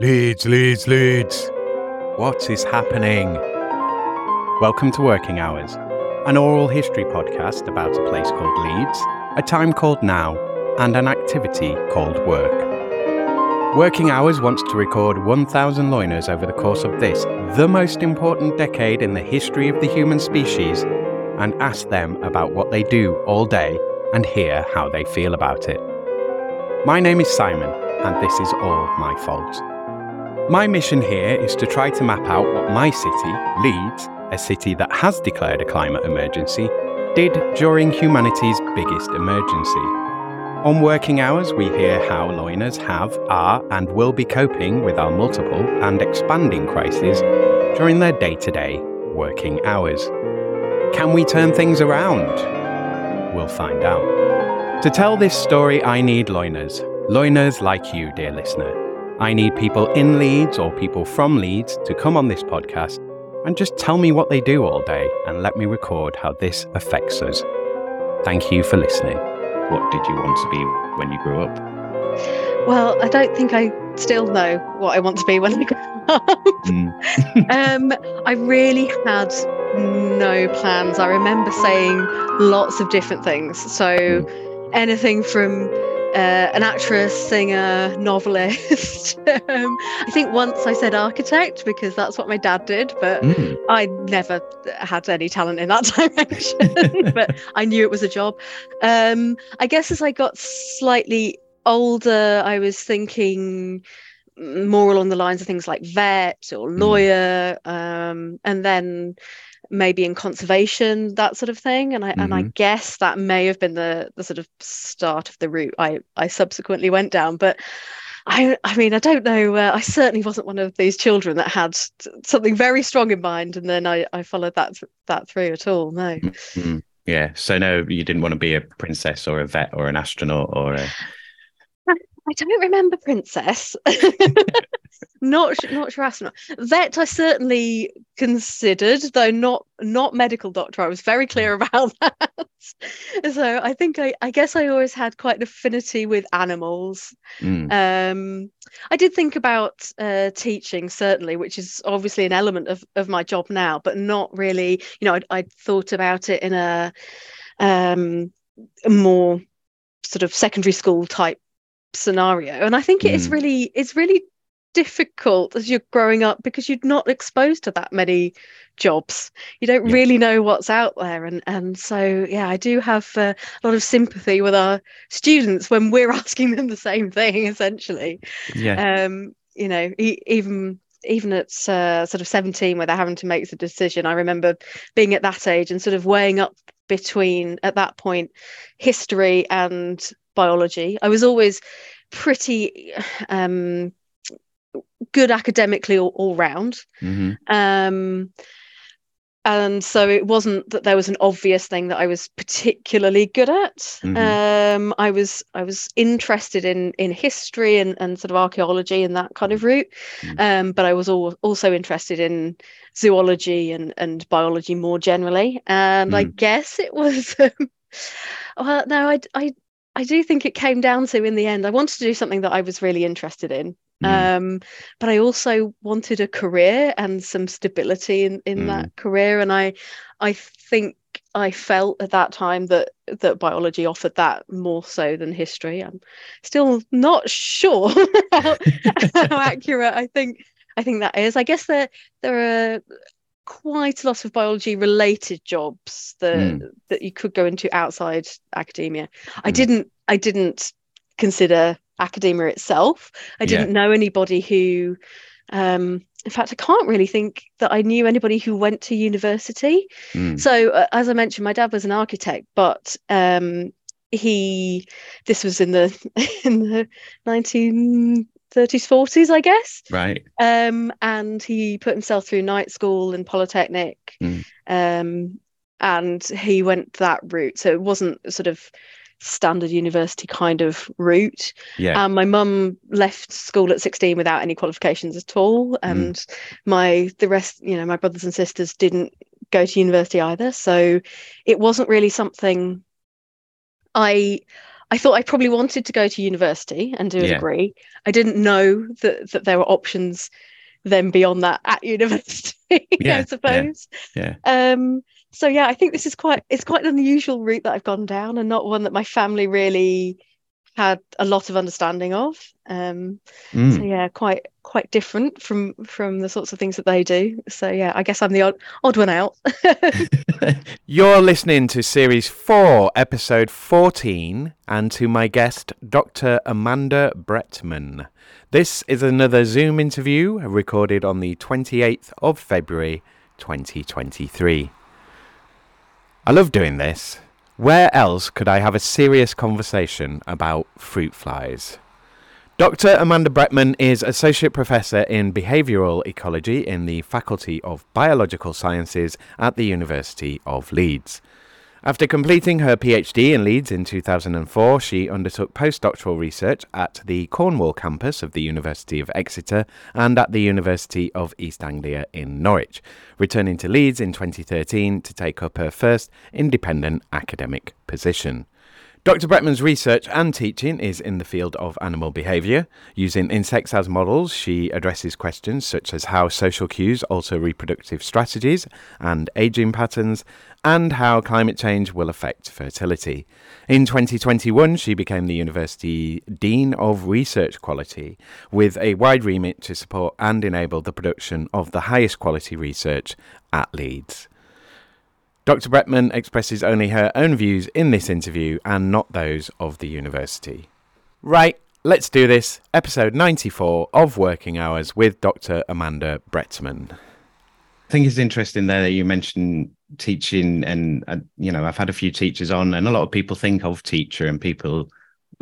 Leeds, Leeds, Leeds. What is happening? Welcome to Working Hours, an oral history podcast about a place called Leeds, a time called now, and an activity called work. Working Hours wants to record 1,000 loiners over the course of this, the most important decade in the history of the human species, and ask them about what they do all day and hear how they feel about it. My name is Simon, and this is all my fault. My mission here is to try to map out what my city, Leeds, a city that has declared a climate emergency, did during humanity's biggest emergency. On working hours, we hear how loiners have, are, and will be coping with our multiple and expanding crises during their day to day working hours. Can we turn things around? We'll find out. To tell this story, I need loiners. Loiners like you, dear listener. I need people in Leeds or people from Leeds to come on this podcast and just tell me what they do all day and let me record how this affects us. Thank you for listening. What did you want to be when you grew up? Well, I don't think I still know what I want to be when I grow up. Mm. um, I really had no plans. I remember saying lots of different things. So mm. anything from uh, an actress, singer, novelist. um, I think once I said architect because that's what my dad did, but mm. I never had any talent in that direction. but I knew it was a job. Um, I guess as I got slightly older, I was thinking more along the lines of things like vet or mm. lawyer, mm. um, and then maybe in conservation, that sort of thing. And I mm-hmm. and I mm-hmm. guess that may have been the the sort of start of the route I I subsequently went down. But I I mean I don't know. Uh, I certainly wasn't one of these children that had something very strong in mind, and then I I followed that that through at all. No. Mm-hmm. Yeah. So no, you didn't want to be a princess or a vet or an astronaut or a. I don't remember princess. not not sure astronaut. Vet I certainly considered, though not not medical doctor. I was very clear mm. about that. so I think I, I guess I always had quite an affinity with animals. Mm. Um, I did think about uh, teaching certainly, which is obviously an element of of my job now, but not really. You know, I thought about it in a um, more sort of secondary school type scenario. And i think it is mm. really it's really difficult as you're growing up because you're not exposed to that many jobs. You don't yeah. really know what's out there. And and so yeah i do have uh, a lot of sympathy with our students when we're asking them the same thing essentially. Yeah. Um you know e- even even at uh, sort of 17 where they're having to make the decision i remember being at that age and sort of weighing up between at that point history and biology i was always pretty um good academically all, all round. Mm-hmm. Um, and so it wasn't that there was an obvious thing that I was particularly good at. Mm-hmm. Um, I was I was interested in in history and, and sort of archaeology and that kind of route, mm-hmm. um, but I was al- also interested in zoology and and biology more generally. And mm-hmm. I guess it was. Um, well, no, I I I do think it came down to in the end. I wanted to do something that I was really interested in, Mm. Um, but I also wanted a career and some stability in, in mm. that career. And I I think I felt at that time that that biology offered that more so than history. I'm still not sure how, how accurate I think I think that is. I guess there there are quite a lot of biology related jobs that mm. that you could go into outside academia. I mm. didn't I didn't consider academia itself. I didn't yeah. know anybody who, um, in fact, I can't really think that I knew anybody who went to university. Mm. So, uh, as I mentioned, my dad was an architect, but um, he, this was in the in the nineteen 30s 40s i guess right um and he put himself through night school and polytechnic mm. um and he went that route so it wasn't sort of standard university kind of route. Yeah. Um, my mum left school at 16 without any qualifications at all. Mm. And mm. my the rest, you know, my brothers and sisters didn't go to university either. So it wasn't really something I I thought I probably wanted to go to university and do a Yeah. degree. I didn't know that that there were options then beyond that at university, Yeah, I yeah. suppose. Yeah. Um, so yeah, I think this is quite it's quite an unusual route that I've gone down and not one that my family really had a lot of understanding of. Um, Mm. so yeah, quite quite different from from the sorts of things that they do. So yeah, I guess I'm the odd odd one out. You're listening to Series 4, Episode 14, and to my guest, Dr. Amanda Bretman. This is another Zoom interview recorded on the 28th of February 2023. I love doing this. Where else could I have a serious conversation about fruit flies? Dr. Amanda Bretman is Associate Professor in Behavioural Ecology in the Faculty of Biological Sciences at the University of Leeds. After completing her PhD in Leeds in 2004, she undertook postdoctoral research at the Cornwall campus of the University of Exeter and at the University of East Anglia in Norwich, returning to Leeds in 2013 to take up her first independent academic position. Dr. Bretman's research and teaching is in the field of animal behaviour. Using insects as models, she addresses questions such as how social cues alter reproductive strategies and ageing patterns, and how climate change will affect fertility. In 2021, she became the University Dean of Research Quality, with a wide remit to support and enable the production of the highest quality research at Leeds. Dr. Bretman expresses only her own views in this interview and not those of the university. Right, let's do this. Episode 94 of Working Hours with Dr. Amanda Bretman. I think it's interesting there that you mentioned teaching, and uh, you know, I've had a few teachers on, and a lot of people think of teacher, and people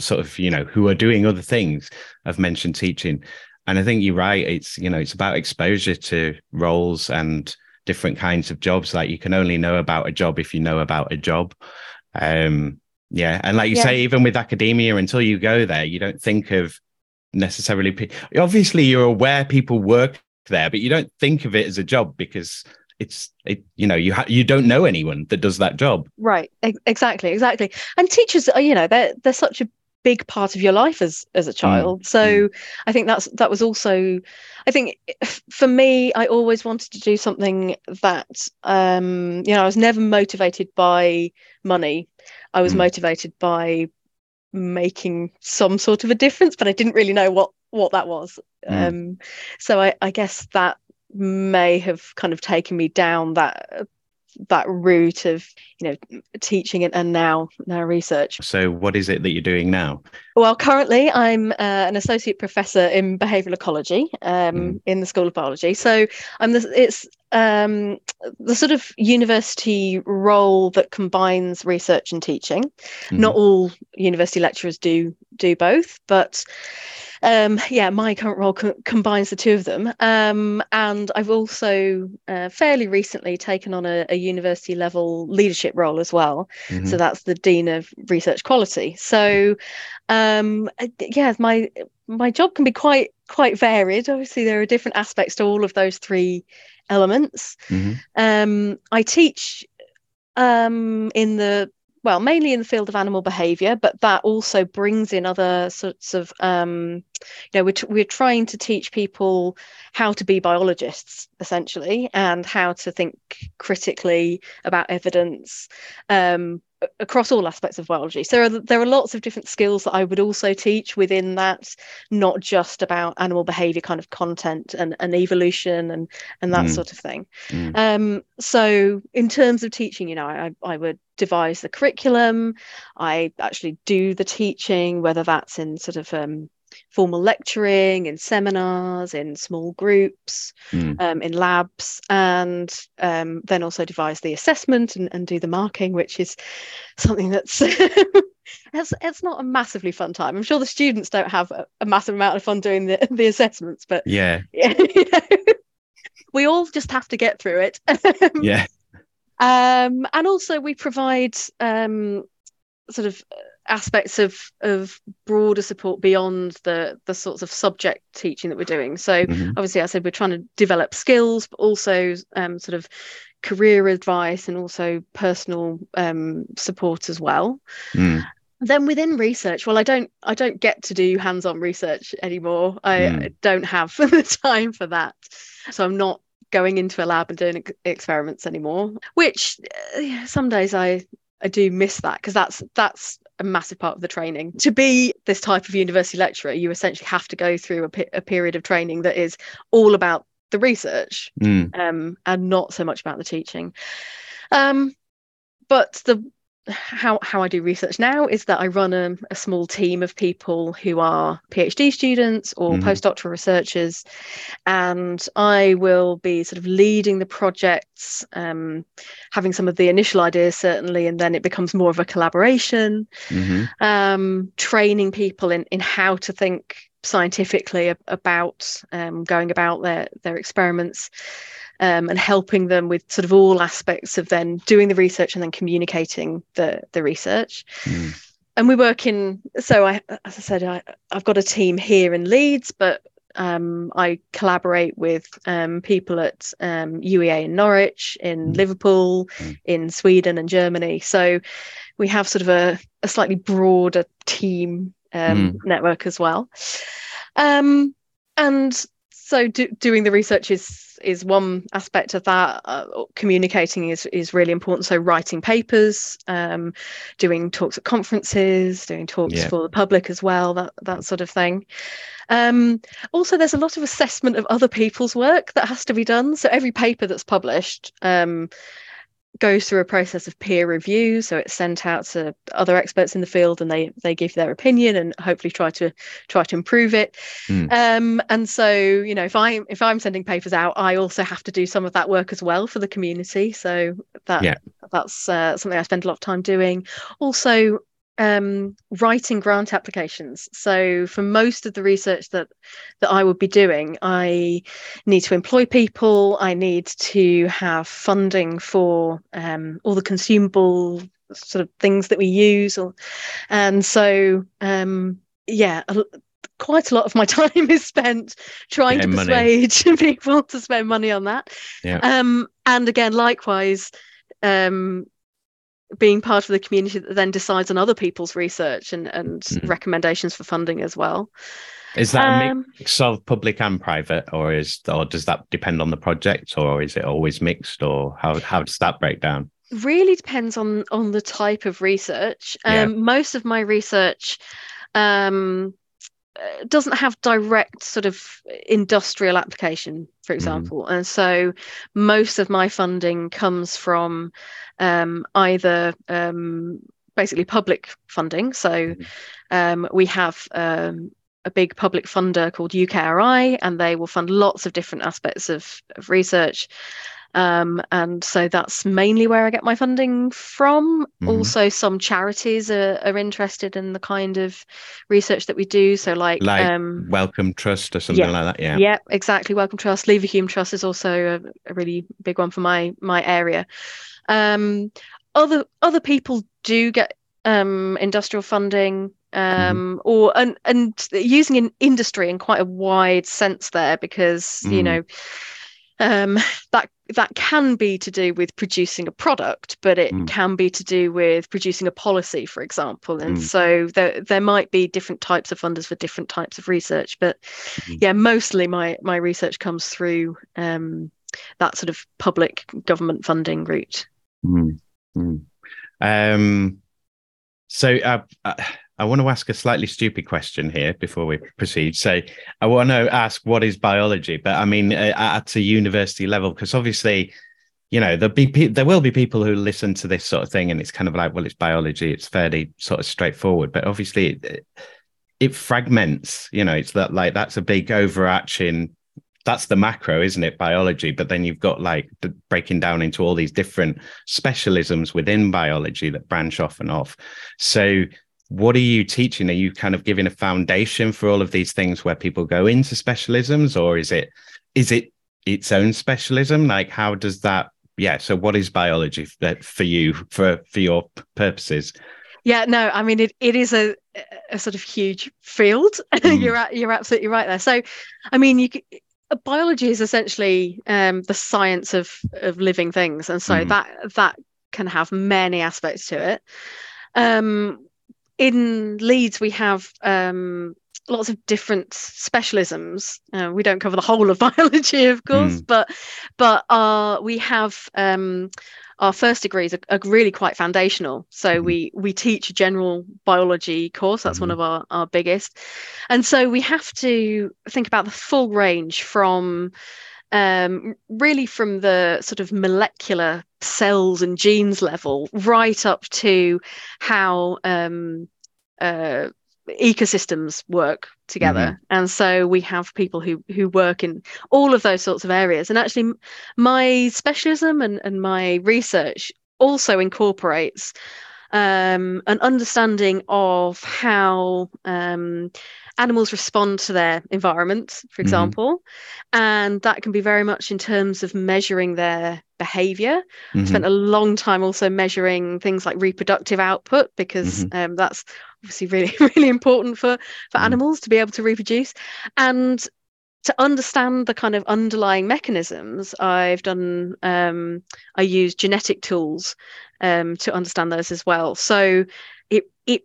sort of, you know, who are doing other things have mentioned teaching. And I think you're right. It's you know, it's about exposure to roles and different kinds of jobs. Like you can only know about a job if you know about a job. Um, yeah, and like you Yeah. say, even with academia, until you go there, you don't think of necessarily. pe- Obviously, you're aware people work there, but you don't think of it as a job because it's it. You know, you ha- you don't know anyone that does that job. Right. Ex- Exactly. Exactly. And teachers are, you know, they're they're such a big part of your life as as a child. So I think that's that was also I think for me, I always wanted to do something that um, you know, I was never motivated by money. I was Mm. motivated by making some sort of a difference, but I didn't really know what what that was. Mm. Um, so I, I guess that may have kind of taken me down that that route of you know teaching and, now now research So, what is it that you're doing now? Well currently i'm uh, an associate professor in behavioral ecology um, Mm. in the school of biology so i'm the it's um, the sort of university role that combines research and teaching Mhm. not all university lecturers do do both but um, yeah my current role co- combines the two of them um, and i've also uh, fairly recently taken on a, a university level leadership role as well Mhm. so that's the dean of research quality so um uh, yeah my my job can be quite quite varied. Obviously there are different aspects to all of those three elements. Mhm. um i teach um in the well mainly in the field of animal behavior but that also brings in other sorts of um you know we're, t- we're trying to teach people how to be biologists essentially and how to think critically about evidence. Um across all aspects of biology so there are there are lots of different skills that I would also teach within that not just about animal behavior kind of content and, and evolution and and that Mm. sort of thing Mm. um, so in terms of teaching, you know, I, I would devise the curriculum. I actually do the teaching, whether that's in sort of um, formal lecturing, in seminars, in small groups, Mm. um, in labs, and um, then also devise the assessment and, and do the marking, which is something that's it's, it's not a massively fun time. I'm sure the students don't have a, a massive amount of fun doing the, the assessments, but Yeah, yeah, you know, we all just have to get through it. yeah, um, and also we provide um, sort of aspects of of broader support beyond the the sorts of subject teaching that we're doing. So Mhm. obviously, I said we're trying to develop skills, but also um, sort of career advice and also personal um, support as well. Mm. then within research well i don't i don't get to do hands-on research anymore i Mm. don't have the time for that so i'm not going into a lab and doing ex- experiments anymore which uh, some days i i do miss that because that's that's a massive part of the training to be this type of university lecturer you essentially have to go through a, pe- a period of training that is all about the research Mm. um, and not so much about the teaching. Um, but the how how I do research now is that I run a, a small team of people who are PhD students or Mhm. postdoctoral researchers, and I will be sort of leading the projects, um, having some of the initial ideas certainly, and then it becomes more of a collaboration Mhm. um, training people in, in how to think scientifically ab- about um, going about their, their experiments um, and helping them with sort of all aspects of then doing the research and then communicating the, the research. Mm. And we work in, so I, as I said, I, I've got a team here in Leeds, but um, I collaborate with um, people at um, UEA in Norwich, in Mm. Liverpool, Mm. in Sweden and Germany. So we have sort of a, a slightly broader team um, network as well. Um, and so do, doing the research is is one aspect of that. Uh, communicating is is really important. So writing papers, um, doing talks at conferences, doing talks Yeah. for the public as well, that that sort of thing. Um, also, there's a lot of assessment of other people's work that has to be done. So every paper that's published um, goes through a process of peer review. So it's sent out to other experts in the field, and they they give their opinion and hopefully try to try to improve it. Hmm. Um, and so you know, if I if I'm sending papers out, I also have to do some of that work as well for the community. So that Yeah. that's uh, something I spend a lot of time doing. Also. Um, writing grant applications. So for most of the research that that I would be doing, I need to employ people. I need to have funding for um, all the consumable sort of things that we use, or, and so um, yeah, a, quite a lot of my time is spent trying Getting to money. persuade people to spend money on that. Yeah. Um, and again, likewise. Um, being part of the community that then decides on other people's research and, and Mhm. recommendations for funding as well. Is that a Um, mix of public and private, or is or does that depend on the project, or is it always mixed, or how how does that break down? really depends on on the type of research um Yeah. most of my research um doesn't have direct sort of industrial application for example and so most of my funding comes from um either um basically public funding so Mhm. um we have um a big public funder called UKRI, and they will fund lots of different aspects of, of research. Um, and so that's mainly where I get my funding from. Mhm. Also, some charities are, are interested in the kind of research that we do. So, like, Like um, Wellcome Trust or something yeah. like that. Yeah. yeah, exactly. Wellcome Trust, Leverhulme Trust is also a, a really big one for my my area. Um, other other people do get um, industrial funding, um, or and and using in industry in quite a wide sense there because you Mm. know um, that that can be to do with producing a product, but it Mm. can be to do with producing a policy, for example. And Mm. so there there might be different types of funders for different types of research. But Mhm. yeah, mostly my my research comes through um, that sort of public government funding route. Mm, mm. Um, so uh, I, want to ask a slightly stupid question here before we proceed. So I want to ask, what is biology? But I mean, uh, at a university level, because obviously, you know, there'll be pe- there will be people who listen to this sort of thing, and it's kind of like, well, it's biology. It's fairly sort of straightforward, but obviously, it, it fragments. You know, it's that like that's a big overarching that's the macro, isn't it? Biology. But then you've got like the breaking down into all these different specialisms within biology that branch off and off. So, what are you teaching? Are you kind of giving a foundation for all of these things where people go into specialisms, or is it is it its own specialism? Like, how does that? Yeah. So, what is biology for, for you for for your purposes? Yeah, no, I mean it, it is a a sort of huge field. Mm. you're you're absolutely right there. So, I mean, you uh, biology is essentially um, the science of of living things, and so Mhm. that that can have many aspects to it. Um, in Leeds, we have um, lots of different specialisms. Uh, we don't cover the whole of biology, of course, mm. but but uh, we have um, our first degrees are, are, really quite foundational. So mm. we we teach a general biology course. That's mm. one mm-hmm. of our our biggest, and so we have to think about the full range from um, really from the sort of molecular cells and genes level right up to how um, uh, ecosystems work together mm-hmm. and so we have people who who work in all of those sorts of areas and actually my specialism and, and my research also incorporates um, an understanding of how um, animals respond to their environment, for mm-hmm. example, mm-hmm. and that can be very much in terms of measuring their behavior. Mm-hmm. I spent a long time also measuring things like reproductive output because mm-hmm. um, that's obviously really, really important for for mm. animals to be able to reproduce, and to understand the kind of underlying mechanisms, I've done, um, I use genetic tools um, to understand those as well. So it, it,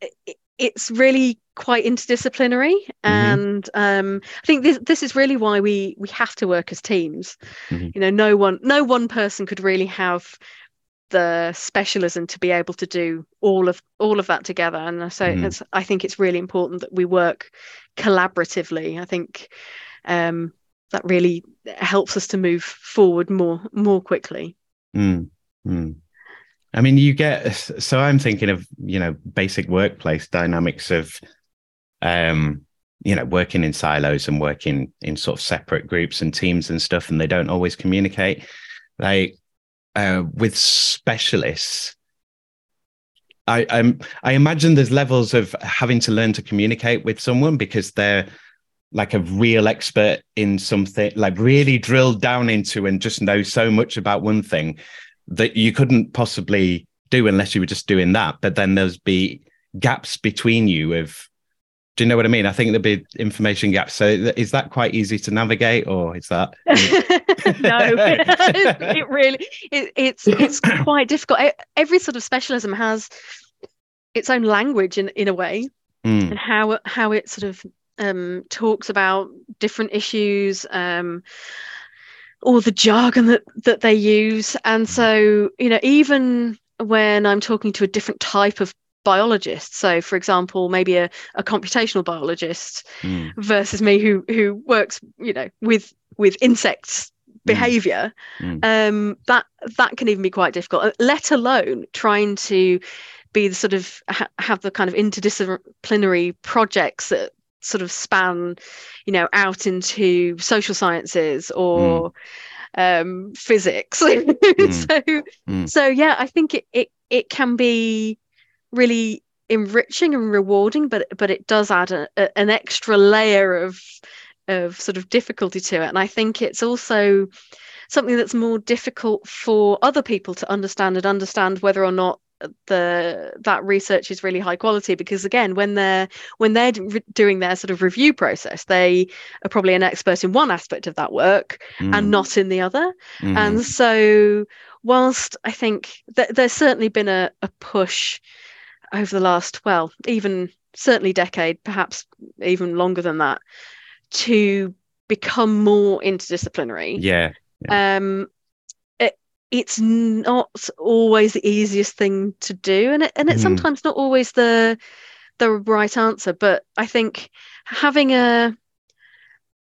it it's really quite interdisciplinary mm-hmm. and um, i think this this is really why we we have to work as teams mm-hmm. you know no one no one person could really have the specialism to be able to do all of all of that together and so mm. it's i think it's really important that we work collaboratively i think um, that really helps us to move forward more more quickly mm. Mm. i mean you get so i'm thinking of you know basic workplace dynamics of um you know working in silos and working in sort of separate groups and teams and stuff and they don't always communicate like uh, with specialists, I I'm, I imagine there's levels of having to learn to communicate with someone because they're like a real expert in something, like really drilled down into and just know so much about one thing that you couldn't possibly do unless you were just doing that. But then there's be gaps between you of do you know what I mean? I think there'd be information gaps. So is that quite easy to navigate, or is that? no, it really it, it's it's quite difficult. Every sort of specialism has its own language in in a way, mm. and how how it sort of um, talks about different issues. Um, or the jargon that that they use and hmm. so you know even when i'm talking to a different type of biologist. So, for example, maybe a, a computational biologist mm. versus me who who works, you know, with with insects hmm. behavior mm. um, that that can even be quite difficult uh, let alone trying to be the sort of ha- have the kind of interdisciplinary projects that sort of span you know out into social sciences or mm. um, physics hmm. so hmm. so yeah i think it, it it can be really enriching and rewarding but but it does add a, a, an extra layer of of sort of difficulty to it and i think it's also something that's more difficult for other people to understand and understand whether or not the that research is really high quality because again when they're when they're doing their sort of review process they are probably an expert in one aspect of that work mm. and not in the other mm. and so whilst i think that there's certainly been a, a push over the last, well, even certainly decade, perhaps even longer than that, to become more interdisciplinary. Yeah. yeah. Um, it, it's not always the easiest thing to do, and it, and it's mm. sometimes not always the the right answer. But I think having a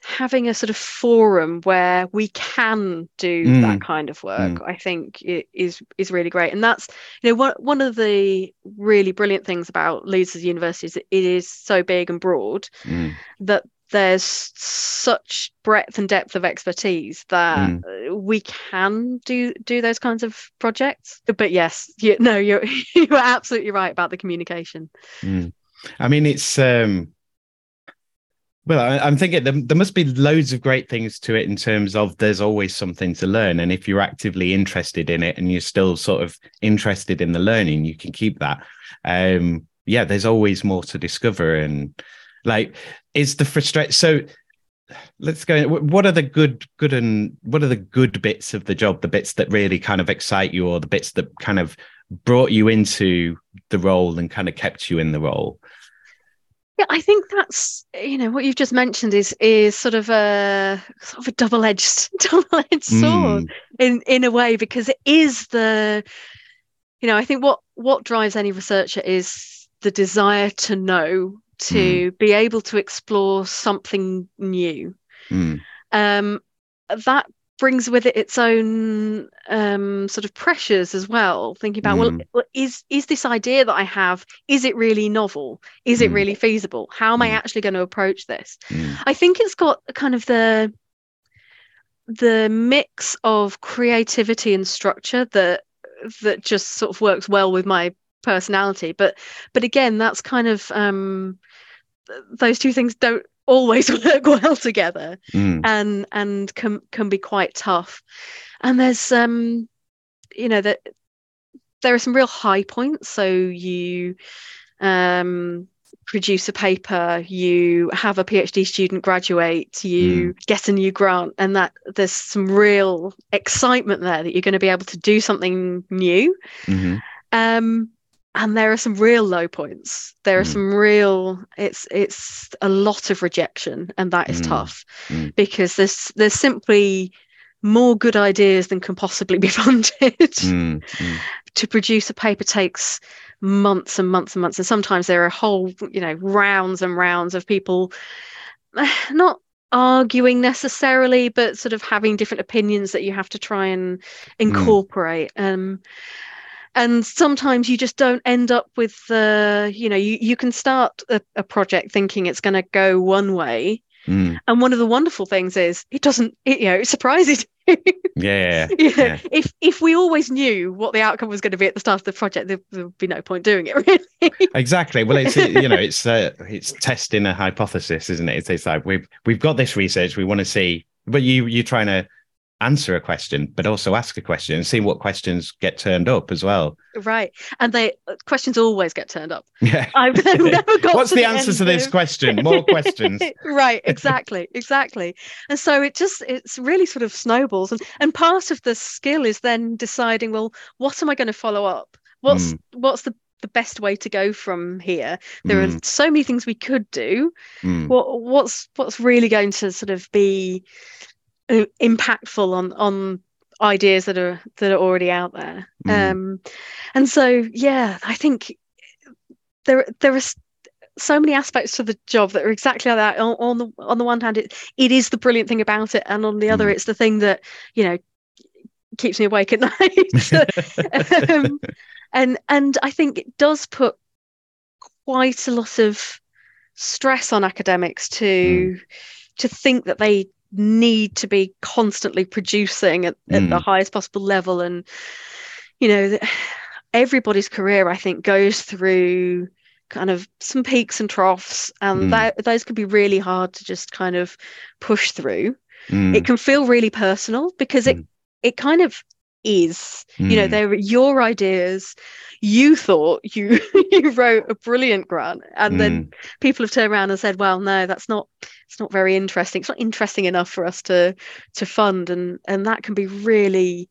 having a sort of forum where we can do mm. that kind of work mm. i think is is really great and that's you know one, one of the really brilliant things about leeds as a university is that it is so big and broad mm. that there's such breadth and depth of expertise that mm. we can do do those kinds of projects but yes you, no you're you're absolutely right about the communication mm. i mean it's um well, I, am thinking there, there must be loads of great things to it in terms of there's always something to learn. And if you're actively interested in it and you're still sort of interested in the learning, you can keep that. Um, yeah, there's always more to discover. And like, is the frustration so let's go what are the good good and what are the good bits of the job the bits that really kind of excite you or the bits that kind of brought you into the role and kind of kept you in the role yeah i think that's you know what you've just mentioned is is sort of a sort of a double-edged double-edged sword Mm. in in a way because it is the you know i think what what drives any researcher is the desire to know to be able to explore something new Mm. um, that brings with it its own um, sort of pressures as well. Thinking about well, Mm. well, is is this idea that I have is it really novel? Is it Mm. really feasible? How am I Mm. actually going to approach this? Mm. I think it's got kind of the the mix of creativity and structure that that just sort of works well with my personality. But but again, that's kind of um, those two things don't always work well together Mm. and and can can be quite tough and there's um you know that there are some real high points so you um produce a paper you have a phd student graduate you get a new grant and that there's some real excitement there that you're going to be able to do something new Mhm. um and there are some real low points there are Mm. some real it's it's a lot of rejection and that is Mm. tough Mm. because there's there's simply more good ideas than can possibly be funded Mm. Mm. to produce a paper takes months and months and months and sometimes there are whole you know rounds and rounds of people not arguing necessarily but sort of having different opinions that you have to try and incorporate um and sometimes you just don't end up with the you know you, you can start a, a project thinking it's going to go one way Mm. and one of the wonderful things is it doesn't it, you know it surprises you Yeah. know, Yeah. if if we always knew what the outcome was going to be at the start of the project there, there would be no point doing it really Exactly. Well, it's you know, it's uh, it's testing a hypothesis, isn't it? It's, it's like we've we've got this research, we want to see, but you you're trying to answer a question, but also ask a question and see what questions get turned up as well. right. And they questions always get turned up. Yeah. i've never got What's to the answer to this question? More questions. right. Exactly. Exactly. And so it just it's really sort of snowballs. And and part of the skill is then deciding well what am i going to follow up? What's what's the the best way to go from here? There are Mm, so many things we could do. Mm, what what's what's really going to sort of be impactful on on ideas that are that are already out there Mm. um and so yeah i think there there are so many aspects to the job that are exactly like that on, on the on the one hand it, it is the brilliant thing about it and on the other Mm. it's the thing that you know keeps me awake at night um, and and I think it does put quite a lot of stress on academics to to think that they need to be constantly producing at, at the Mm. highest possible level and you know everybody's career I think goes through kind of some peaks and troughs and Mm. that, those can be really hard to just kind of push through mm, it can feel really personal because it Mm. it kind of is you know mm, they're your ideas. You thought you you wrote a brilliant grant and then mm, people have turned around and said well no that's not it's not very interesting. It's not interesting enough for us to to fund and and that can be really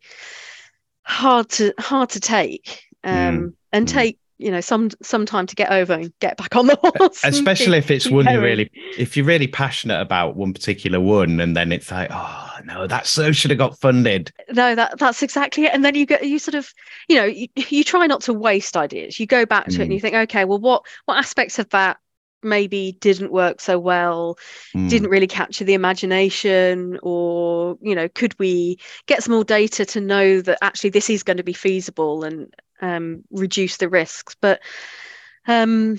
hard to hard to take um Mm, and mm. take you know some some time to get over and get back on the horse especially keep- if it's one you really if you're really passionate about one particular one and then it's like oh no that so should have got funded. No that that's exactly it. And then you get you sort of you know you, you try not to waste ideas. You go back to it and Mm. you think okay well what what aspects of that maybe didn't work so well Mm, didn't really capture the imagination or you know could we get some more data to know that actually this is going to be feasible and um, reduce the risks? But um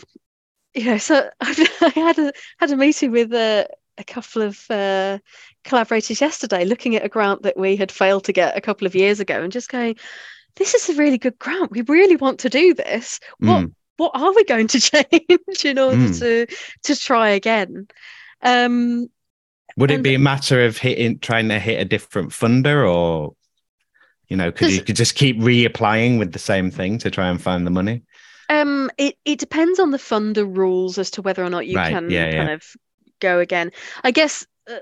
you know so I've, i had a had a meeting with a, a couple of uh, collaborators yesterday looking at a grant that we had failed to get a couple of years ago and just going this is a really good grant. We really want to do this. What mm, what are we going to change in order Mm. to to try again um would it and- be a matter of hitting trying to hit a different funder or you know could you could just keep reapplying with the same thing to try and find the money Um, it it depends on the funder rules as to whether or not you Right, can yeah, kind yeah. of go again. I guess uh,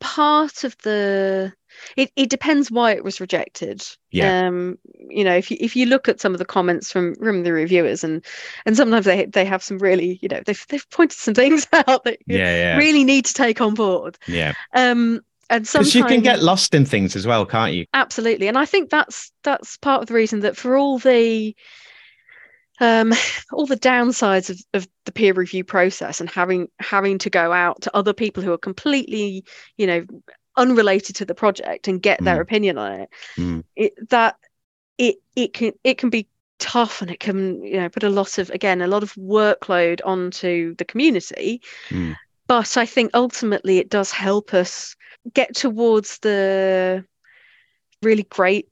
part of the it, it depends why it was rejected. Yeah. Um, you know if you if you look at some of the comments from from the reviewers and and sometimes they they have some really you know they've they've pointed some things out that you Yeah, yeah. really need to take on board Yeah. um and sometimes you can get lost in things as well, can't you? absolutely and i think that's that's part of the reason that for all the um all the downsides of, of the peer review process and having having to go out to other people who are completely you know unrelated to the project and get their Mm. opinion on it, Mm. it that it it can it can be tough and it can you know put a lot of again a lot of workload onto the community Mm. but i think ultimately it does help us get towards the really great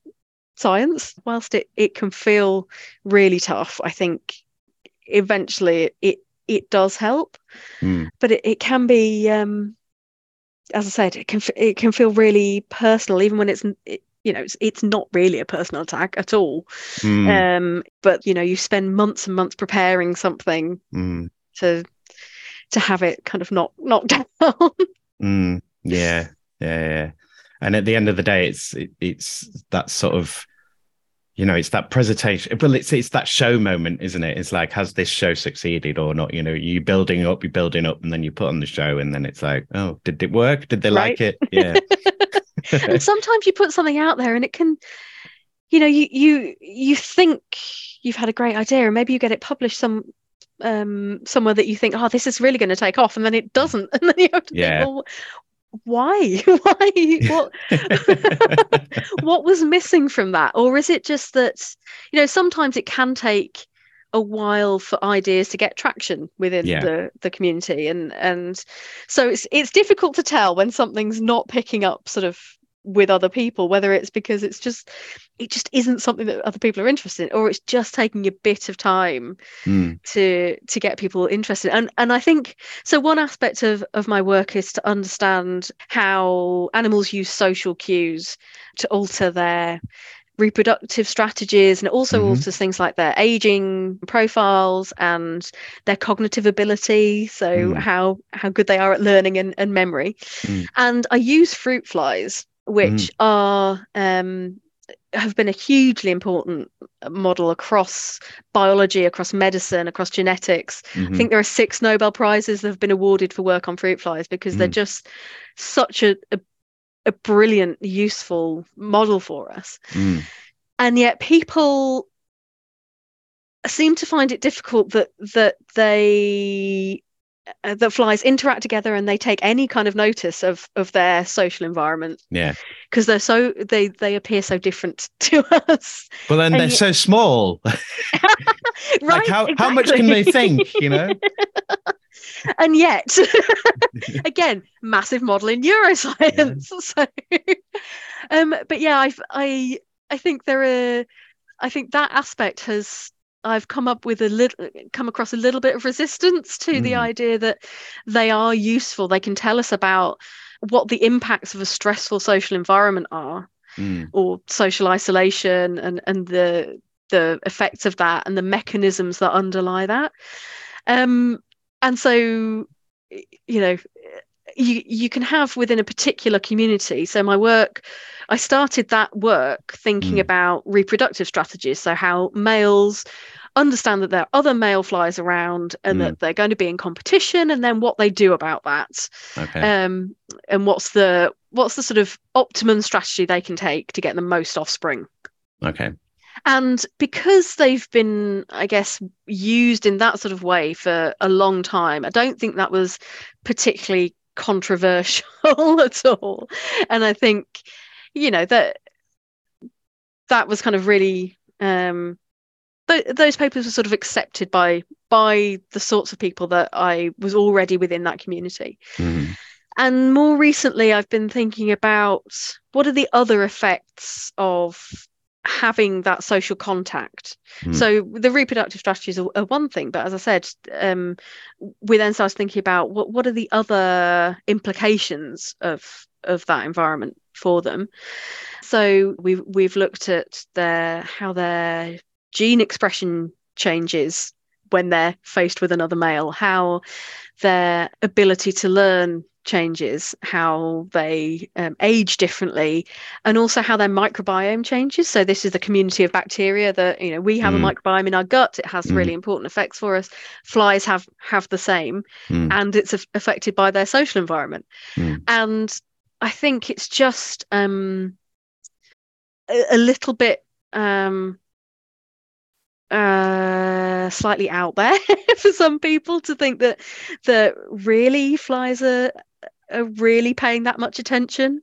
science whilst it, it can feel really tough i think eventually it it does help Mm. but it, it can be um as i said it can it can feel really personal even when it's it, you know it's, it's not really a personal attack at all Mm. um but you know you spend months and months preparing something Mm. to to have it kind of not knocked down Mm, yeah, yeah, yeah. And at the end of the day, it's it, it's that sort of, you know, it's that presentation. Well, it's it's that show moment, isn't it? It's like, has this show succeeded or not? You know, you building up, you building up, and then you put on the show, and then it's like, oh, did it work? Did they like it? Yeah, and sometimes you put something out there and it can you know you you you think you've had a great idea and maybe you get it published some um somewhere that you think oh this is really going to take off and then it doesn't and then you have to Yeah. think well why? Why? What what was missing from that? Or is it just that you know sometimes it can take a while for ideas to get traction within Yeah. the the community. And and so it's it's difficult to tell when something's not picking up sort of with other people whether it's because it's just it just isn't something that other people are interested in or it's just taking a bit of time Mm, to to get people interested and and i think so one aspect of of my work is to understand how animals use social cues to alter their reproductive strategies and it also Mhm. alters things like their aging profiles and their cognitive ability so Mm. how how good they are at learning and, and memory Mm. and i use fruit flies which are um have been a hugely important model across biology, across medicine, across genetics. I mhm, think there are six Nobel Prizes that have been awarded for work on fruit flies because they're Mm. just such a, a a brilliant, useful model for us. mm, And yet people seem to find it difficult that that they uh, that flies interact together and they take any kind of notice of of their social environment yeah. because they're so they they appear so different to us Well, then And they're yet- so small. right like how how much can they think? You know. and yet again massive model in neuroscience so um but yeah i i i think there are i think that aspect has i've come up with a little come across a little bit of resistance to the Mm. idea that they are useful. They can tell us about what the impacts of a stressful social environment are Mm, or social isolation and and the the effects of that and the mechanisms that underlie that. Um and so you know you you can have within a particular community. So my work i started that work thinking Mm. about reproductive strategies. So how males understand that there are other male flies around and Mm. that they're going to be in competition and then what they do about that okay. um, and what's the what's the sort of optimum strategy they can take to get the most offspring okay. and because they've been i guess used in that sort of way for a long time i don't think that was particularly controversial at all and i think you know that that was kind of really um th- those papers were sort of accepted by by the sorts of people that i was already within that community Mhm, and more recently, I've been thinking about what are the other effects of having that social contact. Mm. So the reproductive strategies are, are one thing, but as I said, um, we then started thinking about what what are the other implications of of that environment for them. So we've we've looked at their how their gene expression changes when they're faced with another male, how their ability to learn changes, how they um, age differently, and also how their microbiome changes. So this is the community of bacteria that you know we have Mm. a microbiome in our gut. It has Mm. really important effects for us. Flies have have the same, Mm. and it's af- affected by their social environment. Mm. And I think it's just um, a, a little bit um, uh, slightly out there for some people to think that that really flies are, are really paying that much attention,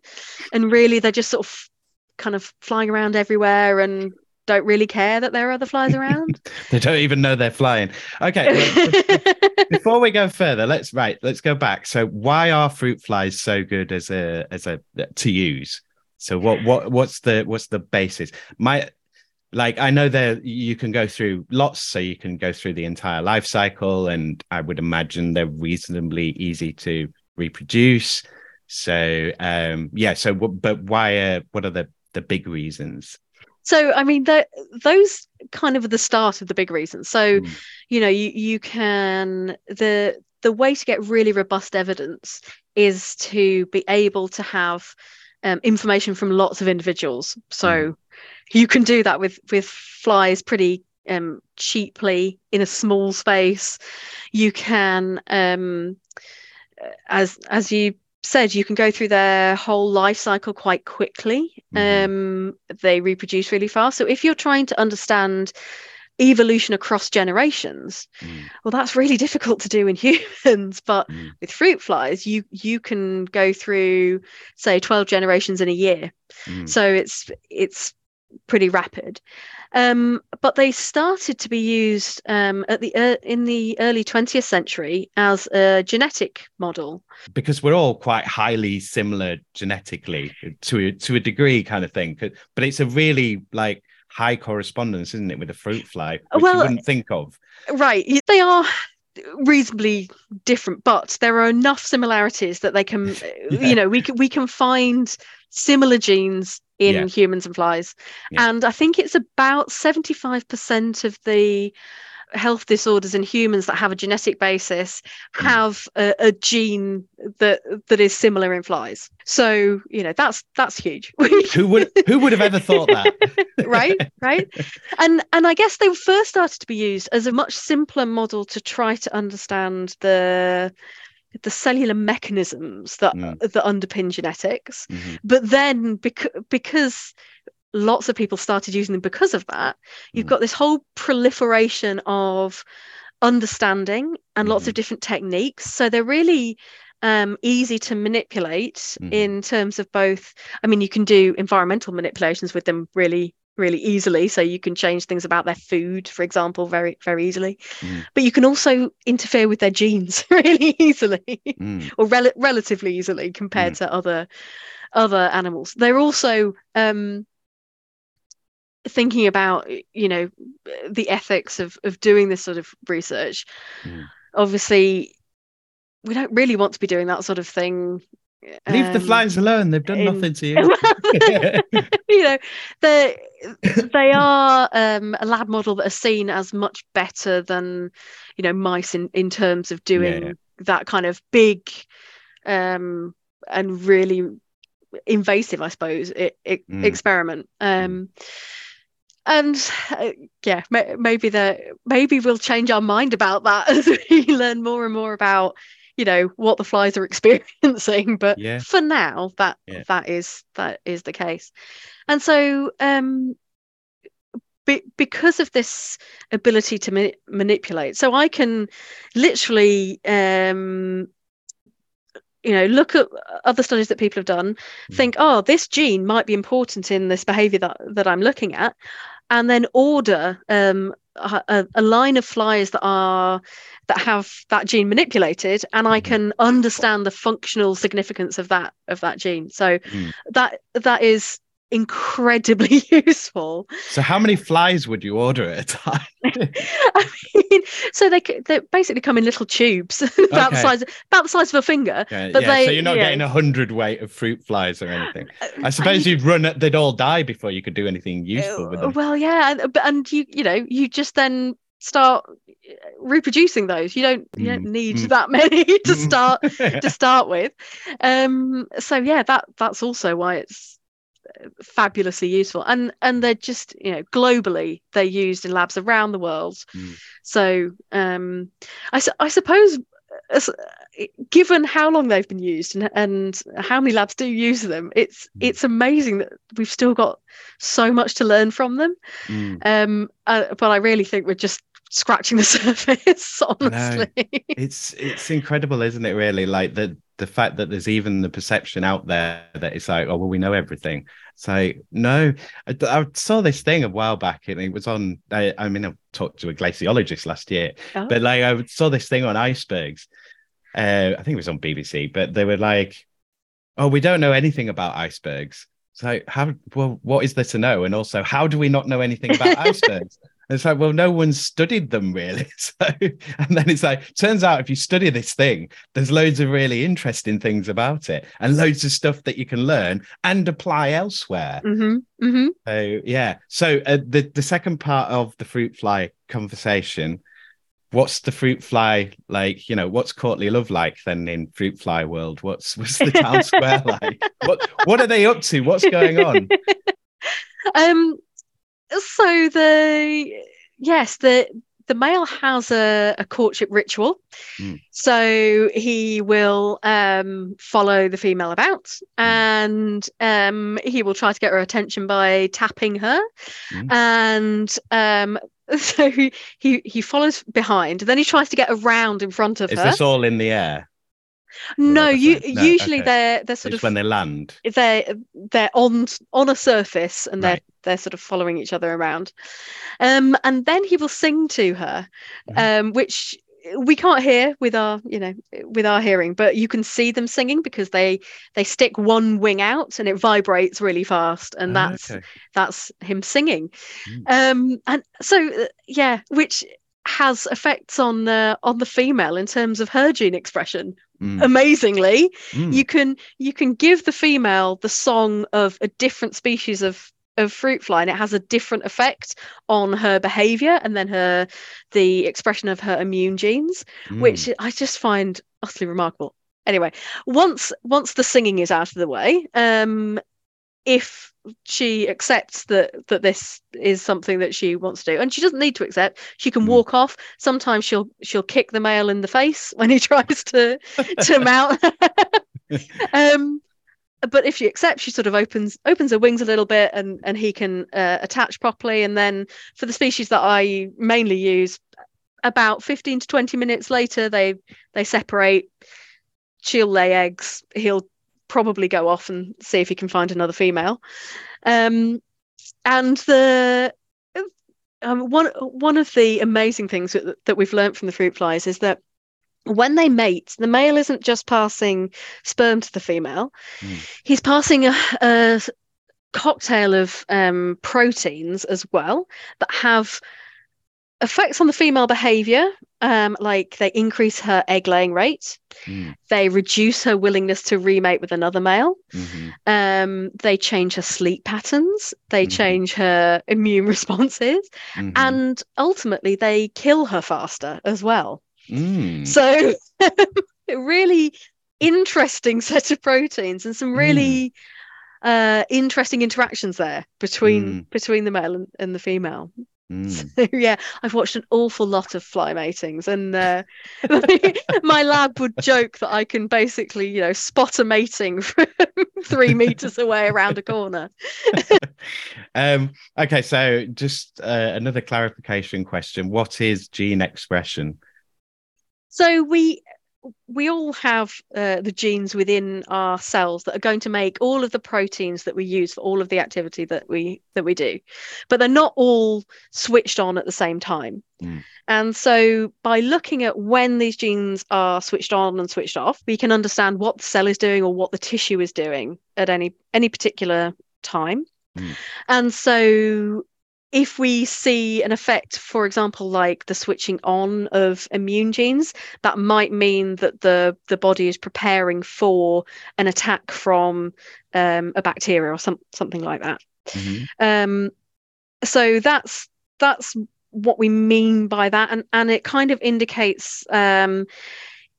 and really they're just sort of kind of flying around everywhere and don't really care that there are other flies around. They don't even know they're flying. Okay. well, before we go further, let's right. Let's go back. So, why are fruit flies so good as a as a to use? So, what what what's the what's the basis? My like I know that you can go through lots, so you can go through the entire life cycle, and I would imagine they're reasonably easy to reproduce. So, um, yeah. So, what- but why? Uh, what are the the big reasons? So, I mean, tho- those kind of are the start of the big reasons. So, Mm. you know, you you can the the way to get really robust evidence is to be able to have um, information from lots of individuals. So, you can do that with with flies pretty um, cheaply in a small space. You can, um, as as you said, you can go through their whole life cycle quite quickly. Mhm. Um, they reproduce really fast. So if you're trying to understand evolution across generations, Mm. well, that's really difficult to do in humans. But Mm. with fruit flies, you you can go through, say, 12 generations in a year. Mm. So it's it's pretty rapid. Um, but they started to be used um, at the uh, in the early 20th century as a genetic model. because we're all quite highly similar genetically to a, to a degree kind of thing but it's a really like high correspondence isn't it with a fruit fly uh, which Well, you wouldn't think of Right. They are reasonably different, but there are enough similarities that they can, uh, Yeah. you know, we can we can find similar genes in Yeah. humans and flies. Yeah. And I think it's about 75% of the health disorders in humans that have a genetic basis Mm. have a, a gene that that is similar in flies. So, you know, that's that's huge. who would who would have ever thought that right right and and i guess they first started to be used as a much simpler model to try to understand the the cellular mechanisms that Mm. that underpin genetics Mhm. but then because because lots of people started using them because of that you've Mm. got this whole proliferation of understanding and lots Mhm. of different techniques so they're really um, easy to manipulate Mhm. in terms of both i mean you can do environmental manipulations with them really really easily so you can change things about their food for example very very easily Mm. but you can also interfere with their genes really easily Mm. or rel- relatively easily compared to other other animals. They're also um, thinking about you know the ethics of of doing this sort of research. Mm. Obviously, we don't really want to be doing that sort of thing. leave the um, flies alone they've done in- nothing to you you know they they are um, a lab model that are seen as much better than you know mice in in terms of doing yeah. that kind of big um and really invasive i suppose i i- Mm. experiment um and uh, yeah may, maybe the maybe we'll change our mind about that as we learn more and more about you know what the flies are experiencing but Yeah. for now that Yeah. that is that is the case and so um be, because of this ability to ma- manipulate so i can literally um you know look at other studies that people have done Mm. think oh this gene might be important in this behavior that that i'm looking at and then order um a, a- line of flies that are that have that gene manipulated and i Mhm. can understand the functional significance of that of that gene so Mm. that that is incredibly useful so how many flies would you order at a time I mean, so they they basically come in little tubes about the size about the size of a finger. yeah, But yeah, so they- you're not yeah. getting a hundred weight of fruit flies or anything i Uh, suppose you- you'd run they'd all die before you could do anything useful with Uh, them Well, yeah, and, and you you know you just then start uh, reproducing those you don't you don't Mm, need mm. that many to start to start with um so yeah that that's also why it's uh, fabulously useful and and they're just you know globally they're used in labs around the world Mm. so um i, I suppose uh, given how long they've been used and, and how many labs do use them it's Mm. it's amazing that we've still got so much to learn from them Mm. um uh, but i really think we're just scratching the surface honestly. It's it's incredible isn't it really? Like the the fact that there's even the perception out there that it's like oh well we know everything. It's like no. I, I saw this thing a while back and it was on I, I mean i talked to a glaciologist last year Oh. but like i saw this thing on icebergs. Uh i think it was on bbc but they were like oh we don't know anything about icebergs. So how well what is there to know? And also how do we not know anything about icebergs it's like, well, no one's studied them really. So, and then it's like, turns out if you study this thing, there's loads of really interesting things about it and loads of stuff that you can learn and apply elsewhere. hmm hmm So, yeah. So, uh, the, the second part of the fruit fly conversation, what's the fruit fly like? You know, what's Courtly Love like then in fruit fly world? What's, what's the town square like? What, what are they up to? What's going on? um so the yes the the male has a, a courtship ritual Mm. so he will um follow the female about and um he will try to get her attention by tapping her Mm. and um so he, he he follows behind then he tries to get around in front of her. Is this all in the air? No you? No, usually okay. they're they're sort It's of when they land. they're they're on on a surface and they're they're sort of following each other around um and then he will sing to her um which we can't hear with our you know with our hearing but you can see them singing because they they stick one wing out and it vibrates really fast and Ah, that's okay. that's him singing Mm. um and so uh, yeah which has effects on uh, on the female in terms of her gene expression Mm, amazingly mm. you can you can give the female the song of a different species of of fruit fly and it has a different effect on her behavior and then her the expression of her immune genes Mm. which i just find utterly remarkable anyway once once the singing is out of the way um if she accepts that that this is something that she wants to do. And she doesn't need to accept. She can Mm. walk off. Sometimes she'll she'll kick the male in the face when he tries to to mount. Um but if she accepts she sort of opens opens her wings a little bit and and he can uh, attach properly. And then for the species that i mainly use about 15 to 20 minutes later they they separate. She'll lay eggs. He'll probably go off and see if he can find another female um and the um, one one of the amazing things that, that we've learned from the fruit flies is that when they mate, the male isn't just passing sperm to the female; Mm. he's passing a, a cocktail of um, proteins as well that have effects on the female behavior. Um, like they increase her egg laying rate, Mm, they reduce her willingness to remate with another male, mhm, um, they change her sleep patterns, they Mhm. change her immune responses, mhm. and ultimately they kill her faster as well. Mm, So, really interesting set of proteins and some really uh, interesting interactions there between Mm. between the male and, and the female. Mm. So, yeah, I've watched an awful lot of fly matings, and uh, my lab would joke that I can basically, you know, spot a mating from three meters away around a corner. um, okay, so just uh, another clarification question: What is gene expression? So we we all have uh, the genes within our cells that are going to make all of the proteins that we use for all of the activity that we that we do but they're not all switched on at the same time Mm. and so by looking at when these genes are switched on and switched off we can understand what the cell is doing or what the tissue is doing at any any particular time Mm. and so if we see an effect for example like the switching on of immune genes that might mean that the the body is preparing for an attack from um, a bacteria or some, something like that. Mhm, um, so that's that's what we mean by that. And and it kind of indicates um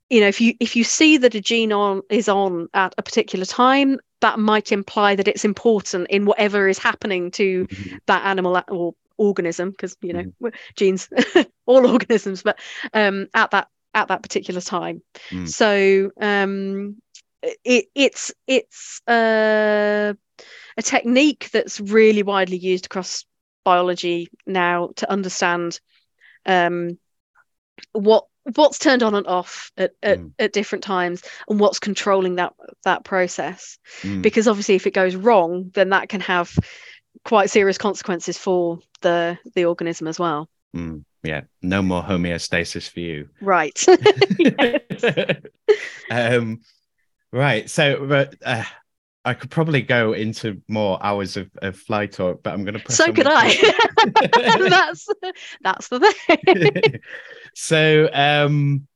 you know if you if you see that a gene on is on at a particular time that might imply that it's important in whatever is happening to Mhm. that animal or organism because you know we're- genes all organisms but um at that at that particular time Mm. so um it it's it's uh, a technique that's really widely used across biology now to understand um what what's turned on and off at, at, Mm. at different times and what's controlling that that process Mm. because obviously if it goes wrong then that can have quite serious consequences for the the organism as well Mm. Yeah, no more homeostasis for you. right um, right. So, but, uh, I could probably go into more hours of, of fly talk, but I'm going to press. so could i that's that's the thing so, um,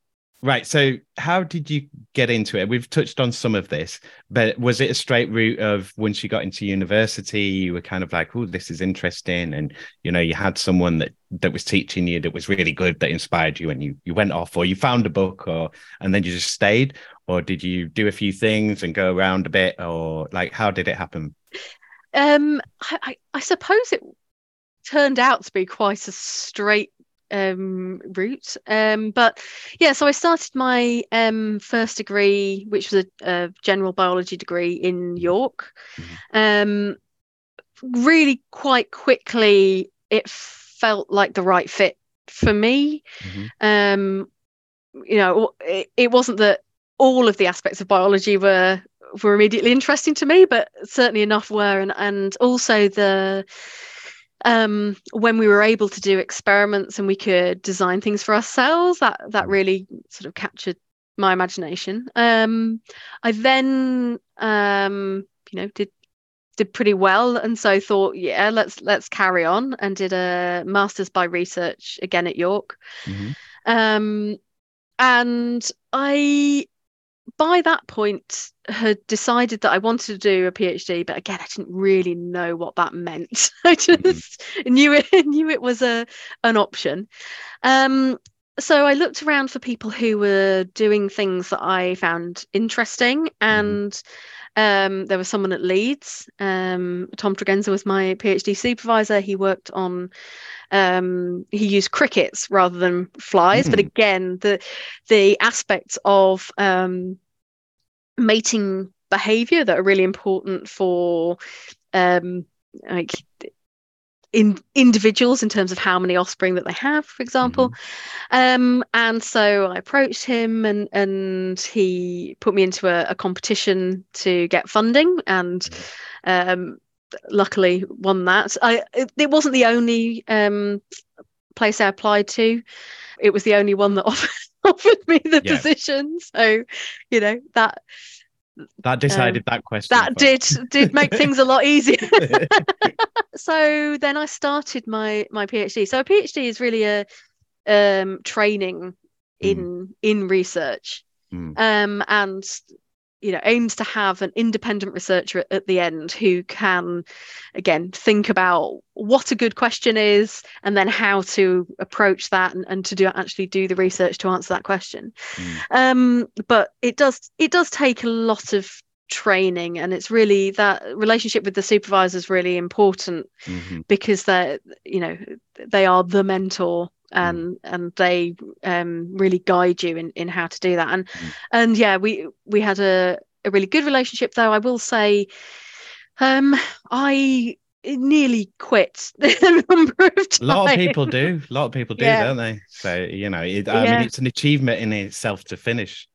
right. So, how did you get into it? We've touched on some of this, but was it a straight route of once you got into university, you were kind of like, "Oh, this is interesting," and you know, you had someone that that was teaching you that was really good, that inspired you, and you you went off, or you found a book, or and then you just stayed, or did you do a few things and go around a bit, or like how did it happen? Um, I, I, I suppose it turned out to be quite a straight um route. Um, but yeah, so I started my um first degree, which was a, a general biology degree in York. Um, really quite quickly, it felt like the right fit for me. Mhm. Um, you know, it, it wasn't that all of the aspects of biology were were immediately interesting to me, but certainly enough were, and and also the um when we were able to do experiments and we could design things for ourselves that that really sort of captured my imagination. Um i then um you know did did pretty well. And so thought yeah let's let's carry on and did a masters by research again at york. Mhm. um and i by that point had decided that I wanted to do a PhD, but again, I didn't really know what that meant. I just knew it knew it was a an option. Um, so I looked around for people who were doing things that I found interesting, and um, there was someone at Leeds. Um, Tom Tregenza was my PhD supervisor. He worked on um, he used crickets rather than flies, but Mm. again, the the aspects of um, mating behavior that are really important for um, like in individuals in terms of how many offspring that they have, for example. Um, and so I approached him, and and he put me into a, a competition to get funding, and um, luckily won that. I it, it wasn't the only um, place I applied to. It was the only one that offered, offered me the Yeah. position. So, you know that That decided that question. that did did make things a lot easier. so then I started my my PhD. So a PhD is really a um, training in in research, Mm. um, and you know aims to have an independent researcher at, at the end who can again think about what a good question is and then how to approach that and, and to do actually do the research to answer that question Mm. um but it does it does take a lot of training and it's really that relationship with the supervisor is really important Mhm. because they're you know they are the mentor and and they um really guide you in in how to do that and Mm. and yeah we we had a a really good relationship though i will say um i nearly quit a number of times A lot of people do. A lot of people do, Yeah. don't they? So you know, it, I Yeah. mean, it's an achievement in itself to finish.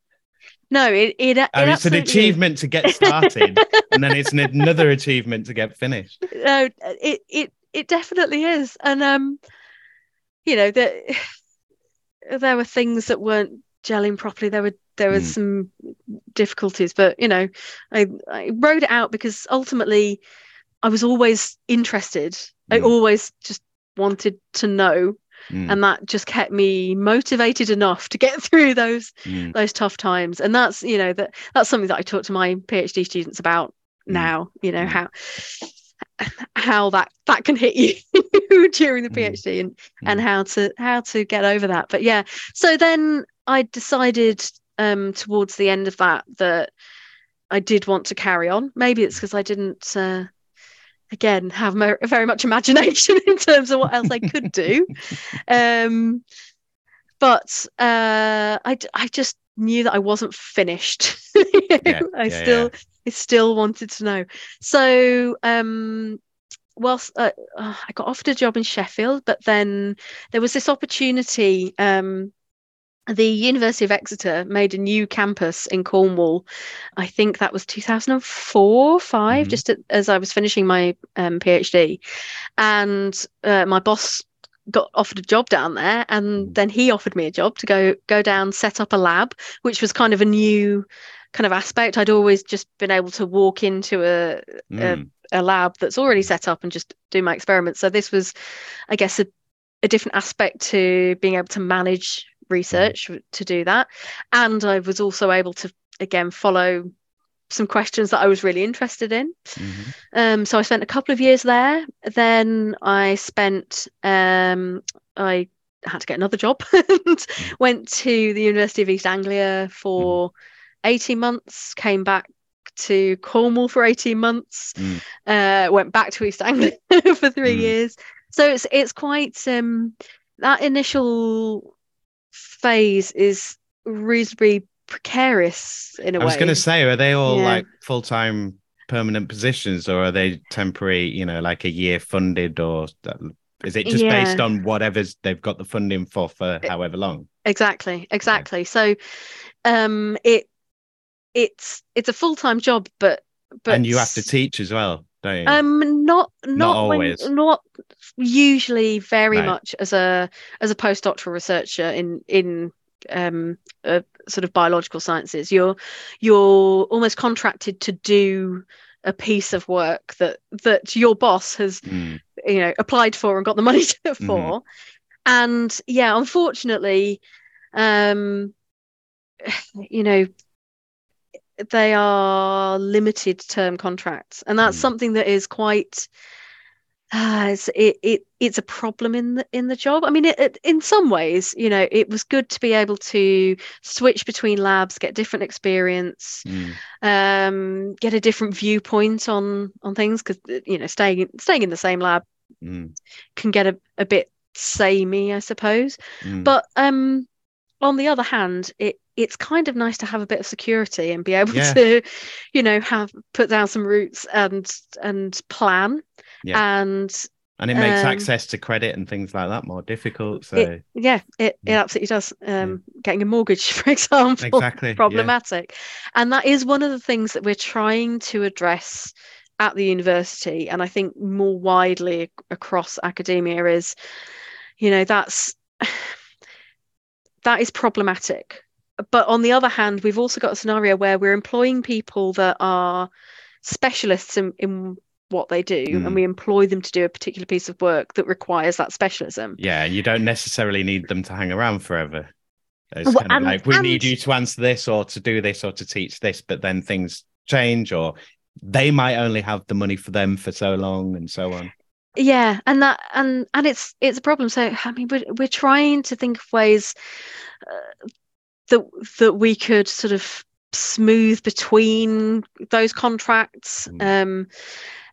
no it it, it I mean, it's an is. achievement to get started, and then it's an, another achievement to get finished. no it it it definitely is and um you know that there were things that weren't gelling properly there were there was Mm. some difficulties but you know i i wrote it out because ultimately i was always interested i Mm. always just wanted to know Mm, and that just kept me motivated enough to get through those mm, those tough times and that's you know that that's something that i talk to my phd students about Mm. now you know Mm. how how that that can hit you during the Mm. PhD and and how to how to get over that. But yeah, so then I decided um, towards the end of that that I did want to carry on. Maybe it's because I didn't. Uh, Again, have mo- very much imagination in terms of what else I could do, um, but uh, I d- I just knew that I wasn't finished. Yeah, I yeah, still I still wanted to know. So um, whilst uh, uh, I got offered a job in Sheffield, but then there was this opportunity. Um, the University of Exeter made a new campus in Cornwall. I think that was 2004, 5 Mhm. just as I was finishing my um, PhD. And uh, my boss got offered a job down there, and Mhm. then he offered me a job to go go down, set up a lab, which was kind of a new kind of aspect. I'd always just been able to walk into a Mm. a lab that's already set up and just do my experiments. So this was, I guess, a, a different aspect to being able to manage research to do that. And I was also able to again follow some questions that I was really interested in. Mhm. Um, so I spent a couple of years there. Then I spent um, I had to get another job and went to the University of East Anglia for 18 months, came back to Cornwall for 18 months, Mm. uh, went back to East Anglia for three Mm. years. So it's it's quite um, that initial phase is reasonably precarious in a way. I was going to say, are they all Yeah. like full time permanent positions or are they temporary, you know, like a year funded or is it just based on whatever's they've got the funding for for however long? exactly exactly so um it it's it's a full-time job but but and you have to teach as well, don't you? um not not, when- always. not usually very Right. much as a as a postdoctoral researcher in in um uh, sort of biological sciences you're you're almost contracted to do a piece of work that that your boss has Mm. you know applied for and got the money to, Mm-hmm. for and yeah unfortunately um you know they are limited term contracts and that's Mm. something that is quite uh, it's, it, it it's a problem in the in the job i mean it, it, in some ways you know it was good to be able to switch between labs get different experience Mm. um get a different viewpoint on on things because you know staying staying in the same lab Mm. can get a, a bit samey, I suppose. Mm. But um, on the other hand, it it's kind of nice to have a bit of security and be able Yeah. to, you know, have put down some roots and and plan. Yeah. And and it makes um, access to credit and things like that more difficult. So it, yeah, it, it absolutely does. Um, getting a mortgage, for example, exactly yeah. problematic. And that is one of the things that we're trying to address at the university, and I think more widely across academia is, you know, that's that is problematic. But on the other hand, we've also got a scenario where we're employing people that are specialists in, in what they do, Mm. and we employ them to do a particular piece of work that requires that specialism. Yeah, you don't necessarily need them to hang around forever. It's Well, kind of and- like we need you to answer this or to do this or to teach this, but then things change or they might only have the money for them for so long and so on. Yeah and that and and it's it's a problem so i mean we're, we're trying to think of ways uh, that that we could sort of smooth between those contracts Mm. um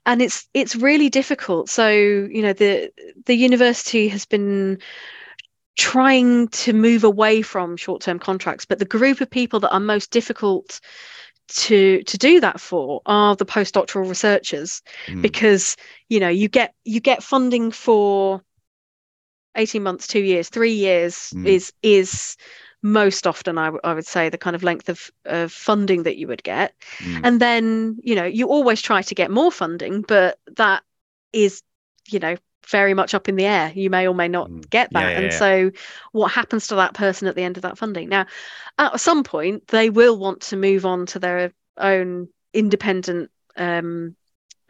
and it's it's really difficult so you know the the university has been trying to move away from short-term contracts but the group of people that are most difficult to to do that for are the postdoctoral researchers Mm. because you know you get you get funding for 18 months 2 years 3 years Mm. is is most often I, w- I would say the kind of length of, of funding that you would get Mm. and then you know you always try to get more funding but that is you know very much up in the air you may or may not Mm. get that yeah, and yeah. so what happens to that person at the end of that funding now at some point they will want to move on to their own independent um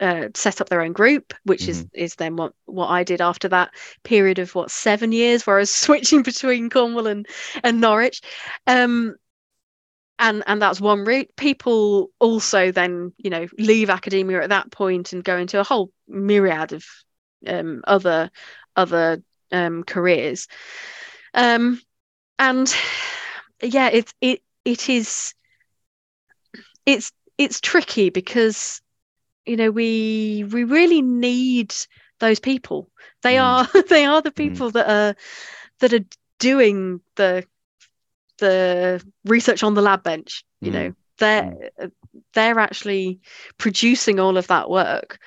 uh, set up their own group, which is Mm-hmm. is then what what I did after that period of what seven years, where I was switching between Cornwall and and Norwich, um, and and that's one route. People also then you know leave academia at that point and go into a whole myriad of um, other other um, careers. Um, and yeah, it it it is it's it's tricky because you know we we really need those people. They Mm. are they are the people that are that are doing the the research on the lab bench. You Mm. know, they're they're actually producing all of that work.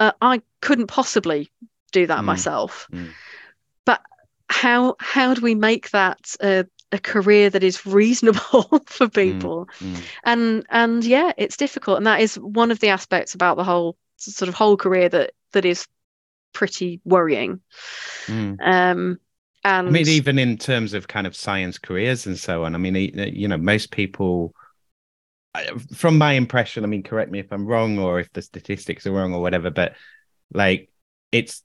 Uh, I couldn't possibly do that Mm. myself. Mm. But how how do we make that a, a career that is reasonable for people? Mm. And and yeah, it's difficult, and that is one of the aspects about the whole sort of whole career that that is pretty worrying. Mm. Um, and I mean, even in terms of kind of science careers and so on. I mean, you know, most people, from my impression, I mean, correct me if I'm wrong or if the statistics are wrong or whatever, but like, it's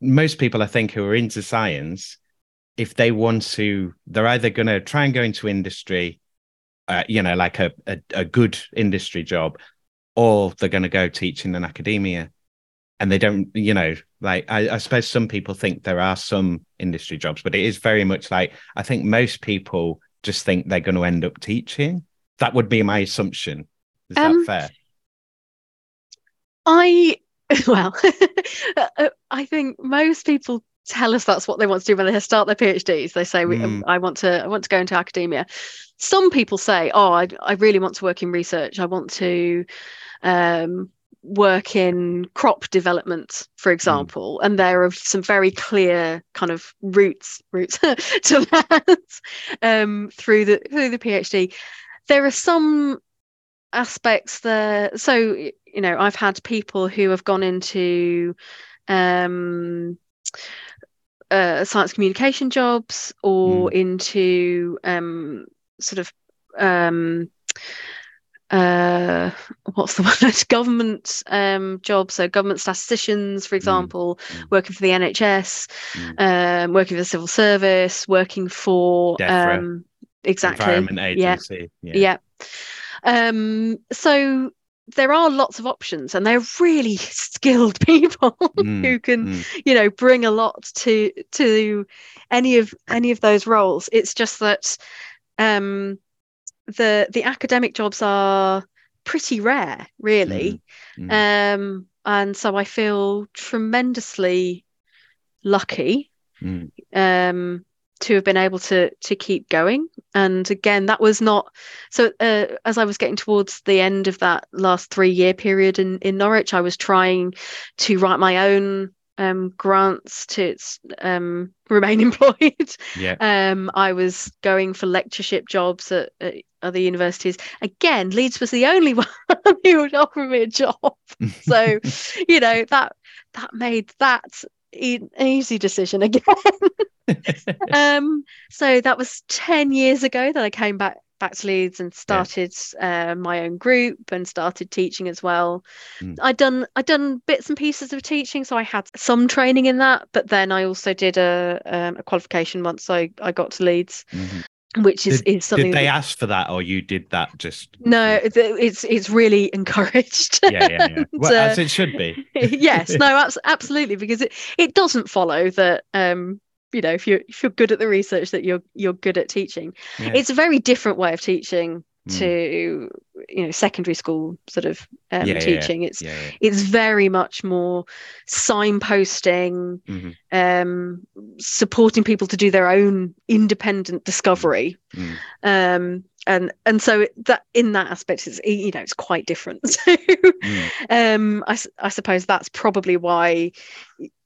most people I think who are into science, if they want to, they're either going to try and go into industry, uh, you know, like a, a a good industry job, or they're going to go teaching in academia and they don't you know like I, I suppose some people think there are some industry jobs but it is very much like i think most people just think they're going to end up teaching that would be my assumption is Um, that fair I well, uh, I think most people tell us that's what they want to do when they start their PhDs. They say, Mm. "I want to, I want to go into academia." Some people say, "Oh, I, I really want to work in research. I want to um, work in crop development, for example." And there are some very clear kind of routes routes to that um, through the through the PhD. There are some aspects there. So you know, I've had people who have gone into um, uh, science communication jobs or into um, sort of um, uh, what's the word? government um, jobs. So government statisticians, for example, mm. working for the NHS, Mm. um, working for the civil service, working for DEFRA, um, exactly environment yeah agency yeah, yeah. Um, so there are lots of options, and they're really skilled people Mm, who can, mm. you know, bring a lot to to any of any of those roles. It's just that um, the the academic jobs are pretty rare, really. Mm, Um, and so I feel tremendously lucky mm, um, to have been able to to keep going. And again, that was not so. Uh, as I was getting towards the end of that last three year period in in Norwich, I was trying to write my own um, grants to um, remain employed. yeah Um, I was going for lectureship jobs at, at other universities. Again, Leeds was the only one who would offer me a job. So, you know that that made that e- easy decision again. um, so that was 10 years ago that I came back back to Leeds and started uh, my own group and started teaching as well. Mm. I'd done I'd done bits and pieces of teaching, so I had some training in that. But then I also did a um, a qualification once I, I got to Leeds, Mhm. Which is did, is something. did they that- ask for that or you did that just no, it's it's really encouraged. yeah yeah yeah well, uh, as it should be yes no abs- absolutely because it, it doesn't follow that um you know if you're if you're good at the research that you're you're good at teaching Yeah. it's a very different way of teaching Mm. to you know secondary school sort of um, Yeah, yeah, yeah. teaching it's yeah, it's very much more signposting Mhm. um supporting people to do their own independent discovery Mm. um and and so that in that aspect it's you know it's quite different so Mm. um I, I suppose that's probably why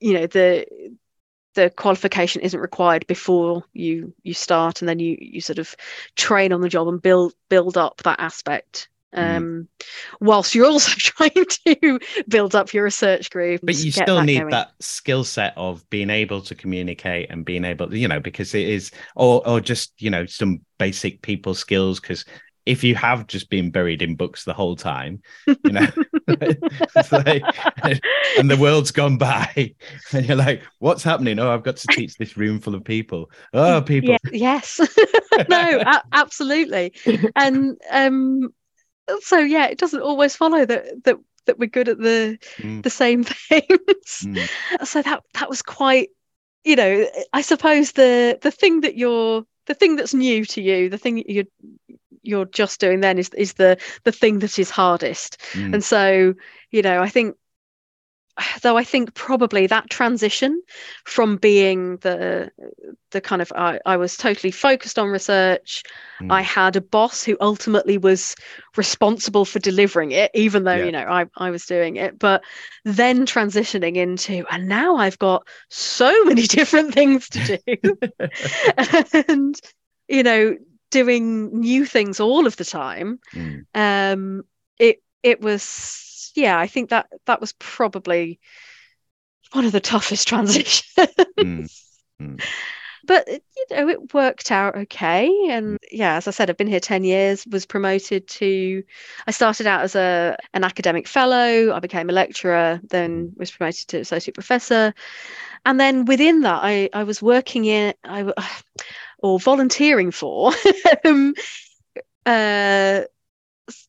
you know the the qualification isn't required before you you start and then you you sort of train on the job and build build up that aspect Mm. um whilst you're also trying to build up your research group but you still need going. that skill set of being able to communicate and being able you know because it is or or just you know some basic people skills because if you have just been buried in books the whole time you know like, and the world's gone by and you're like what's happening oh i've got to teach this room full of people oh people Yeah, yes no a- absolutely and um so yeah it doesn't always follow that that that we're good at the Mm. the same things. Mm. So that that was quite, you know, I suppose the the thing that you're the thing that's new to you, the thing that you're you're just doing then is is the the thing that is hardest. Mm. And so, you know, I think though I think probably that transition from being the the kind of I, I was totally focused on research. Mm. I had a boss who ultimately was responsible for delivering it, even though, Yeah. you know, I, I was doing it. But then transitioning into and now I've got so many different things to do. and, you know, doing new things all of the time. Mm. um it it was yeah i think that that was probably one of the toughest transitions. Mm. Mm. but you know it worked out okay. And yeah as i said i've been here 10 years was promoted to i started out as a an academic fellow. I became a lecturer then was promoted to associate professor. And then within that i i was working in i or volunteering for um, uh,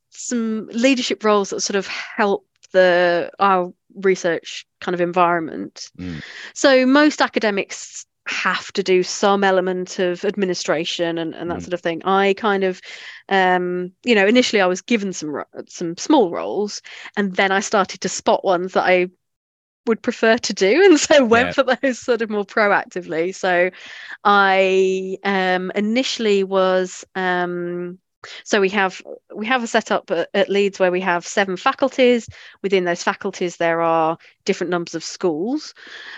some leadership roles that sort of help the our research kind of environment Mm. so most academics have to do some element of administration and, and that Mm. sort of thing. I kind of, um, you know, initially I was given some some small roles, and then I started to spot ones that I would prefer to do, and so went Yeah. for those sort of more proactively. So I um, initially was. Um, so we have we have a setup at, at Leeds where we have seven faculties. Within those faculties, there are different numbers of schools.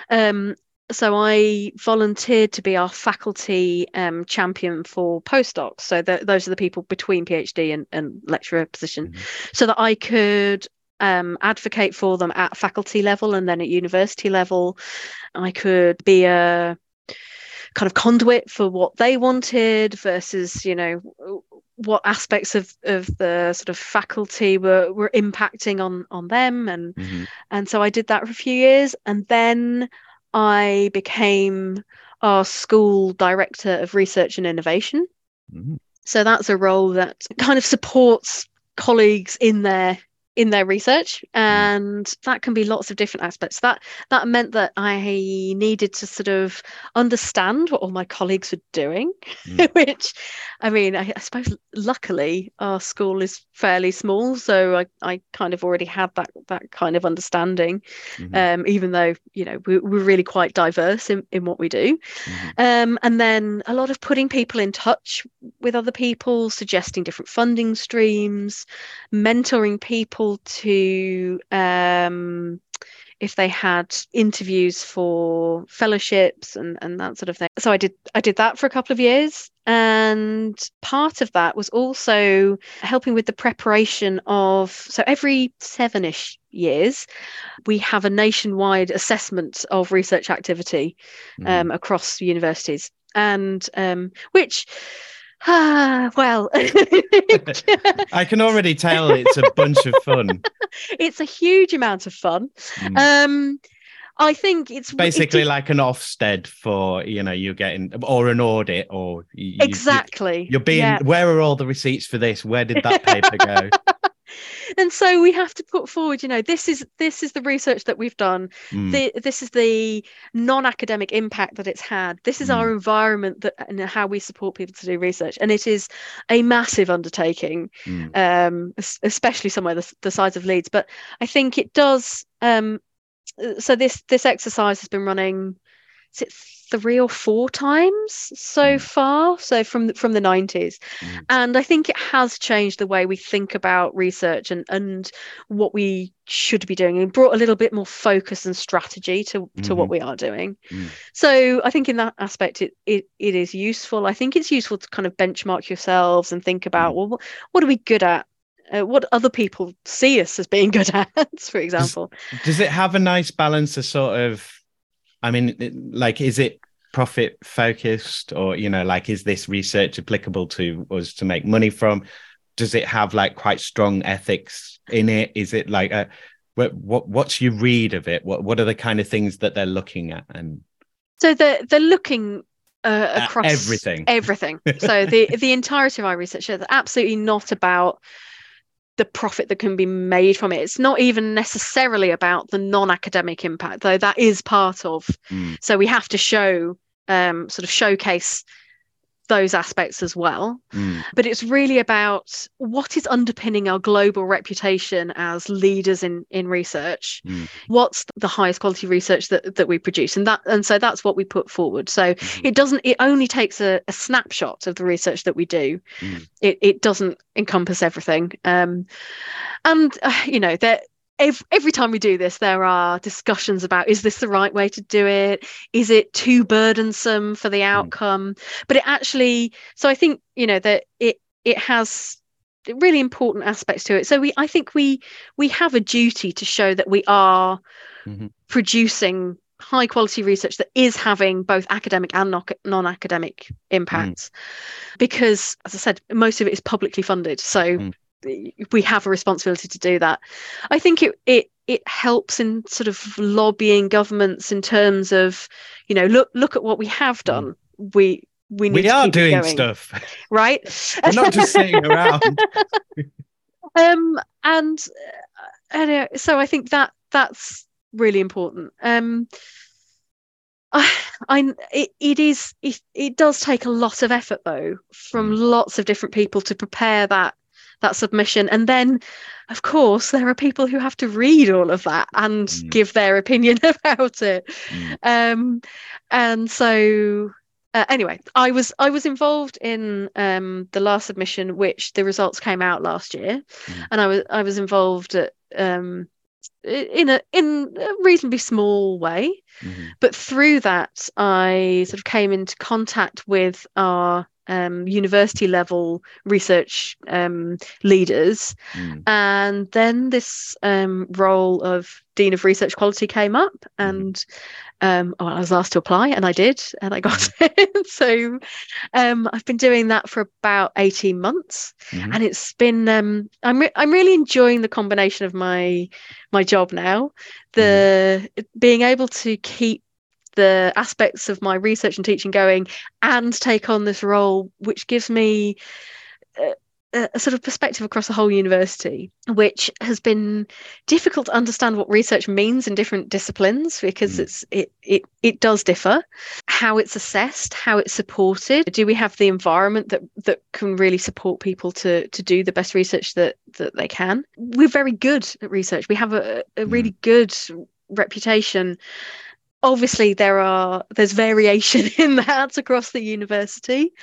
Um, so I volunteered to be our faculty um, champion for postdocs. So th- those are the people between PhD and, and lecturer position, Mhm. so that I could um, advocate for them at faculty level and then at university level. I could be a kind of conduit for what they wanted versus, you know, what aspects of, of the sort of faculty were, were impacting on on them and Mhm. and so I did that for a few years. And then I became our school director of research and innovation. Mhm. So that's a role that kind of supports colleagues in their in their research and that can be lots of different aspects that that meant that i needed to sort of understand what all my colleagues were doing Mm. which i mean I, I suppose luckily our school is fairly small so i, I kind of already had that that kind of understanding Mhm. um, even though you know we, we're really quite diverse in, in what we do Mhm. um, and then a lot of putting people in touch with other people, suggesting different funding streams, mentoring people to um, if they had interviews for fellowships and, and that sort of thing. So I did I did that for a couple of years. And part of that was also helping with the preparation of so every seven-ish years we have a nationwide assessment of research activity Mhm. um, across universities, and um, which, ah, well, I can already tell it's a bunch of fun. it's a huge amount of fun. Mm. Um, I think it's Basically, it- like an Ofsted for you know you're getting or an audit or you, you- exactly. You're being. yeah. Where are all the receipts for this? Where did that paper go? and so we have to put forward. You know, this is this is the research that we've done. Mm, The, this is the non-academic impact that it's had. This is our environment that and how we support people to do research, and it is a massive undertaking. mm, um, especially somewhere the, the size of Leeds. But I think it does. Um, uh, so this this exercise has been running. Is it three or four times so Mm. far? So from the- from the nineties, Mm. and I think it has changed the way we think about research and and what we should be doing, and brought a little bit more focus and strategy to to what Mhm. we are doing. Mm. So I think in that aspect, it, it it is useful. I think it's useful to kind of benchmark yourselves and think about Mm. well, what, what are we good at? Uh, what other people see us as being good at, for example. Does it have a nice balance of sort of? I mean, like, is it profit focused, or you know, like, is this research applicable to us to make money from? Does it have like quite strong ethics in it? Is it like a what what what's your read of it? What what are the kind of things that they're looking at? And So they're they're looking uh, across everything. Everything. So the the entirety of our research is absolutely not about the profit that can be made from it. It's not even necessarily about the non-academic impact, though that is part of. Mm. So we have to show, um, sort of showcase those aspects as well. Mm. But it's really about what is underpinning our global reputation as leaders in in research. Mm. What's the highest quality research that that we produce, and that and so that's what we put forward. So Mhm. it doesn't. It only takes a, a snapshot of the research that we do. Mm. It it doesn't encompass everything. Um, and uh, you know that. Every, every time we do this, there are discussions about is this the right way to do it? Is it too burdensome for the outcome? But it actually, so I think you know that it it has really important aspects to it. So we, I think we we have a duty to show that we are Mhm. producing high quality research that is having both academic and non- non-academic impacts because as i said most of it is publicly funded so Mm. We have a responsibility to do that i think it it it helps in sort of lobbying governments in terms of you know look look at what we have done we we need We are doing going, stuff. right We're not just sitting around. um and uh, so i think that that's really important um I, I it, it is it, it does take a lot of effort though from Mm. lots of different people to prepare that that submission and then of course there are people who have to read all of that and Mm. give their opinion about it Mm. um and so uh, anyway i was i was involved in um the last submission which the results came out last year Mm. and i was i was involved at, um in a in a reasonably small way Mhm. but through that i sort of came into contact with our um, university level research um, leaders Mm. and then this um, role of dean of research quality came up Mm-hmm. and um, well, i was asked to apply and i did and i got it so um, i've been doing that for about 18 months Mhm. and it's been um, i'm re- i'm really enjoying the combination of my my job now the being able to keep the aspects of my research and teaching going and take on this role which gives me a, a sort of perspective across the whole university which has been difficult to understand what research means in different disciplines because Mm. it's it, it it does differ. How it's assessed how it's supported. Do we have the environment that that can really support people to to do the best research that that they can? We're very good at research. We have a, a really good reputation obviously there are there's variation in that across the university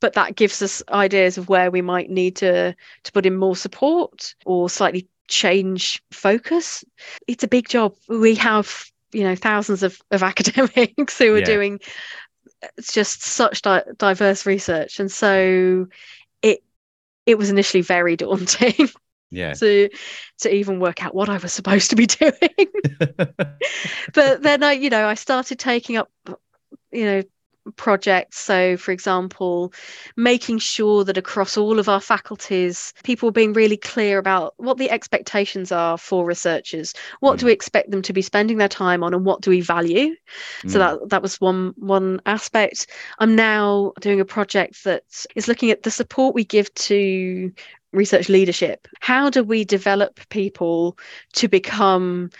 but that gives us ideas of where we might need to to put in more support or slightly change focus. It's a big job. We have you know thousands of, of academics who are Yeah. doing it's just such di- diverse research. And so it it was initially very daunting Yeah. to to even work out what I was supposed to be doing but then I, you know, I started taking up, you know, projects. So, for example, making sure that across all of our faculties, people were being really clear about what the expectations are for researchers. What do Mm. we expect them to be spending their time on, and what do we value? So Mm. that that was one one aspect. I'm now doing a project that is looking at the support we give to research leadership. How do we develop people to become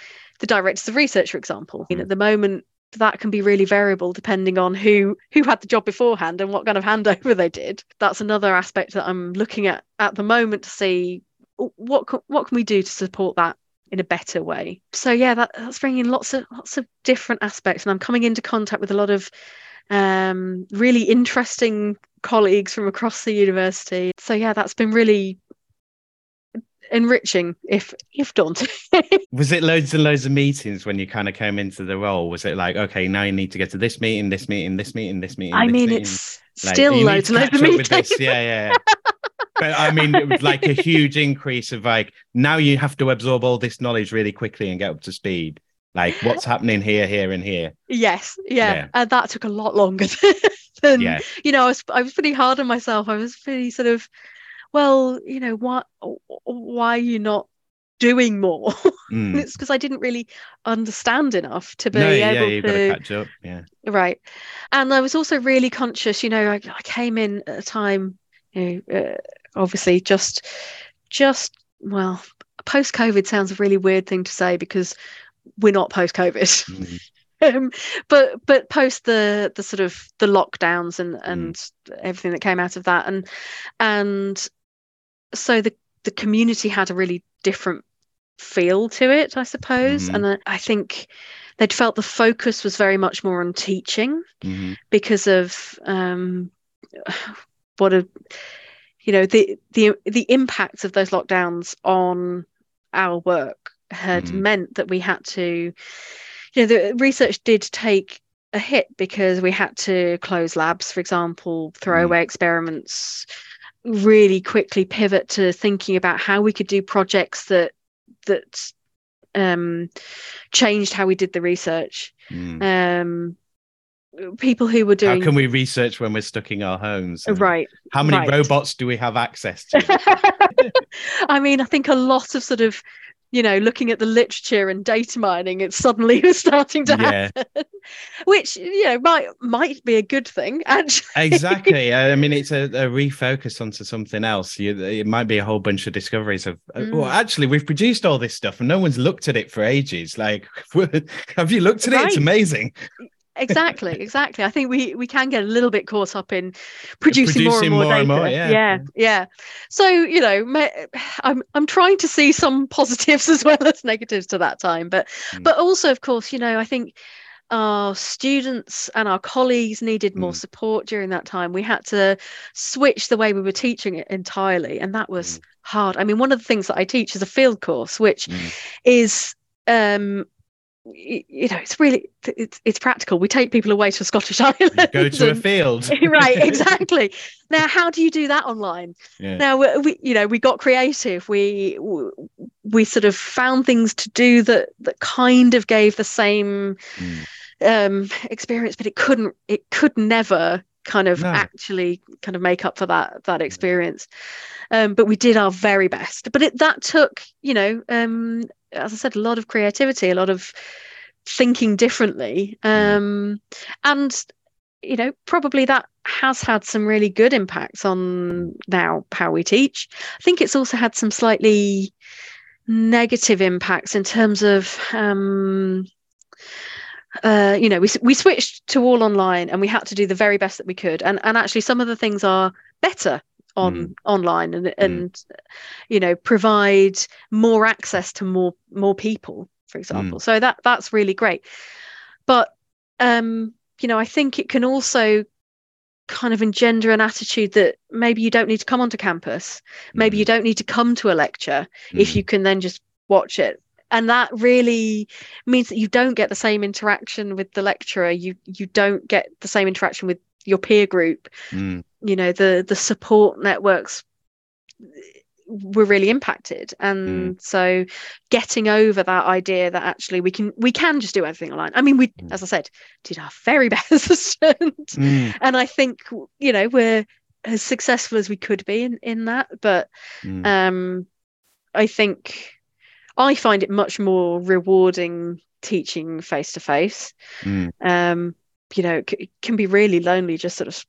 the directors of research, for example? Mm. at the moment that can be really variable depending on who who had the job beforehand and what kind of handover they did. That's another aspect that I'm looking at at the moment to see what co- what can we do to support that in a better way. So yeah, that, that's bringing lots of lots of different aspects, and I'm coming into contact with a lot of um, really interesting colleagues from across the university. So yeah, that's been really enriching, if if daunting. Was it loads and loads of meetings when you kind of came into the role? Was it like, okay, now you need to get to this meeting, this meeting, this meeting, this meeting? I this mean, meeting? it's Like, still loads and loads of meetings. Yeah, yeah. yeah. but I mean, it was like a huge increase of like now you have to absorb all this knowledge really quickly and get up to speed. Like what's happening here, here, and here. Yes, yeah. Yeah. and that took a lot longer than Yeah. you know. I was I was pretty hard on myself. I was pretty sort of, well, you know, why why are you not doing more? Mm. it's because I didn't really understand enough to be No, yeah, able got to catch up. Yeah. Right. And I was also really conscious, you know, I, I came in at a time, you know, uh, obviously just just well, post COVID sounds a really weird thing to say because we're not post COVID. Mm. um, but but post the the sort of the lockdowns and Mm. and everything that came out of that and and so the the community had a really different feel to it i suppose Mhm. and I, I think they'd felt the focus was very much more on teaching Mhm. because of um what a you know the the the impacts of those lockdowns on our work had Mm. meant that we had to you know the research did take a hit because we had to close labs for example throw Mm. away experiments really quickly pivot to thinking about how we could do projects that that um changed how we did the research Mm. um people who were doing. How can we research when we're stuck in our homes? right How many right. robots do we have access to? I mean, I think a lot of sort of, you know, looking at the literature and data mining, it suddenly was starting to yeah, happen, which you know might might be a good thing. Actually, exactly. I mean, it's a, a refocus onto something else. You, it might be a whole bunch of discoveries of, uh, well, Mm. actually, we've produced all this stuff and no one's looked at it for ages. Like, have you looked at it? It's amazing. Exactly, exactly. I think we we can get a little bit caught up in producing, more and more more and data. more, yeah. yeah, yeah. So you know, I'm I'm trying to see some positives as well as negatives to that time, but Mm. but also, of course, you know, I think our students and our colleagues needed more Mm. support during that time. We had to switch the way we were teaching it entirely, and that was Mm. hard. I mean, one of the things that I teach is a field course, which Mm. is um you know it's really it's, it's practical we take people away to scottish islands You go to a field. right exactly now how do you do that online Yeah. now we, we you know we got creative we we sort of found things to do that that kind of gave the same Mm. um experience but it couldn't it could never kind of No. actually kind of make up for that that experience um but we did our very best but it that took you know um as i said a lot of creativity a lot of thinking differently Mm. um and you know probably that has had some really good impacts on now how we teach i think it's also had some slightly negative impacts in terms of um uh, you know, we we switched to all online, and we had to do the very best that we could. And and actually, some of the things are better on Mm. online, and and you know, provide more access to more more people, for example. So that that's really great. But um, you know, I think it can also kind of engender an attitude that maybe you don't need to come onto campus, maybe you don't need to come to a lecture if Mm. you can then just watch it and that really means that you don't get the same interaction with the lecturer you you don't get the same interaction with your peer group Mm. you know the the support networks were really impacted and so getting over that idea that actually we can we can just do everything online i mean we Mm. as i said did our very best and, Mm. and i think you know we're as successful as we could be in in that but Mm. um i think i find it much more rewarding teaching face to face Mm. um you know c- can be really lonely just sort of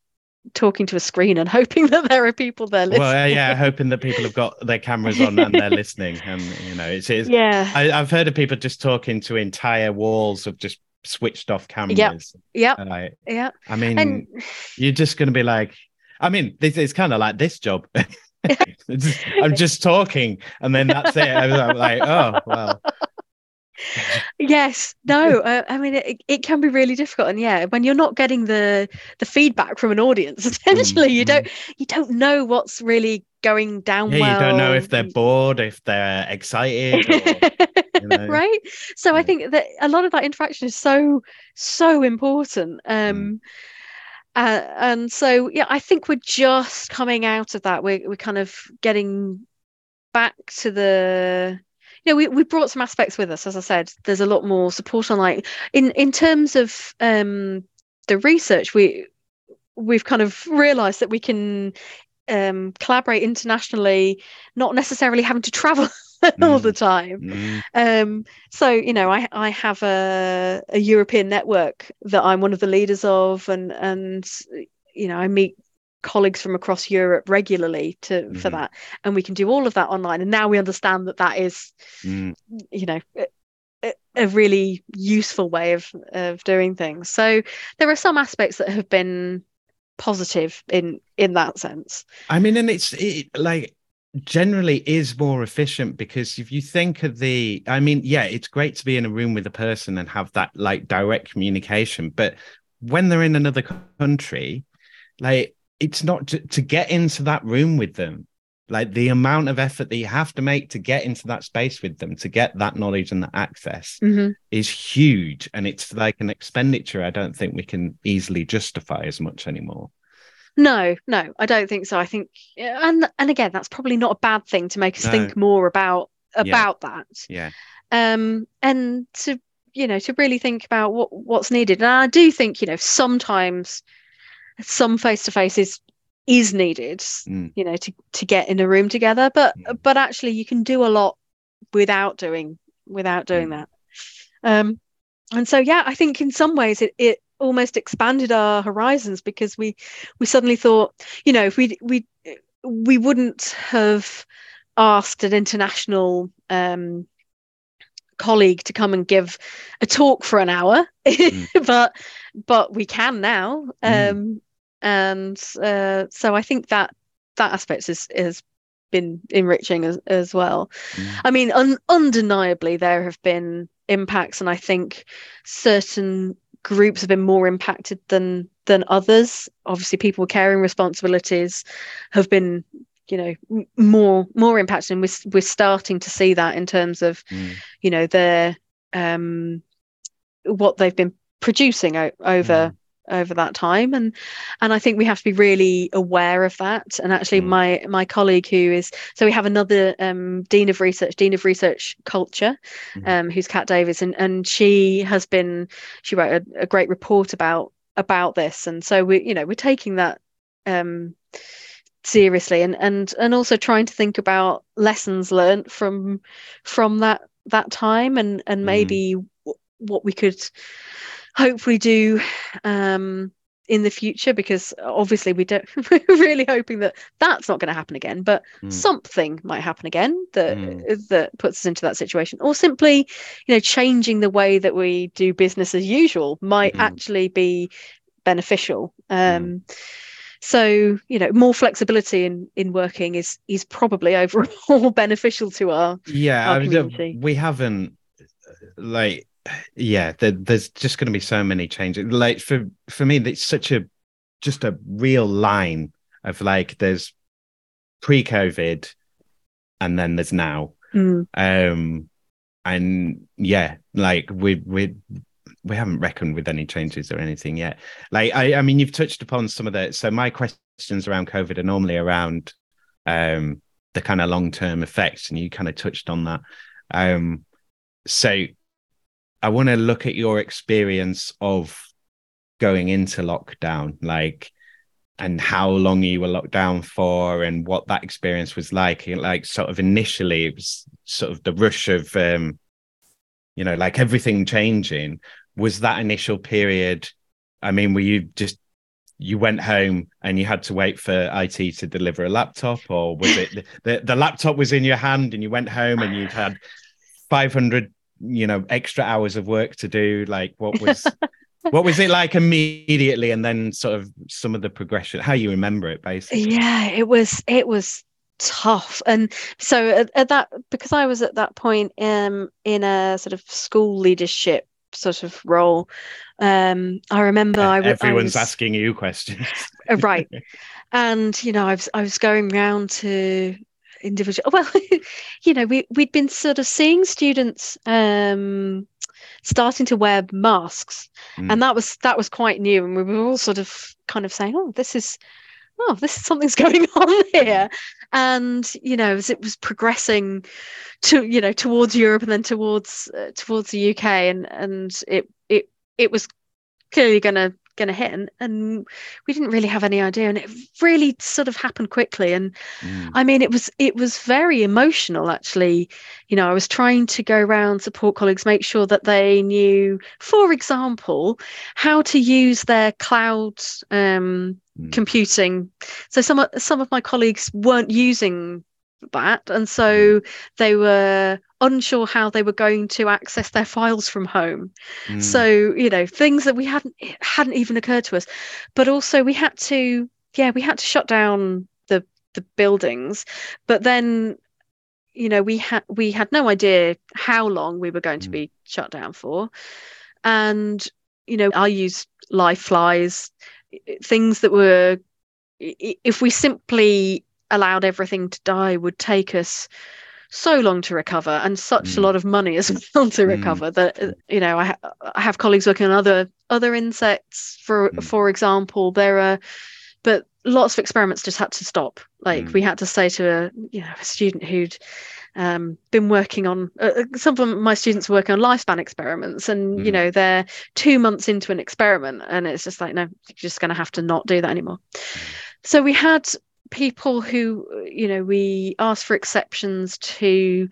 talking to a screen and hoping that there are people there listening Well, uh, yeah, hoping that people have got their cameras on and they're listening, and you know, it's, it's yeah I, I've heard of people just talking to entire walls of just switched off cameras. yeah And I, yeah I mean, and you're just going to be like, I mean, this is kind of like this job. Just- I'm just talking, and then that's it. I was I'm like, oh well, yes no uh, i mean it, it can be really difficult and yeah when you're not getting the the feedback from an audience essentially you mm. don't you don't know what's really going down yeah, well you don't know if they're bored, if they're excited. Or, you know. right so i think that a lot of that interaction is so so important Mm. um uh, and so yeah i think we're just coming out of that we're, we're kind of getting back to the you know we, we brought some aspects with us as i said there's a lot more support online in in terms of um the research we we've kind of realized that we can um collaborate internationally not necessarily having to travel all the time. Mm, um so you know i i have a a european network that i'm one of the leaders of and and you know i meet colleagues from across Europe regularly to mm-hmm. for that, and we can do all of that online. And now we understand that that is, mm. you know, a, a, really useful way of of doing things. So there are some aspects that have been positive in in that sense. I mean, and it's it, like generally is more efficient because if you think of the i mean yeah it's great to be in a room with a person and have that like direct communication but when they're in another country like it's not to, to get into that room with them. Like the amount of effort that you have to make to get into that space with them to get that knowledge and that access mm-hmm. is huge. And it's like an expenditure i don't think we can easily justify as much anymore. No no i don't think so. I think and and again that's probably not a bad thing to make us no. think more about about yeah. that. Yeah. Um and to you know to really think about what what's needed. And i do think you know sometimes some face to face is is needed mm. you know to to get in a room together but mm. but actually you can do a lot without doing without doing mm. that um and so yeah i think in some ways it it almost expanded our horizons because we we suddenly thought you know if we we we wouldn't have asked an international um colleague to come and give a talk for an hour mm. but but we can now mm. And uh, so I think that that aspect is has been enriching as, as well. Mm. I mean, un- undeniably there have been impacts, and I think certain groups have been more impacted than than others. Obviously, people with caring responsibilities have been you know m- more more impacted and we're, we're starting to see that in terms of mm. you know their um what they've been producing o- over mm over that time and and I think we have to be really aware of that and actually mm. my my colleague who is so we have another um, dean of research dean of research culture mm. um, who's Kat Davies and and she has been she wrote a, a, great report about about this and so we you know we're taking that um, seriously and and and also trying to think about lessons learned from from that that time and and mm. maybe w- what we could hopefully do um, in the future because obviously we don't we're really hoping that that's not going to happen again but mm. something might happen again that mm. that puts us into that situation or simply you know changing the way that we do business as usual might mm. actually be beneficial um, hmm. so you know more flexibility in in working is is probably overall beneficial to our yeah our I mean, we haven't like yeah, there, there's just going to be so many changes. Like for for me, it's such a just a real line of like there's pre-COVID, and then there's now. Mm. Um, and yeah, like we we we haven't reckoned with any changes or anything yet. Like I, I mean, you've touched upon some of the. So my questions around COVID are normally around um the kind of long term effects, and you kind of touched on that. Um, so I want to look at your experience of going into lockdown, like, and how long you were locked down for, and what that experience was like. Like, sort of initially, it was sort of the rush of, um, you know, like everything changing. Was that initial period? I mean, were you just you went home and you had to wait for IT to deliver a laptop, or was it the, the laptop was in your hand and you went home and you had 500 you know extra hours of work to do like what was what was it like immediately? And then sort of some of the progression how you remember it basically. Yeah it was it was tough. And so at, at that because i was at that point um in a sort of school leadership sort of role um i remember I, was everyone's I was, asking you questions. Uh, right. And you know i was i was going around to individual well you know we, we'd been sort of seeing students um, starting to wear masks mm. and that was that was quite new and we were all sort of kind of saying oh this is oh this is something's going on here and you know as it was progressing to you know towards europe and then towards uh, towards the uk and and it it it was clearly going to going to hit and, and we didn't really have any idea and it really sort of happened quickly and mm. i mean it was it was very emotional actually you know i was trying to go around support colleagues make sure that they knew for example how to use their cloud um, Mm. computing. So some of, some of my colleagues weren't using that, and so they were unsure how they were going to access their files from home. Mm. So you know things that we hadn't hadn't even occurred to us, but also we had to yeah we had to shut down the the buildings, but then you know we had we had no idea how long we were going to Mm. be shut down for, and you know I used live flies, things that were if we simply allowed everything to die would take us so long to recover and such a Mm. lot of money as well to Mm. recover that uh, you know I, ha- I have colleagues working on other other insects for Mm. for example there are but lots of experiments just had to stop like Mm. we had to say to a you know a student who'd um, been working on uh, uh, some of my students working on lifespan experiments and you Mm. know they're two months into an experiment and it's just like no you're just going to have to not do that anymore so we had people who you know we asked for exceptions to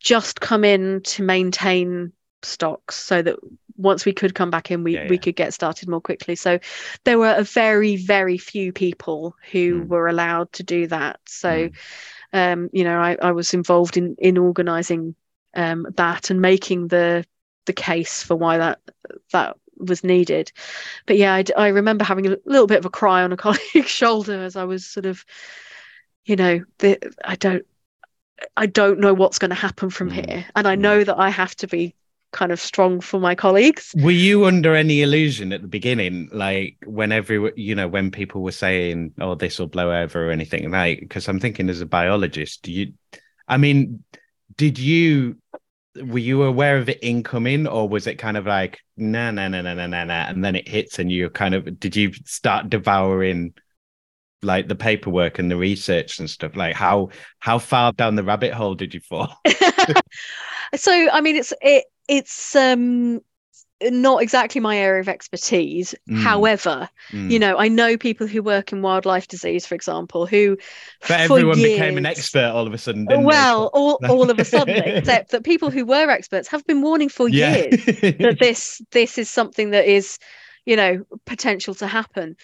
just come in to maintain stocks so that once we could come back in we, Yeah, we could get started more quickly so there were a very very few people who Mm. were allowed to do that so Mm. um you know i, I was involved in in organizing um that and making the the case for why that that was needed but yeah I remember having a little bit of a cry on a colleague's shoulder as i was sort of you know the, i don't i don't know what's going to happen from Mm. here and i Mm. know that i have to be kind of strong for my colleagues Were you under any illusion at the beginning, like when every you know when people were saying, "Oh, this will blow over" or anything like? Because I'm thinking, as a biologist, do you? I mean, did you? Were you aware of it incoming, or was it kind of like, nah, nah, nah, nah, nah, nah, nah, and then it hits, and you kind of did you start devouring? like the paperwork and the research and stuff like how how far down the rabbit hole did you fall so i mean it's it it's um not exactly my area of expertise Mm. however Mm. you know i know people who work in wildlife disease for example who but for everyone became an expert all of a sudden didn't they? well all, all of a sudden except that people who were experts have been warning for years that this this is something that is you know potential to happen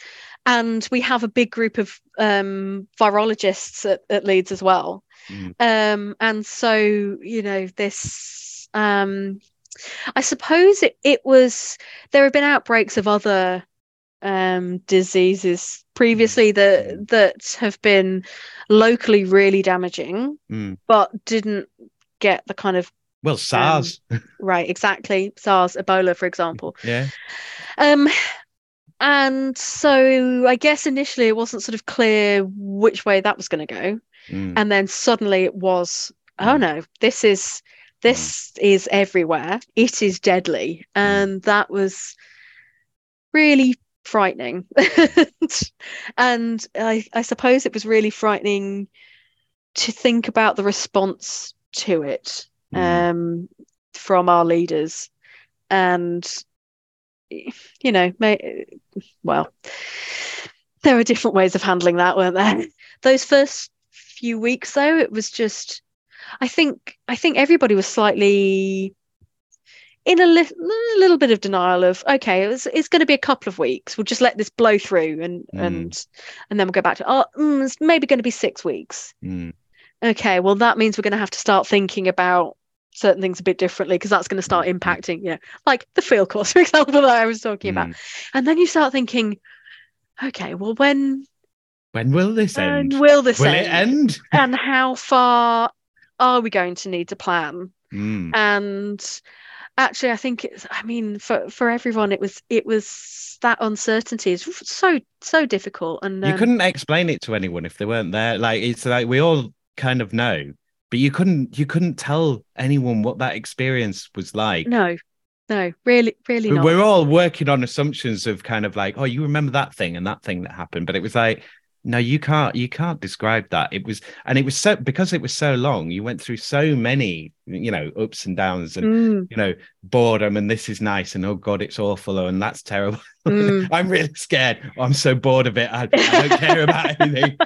and we have a big group of um, virologists at, at leeds as well Mm. um, and so you know this um, i suppose it, it was there have been outbreaks of other um, diseases previously that that have been locally really damaging Mm. but didn't get the kind of well SARS right exactly SARS Ebola for example yeah um and so I guess initially it wasn't sort of clear which way that was going to go Mm. and then suddenly it was oh Mm. no this is this is everywhere. It is deadly. Mm. and that was really frightening. And I, I suppose it was really frightening to think about the response to it Mm. um, from our leaders. And you know may, well there are different ways of handling that weren't there? Those first few weeks though it was just i think i think everybody was slightly in a, li- a little bit of denial of okay it was, it's going to be a couple of weeks we'll just let this blow through and Mm. and and then we'll go back to oh mm, it's maybe going to be six weeks Mm. okay well that means we're going to have to start thinking about certain things a bit differently because that's going to start Mhm. impacting yeah like the field course for example that i was talking about Mm. and then you start thinking okay well when when will this end when will this will end? it end and how far are we going to need to plan? Mm. and actually i think it's i mean for for everyone it was it was that uncertainty is so so difficult. And you um, couldn't explain it to anyone if they weren't there. Like it's like we all kind of know but you couldn't you couldn't tell anyone what that experience was like. No no really really not. we're all working on assumptions of kind of like oh you remember that thing and that thing that happened. But it was like no you can't you can't describe that. It was and it was so because it was so long you went through so many you know ups and downs and Mm, you know boredom and this is nice and oh god it's awful and that's terrible. Mm. i'm really scared. I'm so bored of it. I, I don't care about anything.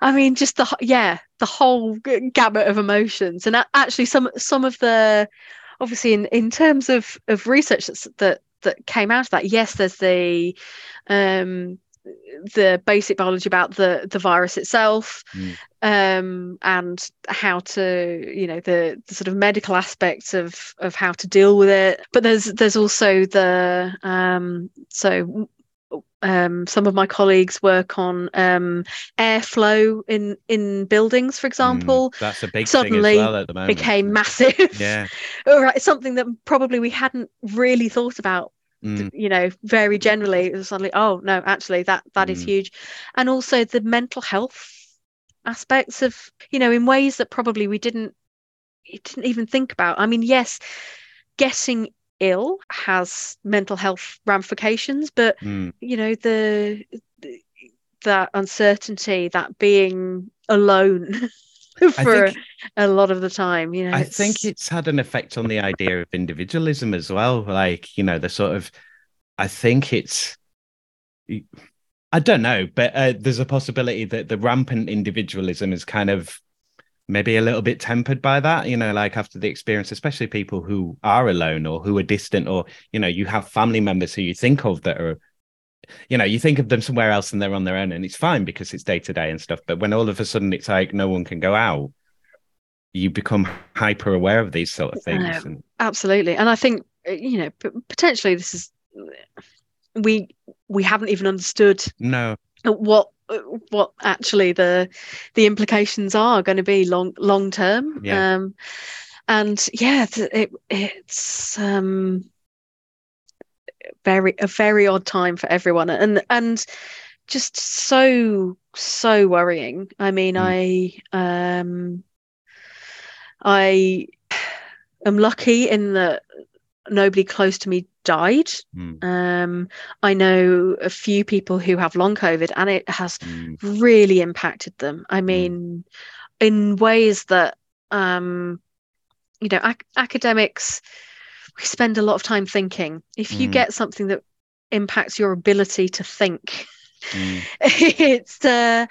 I mean, just the yeah, the whole gamut of emotions, and actually, some some of the obviously in in terms of of research that's, that that came out of that. Yes, there's the um, the basic biology about the the virus itself Mm. um and how to you know the, the sort of medical aspects of of how to deal with it but there's there's also the um so um, some of my colleagues work on um, airflow in in buildings, for example. Mm, that's a big suddenly thing as well at the moment. became massive. Yeah. All right, something that probably we hadn't really thought about Mm, you know very generally it was suddenly oh no actually that that is Mm. huge and also the mental health aspects of you know in ways that probably we didn't didn't even think about i mean yes getting ill has mental health ramifications but mm. you know the, the that uncertainty that being alone for think- a lot of the time you know I think it's had an effect on the idea of individualism as well. Like, you know, the sort of, I think it's, I don't know, but uh, there's a possibility that the rampant individualism is kind of maybe a little bit tempered by that, you know, like after the experience, especially people who are alone or who are distant, or, you know, you have family members who you think of that are, you know, you think of them somewhere else and they're on their own and it's fine because it's day to day and stuff. But when all of a sudden it's like no one can go out, you become hyper aware of these sort of things. And, absolutely and i think uh, you know potentially this is we we haven't even understood no, what what actually the the implications are going to be long long term Yeah. um and yeah it it's um very a very odd time for everyone. And and just so so worrying. I mean i um i am lucky in that nobody close to me died. Mm, um, I know a few people who have long COVID and it has mm, really impacted them. I mean, in ways that, um, you know, ac- academics, we spend a lot of time thinking. If you Mm. get something that impacts your ability to think, mm, it's uh,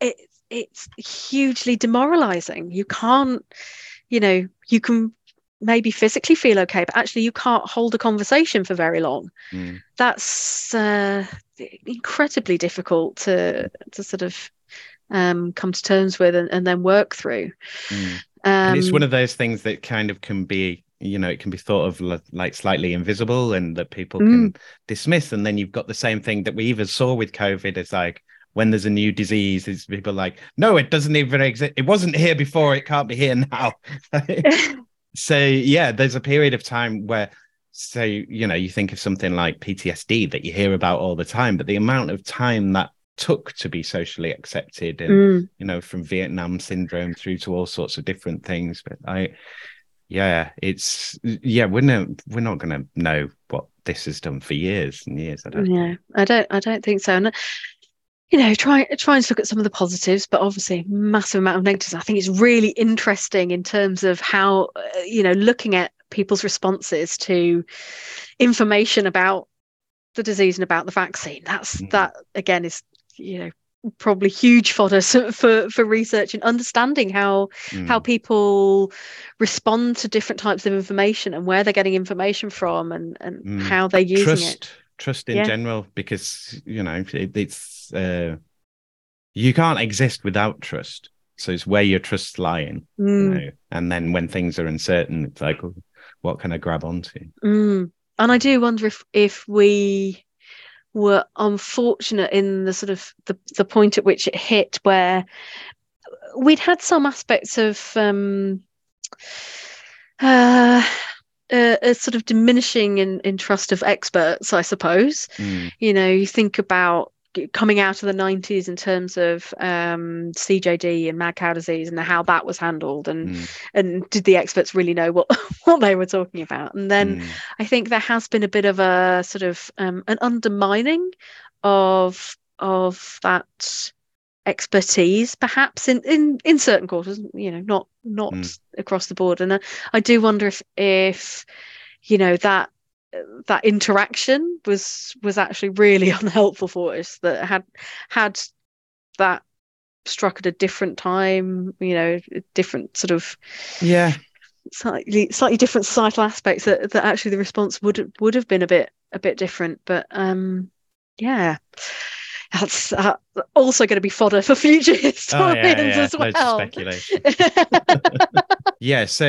it's it's hugely demoralizing. You can't, you know, you can maybe physically feel okay, but actually you can't hold a conversation for very long. mm. That's uh, incredibly difficult to to sort of um, come to terms with and, and then work through. Mm. Um, and it's one of those things that kind of can be you know it can be thought of like slightly invisible and that people Mm. can dismiss. And then you've got the same thing that we even saw with covid. It's like when there's a new disease it's people like no it doesn't even exist. It wasn't here before. It can't be here now. So yeah there's a period of time where so you know you think of something like ptsd that you hear about all the time but the amount of time that took to be socially accepted and Mm, you know, from Vietnam syndrome through to all sorts of different things. But I, yeah, it's yeah, we're not we're not going to know what this has done for years and years. I don't. yeah, think. I don't I don't think so. And you know, try trying to look at some of the positives, but obviously massive amount of negatives. I think it's really interesting in terms of how uh, you know looking at people's responses to information about the disease and about the vaccine. That's Mhm. that again is you know probably huge fodder for for research and understanding how how Mm, people respond to different types of information and where they're getting information from and and Mm. how they're using trust it. trust in Yeah. general because you know it, it's uh, you can't exist without trust. So it's where your trust's lying, you Mm, know? and then when things are uncertain, it's like, oh, what can I grab onto? mm. And I do wonder if if we were unfortunate in the sort of the, the point at which it hit where we'd had some aspects of um uh, uh, a sort of diminishing in, in trust of experts, I suppose. Mm, you know you think about coming out of the 90s in terms of um, CJD and mad cow disease and how that was handled and mm, and did the experts really know what what they were talking about? And then mm, I think there has been a bit of a sort of um, an undermining of of that expertise perhaps in in in certain quarters you know not not Mm. across the board. And I, I do wonder if if you know that that interaction was was actually really unhelpful for us that had had that struck at a different time you know different sort of yeah. slightly slightly different societal aspects that, that actually the response would would have been a bit a bit different but um yeah that's uh, also going to be fodder for future historians Oh, yeah, yeah, as loads of well. speculation. yeah so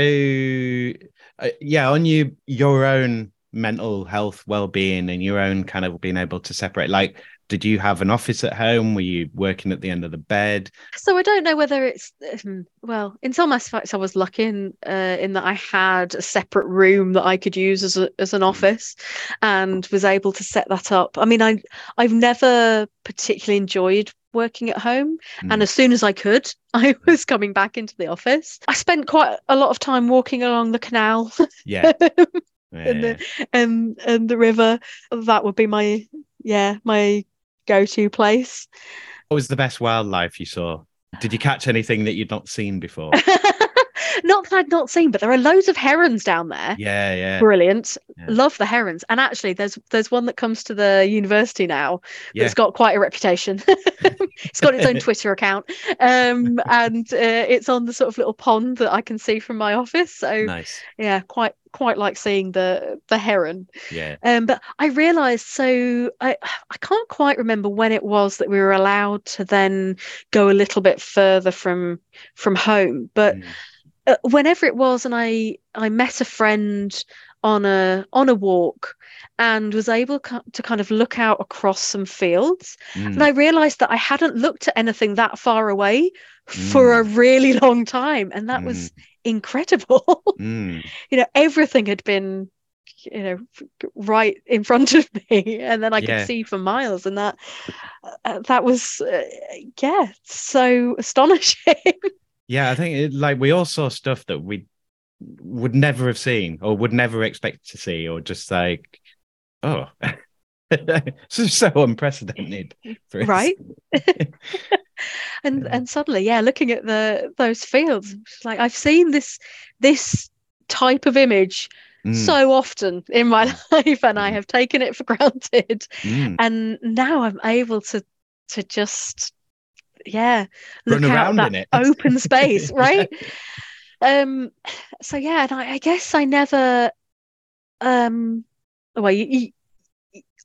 uh, yeah on you your own mental health well-being and your own kind of being able to separate like did you have an office at home were you working at the end of the bed so I don't know whether it's um, well. In some aspects, I was lucky in uh, in that I had a separate room that I could use as a, as an office, and was able to set that up. I mean, I I've never particularly enjoyed working at home, Mm. and as soon as I could, I was coming back into the office. I spent quite a lot of time walking along the canal yeah, the and and the river. That would be my yeah my go to place. what was the best wildlife you saw did you catch anything that you'd not seen before not that I'd not seen, but there are loads of herons down there. yeah yeah Brilliant. Yeah. Love the herons. And actually there's there's one that comes to the university now yeah that's got quite a reputation. it's got its own Twitter account. Um and uh, it's on the sort of little pond that I can see from my office. So nice yeah, quite quite like seeing the the heron. yeah Um, but I realised so I I can't quite remember when it was that we were allowed to then go a little bit further from from home. But Mm. uh, whenever it was, and I I met a friend on a on a walk and was able co- to kind of look out across some fields Mm. and I realised that I hadn't looked at anything that far away for a really long time and that was incredible Mm. you know everything had been you know right in front of me and then i Yeah. could see for miles and that uh, that was uh, yeah so astonishing Yeah, I think it, like we all saw stuff that we would never have seen or would never expect to see, or just like, oh, this is so unprecedented, for right and Yeah. and suddenly yeah looking at the those fields like i've seen this this type of image Mm, so often in my life and i Mm. have taken it for granted mm. and now i'm able to to just yeah look Run around that in it. open space right um so yeah and I, I guess i never um well you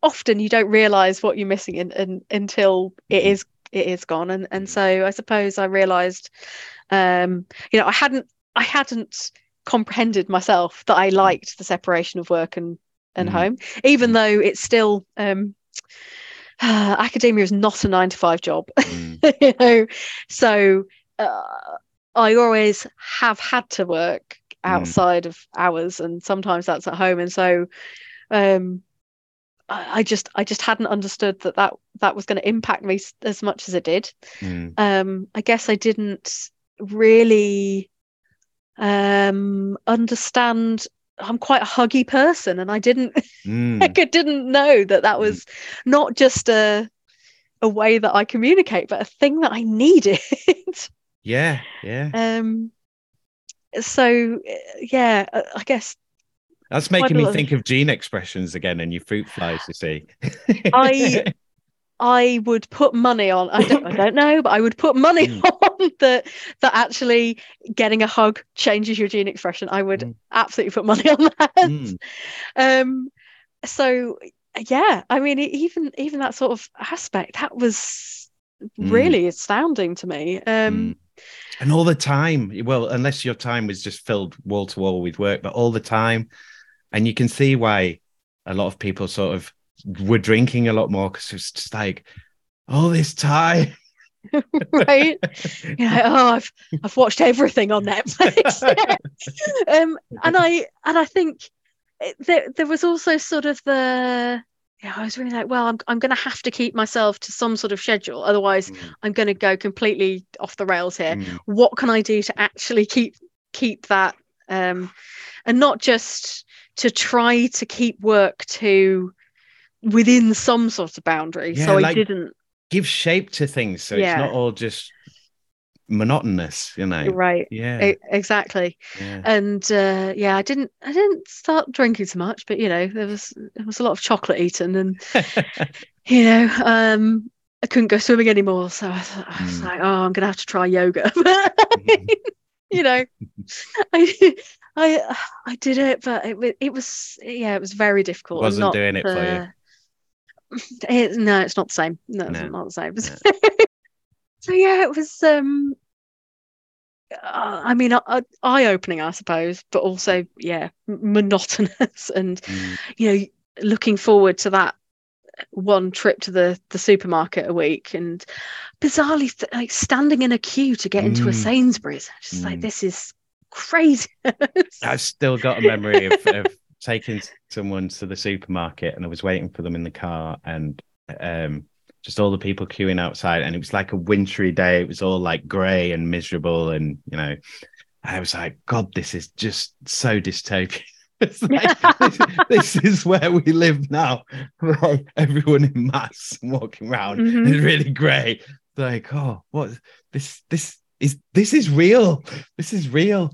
often you don't realize what you're missing in, in, until it Mhm. is it is gone and and Mhm. so i suppose i realized um you know i hadn't i hadn't comprehended myself that i liked the separation of work and and Mhm. home even though it's still um academia is not a nine to five job Mm, you know so uh, i always have had to work Mm. outside of hours and sometimes that's at home and so um I, just i just hadn't understood that that that was going to impact me as much as it did mm, um i guess i didn't really um understand i'm quite a huggy person and i didn't mm. I didn't know that that was not just a a way that I communicate, but a thing that I needed. Yeah, yeah. um, so uh, yeah, uh, I guess That's making me think of gene expressions again and your fruit flies, you see. I- I would put money on. I don't, I don't know, but I would put money Mm. on that. That actually getting a hug changes your gene expression. I would Mm. absolutely put money on that. Mm, Um, so yeah, I mean, even even that sort of aspect that was Mm. really astounding to me. Um, mm. And all the time, well, unless your time was just filled wall to wall with work, but all the time. And you can see why a lot of people sort of were drinking a lot more because it's just like all this time. right? you know, oh, I've I've watched everything on Netflix. um, and I and I think there there was also sort of the yeah, I was really like, well, I'm I'm going to have to keep myself to some sort of schedule, otherwise Mm, I'm going to go completely off the rails here. mm, What can I do to actually keep keep that, um, and not just to try to keep work to within some sort of boundary. Yeah, so I like- didn't. Give shape to things so Yeah. it's not all just monotonous, you know. Right. Yeah. Exactly. yeah. and uh, yeah, I didn't I didn't start drinking so much, but you know there was there was a lot of chocolate eaten, and you know um, I couldn't go swimming anymore, so I, thought, I was Mm. like, oh, I'm gonna have to try yoga. you know, I I I did it, but it it was yeah, it was very difficult. Wasn't not, doing it for you. uh, it, no, it's not the same. No, it's not the same. No. so yeah, it was. um uh, I mean, uh, eye opening, I suppose, but also, yeah, monotonous, and Mm. you know, looking forward to that one trip to the the supermarket a week, and bizarrely, th- like standing in a queue to get into a Mm. Sainsbury's. Just like Mm. this is crazy. I've still got a memory of, of taking someone to the supermarket and I was waiting for them in the car and um, just all the people queuing outside and it was like a wintry day. It was all like grey and miserable and you know, I was like, God, this is just so dystopian. It's like, this, this is where we live now. Like everyone in mass walking around. Mhm. It's really grey. Like, oh, what this this is this is real. This is real.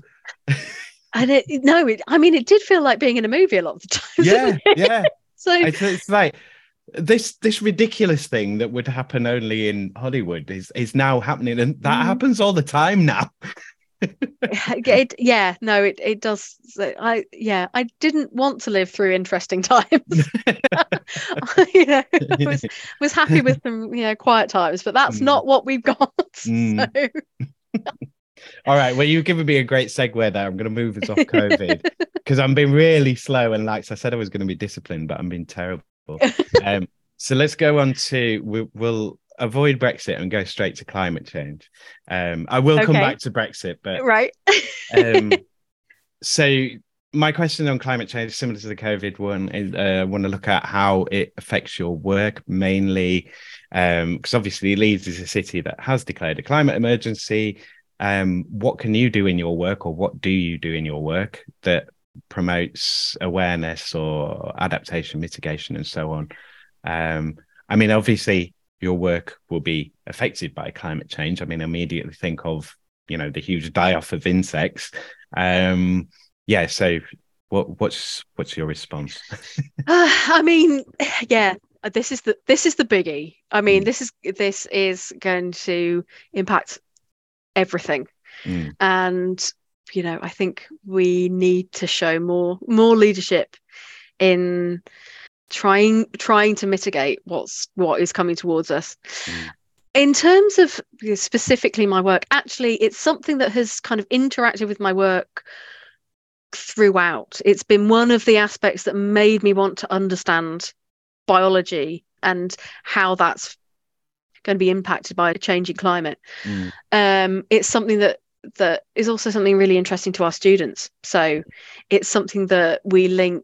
and it no, it, I mean, it did feel like being in a movie a lot of the time. yeah, yeah. So It's, it's like this this ridiculous thing that would happen only in Hollywood is is now happening, and that Mhm. happens all the time now. it, yeah no it, it does i yeah i didn't want to live through interesting times you know, I was, was happy with some you know quiet times but that's Mm. not what we've got Mm. so all right, well, you've given me a great segue there. I'm going to move us off COVID because I'm being really slow, and like I said, I was going to be disciplined, but I'm being terrible. um, so let's go on to we, we'll avoid Brexit and go straight to climate change. Um, I will come back to Brexit, but right um, so my question on climate change, similar to the COVID one, is uh, I want to look at how it affects your work mainly, because obviously Leeds is a city that has declared a climate emergency. Um, what can you do in your work, or what do you do in your work that promotes awareness or adaptation, mitigation, and so on? Um, I mean, obviously, your work will be affected by climate change. I mean, immediately think of you know the huge die-off of insects. Um, yeah. So, what what's what's your response? Uh, i mean yeah this is the this is the biggie i mean Mm. this is this is going to impact everything Mm, and you know i think we need to show more more leadership in trying trying to mitigate what's what is coming towards us Mm. in terms of specifically my work actually it's something that has kind of interacted with my work throughout it's been one of the aspects that made me want to understand biology and how that's going to be impacted by a changing climate mm, um, it's something that that is also something really interesting to our students. So it's something that we link,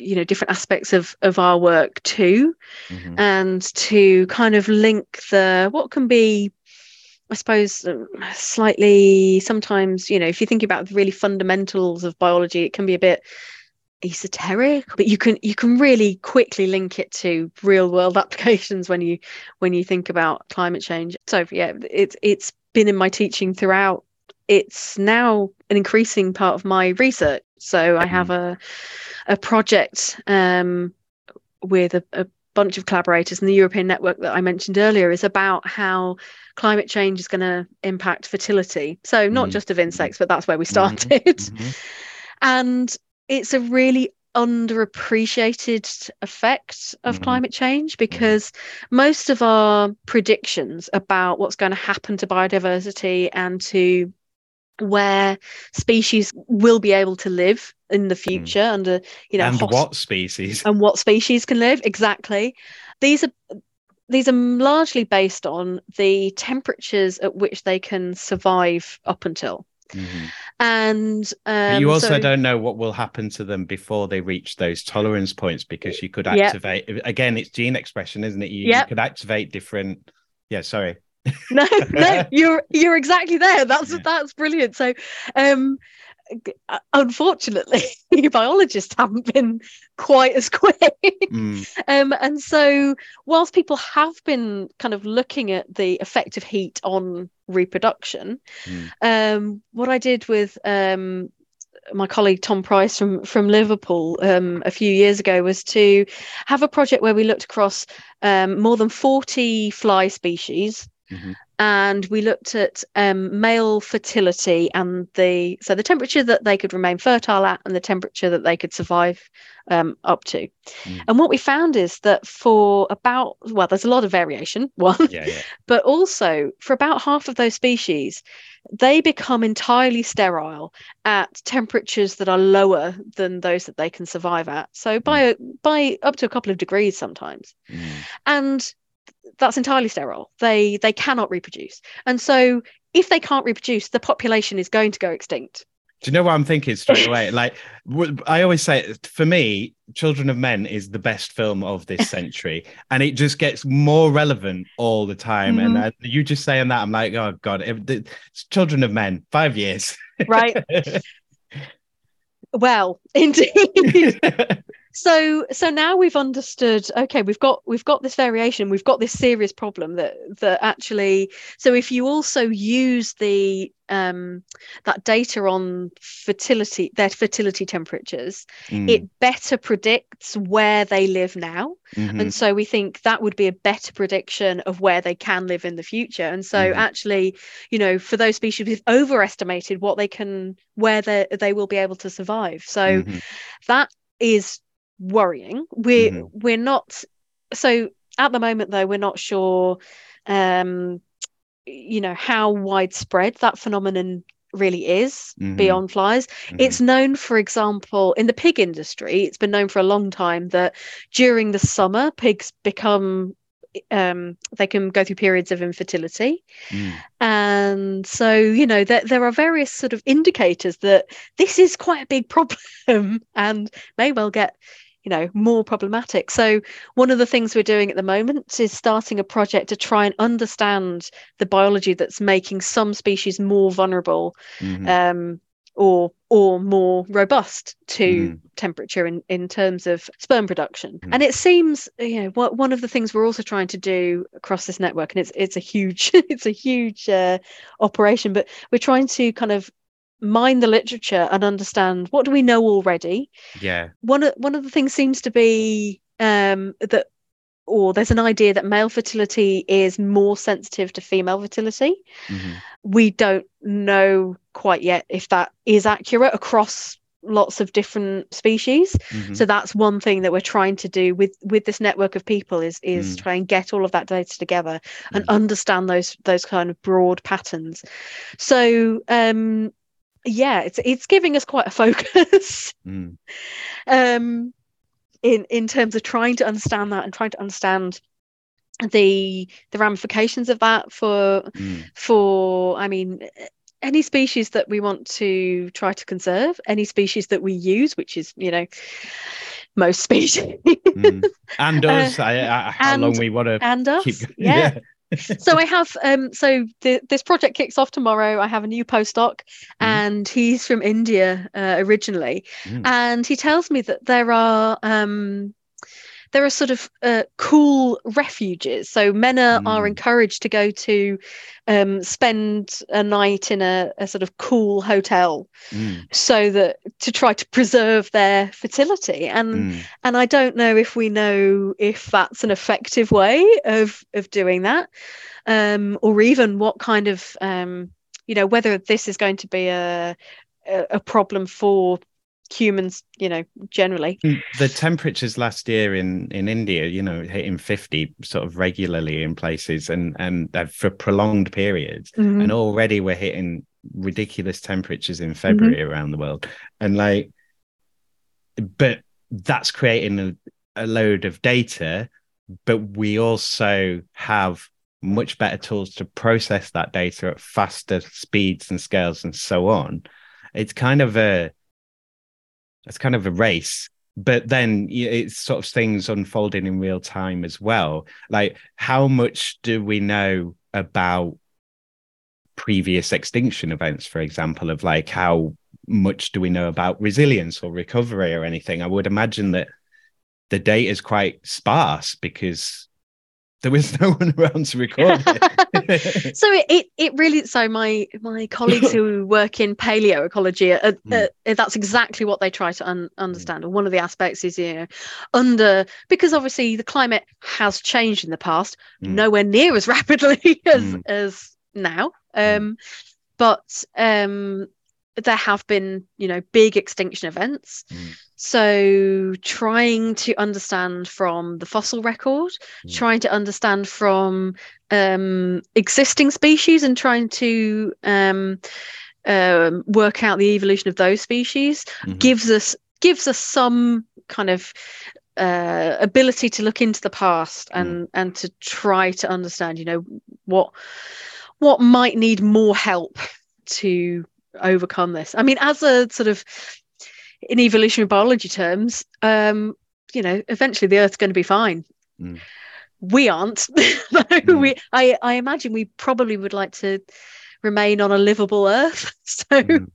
you know, different aspects of of our work to, mhm, and to kind of link the what can be. I suppose um, slightly sometimes, you know, if you think about the really fundamentals of biology, it can be a bit esoteric but you can you can really quickly link it to real world applications when you when you think about climate change. So yeah it's it's been in my teaching throughout. It's now an increasing part of my research so i have a a project um with a, a bunch of collaborators and the european network that i mentioned earlier is about how climate change is going to impact fertility so not Mm. just of insects but that's where we Mhm. started mhm, and it's a really underappreciated effect of Mhm. climate change because most of our predictions about what's going to happen to biodiversity and to where species will be able to live in the future under you know and hos- what species? and what species can live exactly these are these are largely based on the temperatures at which they can survive up until Mhm. and um, you also so- don't know what will happen to them before they reach those tolerance points because you could Yep. activate again. It's gene expression, isn't it? You, you could activate different. Yeah, sorry. no no you're you're exactly there that's Yeah. that's brilliant so um uh, unfortunately biologists haven't been quite as quick Mm, um and so whilst people have been kind of looking at the effect of heat on reproduction Mm. um what i did with um my colleague Tom Price from from Liverpool um, a few years ago was to have a project where we looked across um, more than 40 fly species Mhm. and we looked at um, male fertility and the so the temperature that they could remain fertile at and the temperature that they could survive um, up to. Mm. And what we found is that for about well, there's a lot of variation, one, yeah, yeah. but also for about half of those species, they become entirely sterile at temperatures that are lower than those that they can survive at. So by mm. by up to a couple of degrees sometimes, mm. and that's entirely sterile. They they cannot reproduce. And so if they can't reproduce, the population is going to go extinct. Do you know what I'm thinking straight away? like I always say, for me, Children of Men is the best film of this century, and it just gets more relevant all the time. Mm-hmm. And uh, you just saying that, I'm like, oh god, it's Children of Men, five years, right? well, indeed. So so now we've understood okay we've got we've got this variation we've got this serious problem that that actually so if you also use the um that data on fertility their fertility temperatures mm. it better predicts where they live now mm-hmm. and so we think that would be a better prediction of where they can live in the future and so mm. actually you know for those species we've overestimated what they can where they they will be able to survive so mm-hmm. that is worrying. We're mm-hmm. we're not so at the moment though we're not sure um you know how widespread that phenomenon really is mm-hmm. beyond flies. Mm-hmm. It's known, for example, in the pig industry, it's been known for a long time that during the summer, pigs become um, they can go through periods of infertility. Mm. And so, you know, there, there are various sort of indicators that this is quite a big problem and may well get you know more problematic so one of the things we're doing at the moment is starting a project to try and understand the biology that's making some species more vulnerable mm-hmm. um, or or more robust to mm. temperature in, in terms of sperm production. Mm. And it seems, you know, what one of the things we're also trying to do across this network, and it's it's a huge it's a huge uh, operation, but we're trying to kind of mine the literature and understand what do we know already. Yeah. One of one of the things seems to be um, that or there's an idea that male fertility is more sensitive to female fertility. Mm-hmm. We don't know quite yet if that is accurate across lots of different species mm-hmm. so that's one thing that we're trying to do with with this network of people is is mm. try and get all of that data together and mm. understand those those kind of broad patterns so um yeah, it's it's giving us quite a focus. Mm. Um, in in terms of trying to understand that and trying to understand the the ramifications of that for mm. for I mean any species that we want to try to conserve, any species that we use, which is you know most species, mm. and us, uh, I, I, how and, long we want to and us, keep, yeah. yeah so I have um so the, this project kicks off tomorrow. I have a new postdoc, mm. and he's from India uh, originally, mm. and he tells me that there are um there are sort of uh, cool refuges. So men are, mm. are encouraged to go to um, spend a night in a, a sort of cool hotel, mm. so that to try to preserve their fertility. And mm. and I don't know if we know if that's an effective way of of doing that, um, or even what kind of um, you know whether this is going to be a a problem for humans you know generally mm, the temperatures last year in in india you know hitting 50 sort of regularly in places and and for prolonged periods mm-hmm. and already we're hitting ridiculous temperatures in february mm-hmm. around the world and like but that's creating a, a load of data but we also have much better tools to process that data at faster speeds and scales and so on it's kind of a it's kind of a race but then it's sort of things unfolding in real time as well. Like how much do we know about previous extinction events for example of like how much do we know about resilience or recovery or anything? I would imagine that the data is quite sparse because there was no one around to record it. so it, it it really so my my colleagues who work in paleoecology uh, Mm. uh, that's exactly what they try to un- understand and one of the aspects is you know under because obviously the climate has changed in the past Mm. nowhere near as rapidly as Mm. as now Mm. um but um there have been you know big extinction events Mm. so trying to understand from the fossil record Mm. trying to understand from um, existing species and trying to um, um, work out the evolution of those species Mhm. gives us gives us some kind of uh, ability to look into the past and and to try to understand you know what what might need more help to overcome this i mean as a sort of in evolutionary biology terms um you know eventually the earth's going to be fine Mm. we aren't Mm. we i i imagine we probably would like to remain on a livable earth so Mm.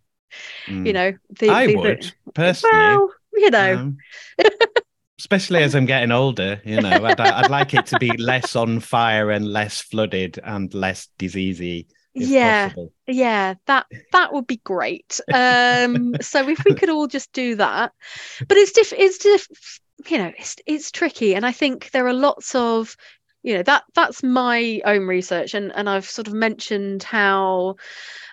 Mm. you know the, I the- would personally. well you know um, especially as I'm getting older, you know, I'd, I'd like it to be less on fire and less flooded and less diseasey. Yeah possible. yeah that that would be great. Um so if we could all just do that. But it's diff it's diff you know it's it's tricky. And i think there are lots of you know that that's my own research and and i've sort of mentioned how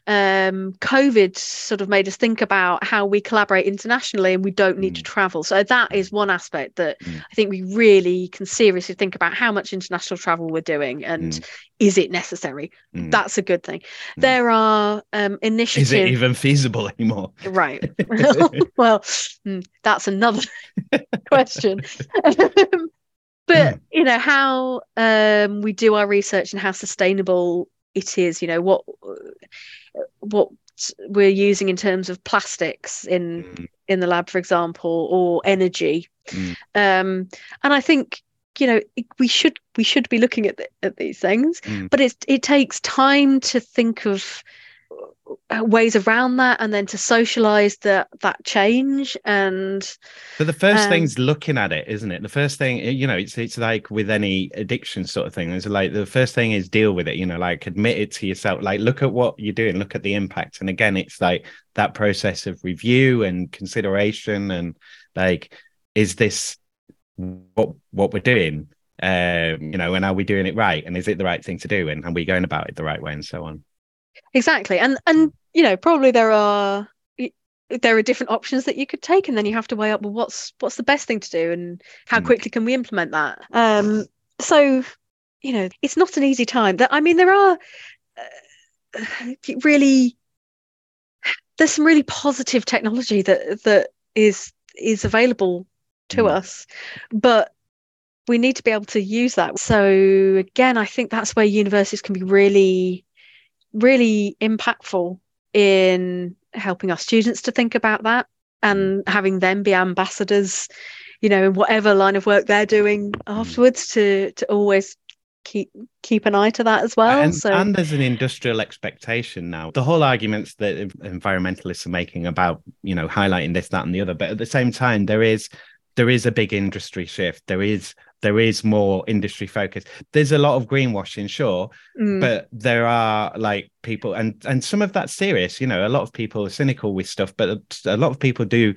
um covid sort of made us think about how we collaborate internationally and we don't need to Mm. travel so that is one aspect that Mm. i think we really can seriously think about how much international travel we're doing and Mm. is it necessary Mm. that's a good thing. Mm. There are um, initiatives. Is it even feasible anymore? Right. well, mm, that's another question. Um, but you know how um, we do our research and how sustainable it is. You know what what we're using in terms of plastics in Mm. in the lab, for example, or energy. Mm. Um, and I think you know we should we should be looking at th- at these things, Mm. but it it takes time to think of ways around that and then to socialize that that change and But the first Um, thing's looking at it, isn't it? The first thing, you know, it's it's like with any addiction sort of thing. It's like the first thing is deal with it, you know, like admit it to yourself. Like look at what you're doing, look at the impact. And again, it's like that process of review and consideration and like, is this what what we're doing? Um, you know, and are we doing it right? And is it the right thing to do? And are we going about it the right way and so on? Exactly and and you know probably there are there are different options that you could take and then you have to weigh up well what's what's the best thing to do and how Mm. quickly can we implement that um so you know it's not an easy time that i mean there are uh, really there's some really positive technology that that is is available to Mm. us but we need to be able to use that so again i think that's where universities can be really really impactful in helping our students to think about that and mm. having them be ambassadors you know in whatever line of work they're doing mm. afterwards to to always keep keep an eye to that as well and, so and there's an industrial expectation now. The whole arguments that environmentalists are making about, you know, highlighting this, that, and the other, but at the same time, there is there is a big industry shift. There is there is more industry focus. There's a lot of greenwashing, sure, mm, but there are like people, and and some of that's serious. You know, a lot of people are cynical with stuff, but a lot of people do.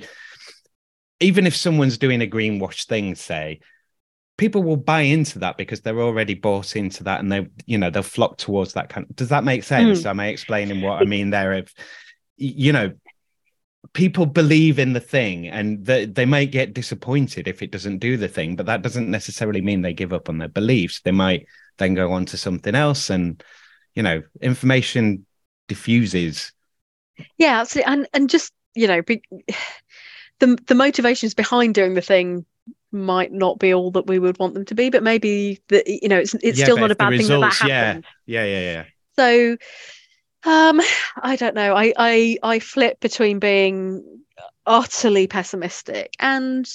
Even if someone's doing a greenwash thing, say, people will buy into that because they're already bought into that and they you know they'll flock towards that kind does that make sense am i explaining what i mean there of you know people believe in the thing and they, they might get disappointed if it doesn't do the thing but that doesn't necessarily mean they give up on their beliefs. They might then go on to something else and you know information diffuses. Yeah absolutely. And and just you know be, the the motivations behind doing the thing might not be all that we would want them to be but maybe the you know it's it's Yeah, still not a bad thing that that results- yeah. yeah yeah yeah. So um i don't know. I i i flip between being utterly pessimistic and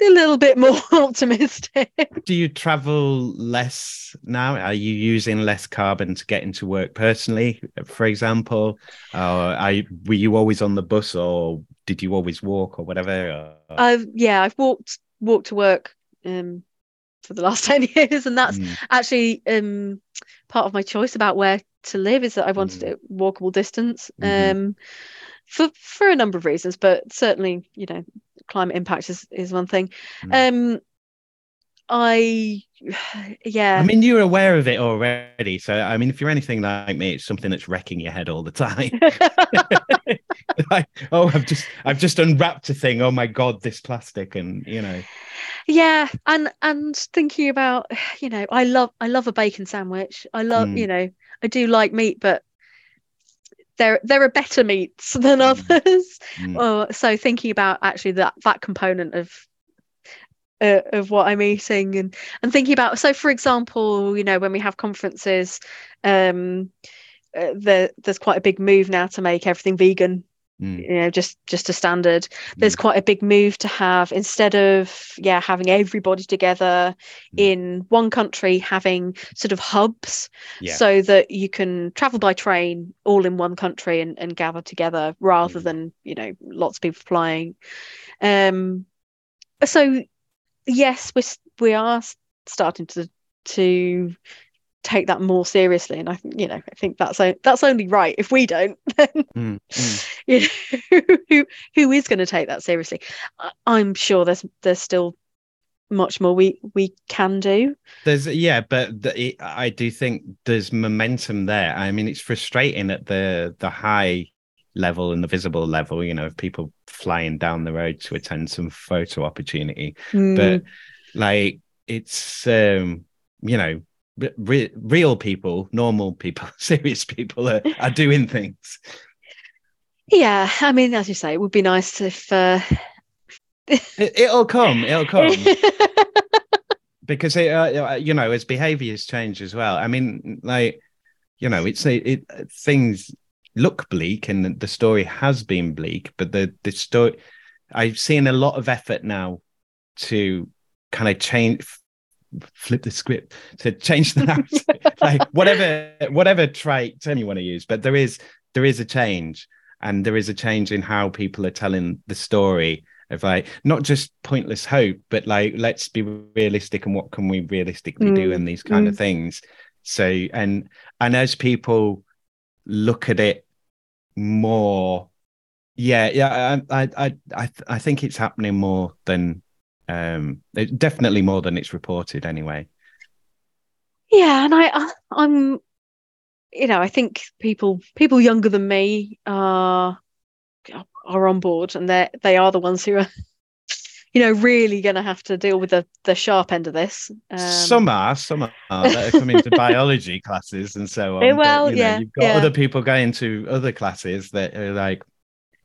a little bit more optimistic. Do you travel less now? Are you using less carbon to get into work personally for example? Or are you, were you always on the bus or did you always walk or whatever? Or- i've yeah i've walked walked to work um for the last 10 years and that's Mm, actually um part of my choice about where to live is that I wanted Mm. it walkable distance Mhm. um for for a number of reasons but certainly you know climate impact is is one thing Mm. um I yeah I mean, you're aware of it already. So, I mean, if you're anything like me, it's something that's wrecking your head all the time. like, oh, I've just, I've just unwrapped a thing. Oh my god, this plastic, and you know, yeah and and thinking about you know I love I love a bacon sandwich I love Mm. you know I do like meat but there there are better meats than Mm. others Mm. oh so thinking about actually that that component of uh, of what I'm eating and and thinking about so for example you know when we have conferences um uh, there there's quite a big move now to make everything vegan Mm. you know just just a standard there's quite a big move to have instead of yeah having everybody together Mm. in one country having sort of hubs Yeah. so that you can travel by train all in one country and, and gather together rather Mhm. than you know lots of people flying um so yes we're we are starting to to take that more seriously and i think you know i think that's o- that's only right if we don't then Mm. Mm. you know, who who is going to take that seriously I- i'm sure there's there's still much more we we can do There's yeah, but the, it, I do think there's momentum there. I mean, it's frustrating at the the high level and the visible level. You know, of people flying down the road to attend some photo opportunity, but like it's um you know re- re- real people normal people serious people are, are doing things. Yeah i mean as you say it would be nice if uh it, it'll come it'll come. Because it uh, you know as behaviors change as well. I mean like you know it's a, it things look bleak and the story has been bleak but the the story i've seen a lot of effort now to kind of change flip the script to change the narrative. Like whatever whatever trait term you want to use but there is there is a change. And there is a change in how people are telling the story of like not just pointless hope but like let's be realistic and what can we realistically do Mm, and these kind of mm. things. So and and as people look at it more. Yeah yeah i i i i, think it's happening more than um it, definitely more than it's reported anyway. Yeah and i I- i'm you know i think people people younger than me are are on board and they they are the ones who are you know really going to have to deal with the the sharp end of this. Um, some are some are that are coming to biology classes and so on Eh, but, well, you know, yeah, you've got yeah. other people going to other classes that are like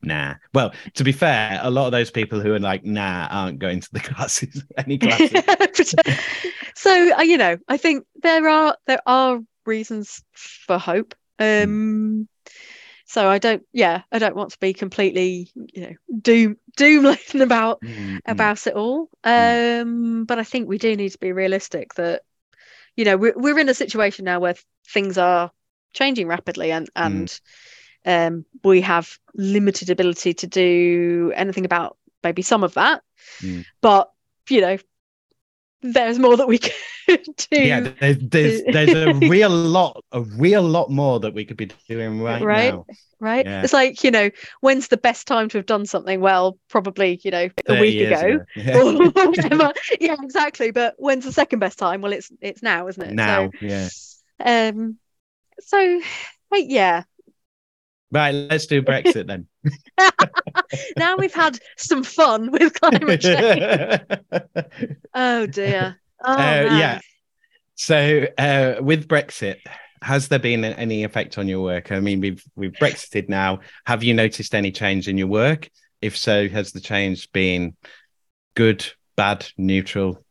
nah. Well to be fair a lot of those people who are like nah aren't going to the classes any classes. So uh, you know i think there are there are reasons for hope. Um so i don't yeah i don't want to be completely you know doom doom about Mm, mm, about it all Mm. um but i think we do need to be realistic that you know we're, we're in a situation now where things are changing rapidly and Mm. and um we have limited ability to do anything about maybe some of that Mm. but you know there's more that we could do. Yeah there's there's, there's a real lot a real lot more that we could be doing right, Right. now. right. Yeah. it's like you know when's the best time to have done something? Well probably you know a week ago. Yeah. yeah exactly. But when's the second best time? Well it's it's now isn't it? Now yeah. so, um so yeah right let's do brexit then now we've had some fun with climate change oh dear oh Uh, yeah. So, uh, with Brexit, has there been any effect on your work? I mean, we've we've Brexited now. Have you noticed any change in your work? If so, has the change been good, bad, neutral?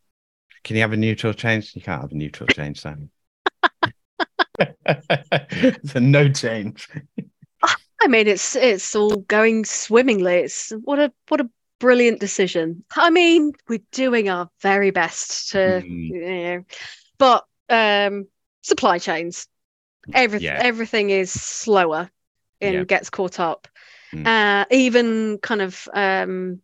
Can you have a neutral change? You can't have a neutral change, Sam. so no change. I mean, it's it's all going swimmingly. It's what a what a brilliant decision. I mean, we're doing our very best to, Mm. you know, but um, supply chains, everything Yeah. everything is slower and Yeah. gets caught up. Mm. Uh, even kind of um,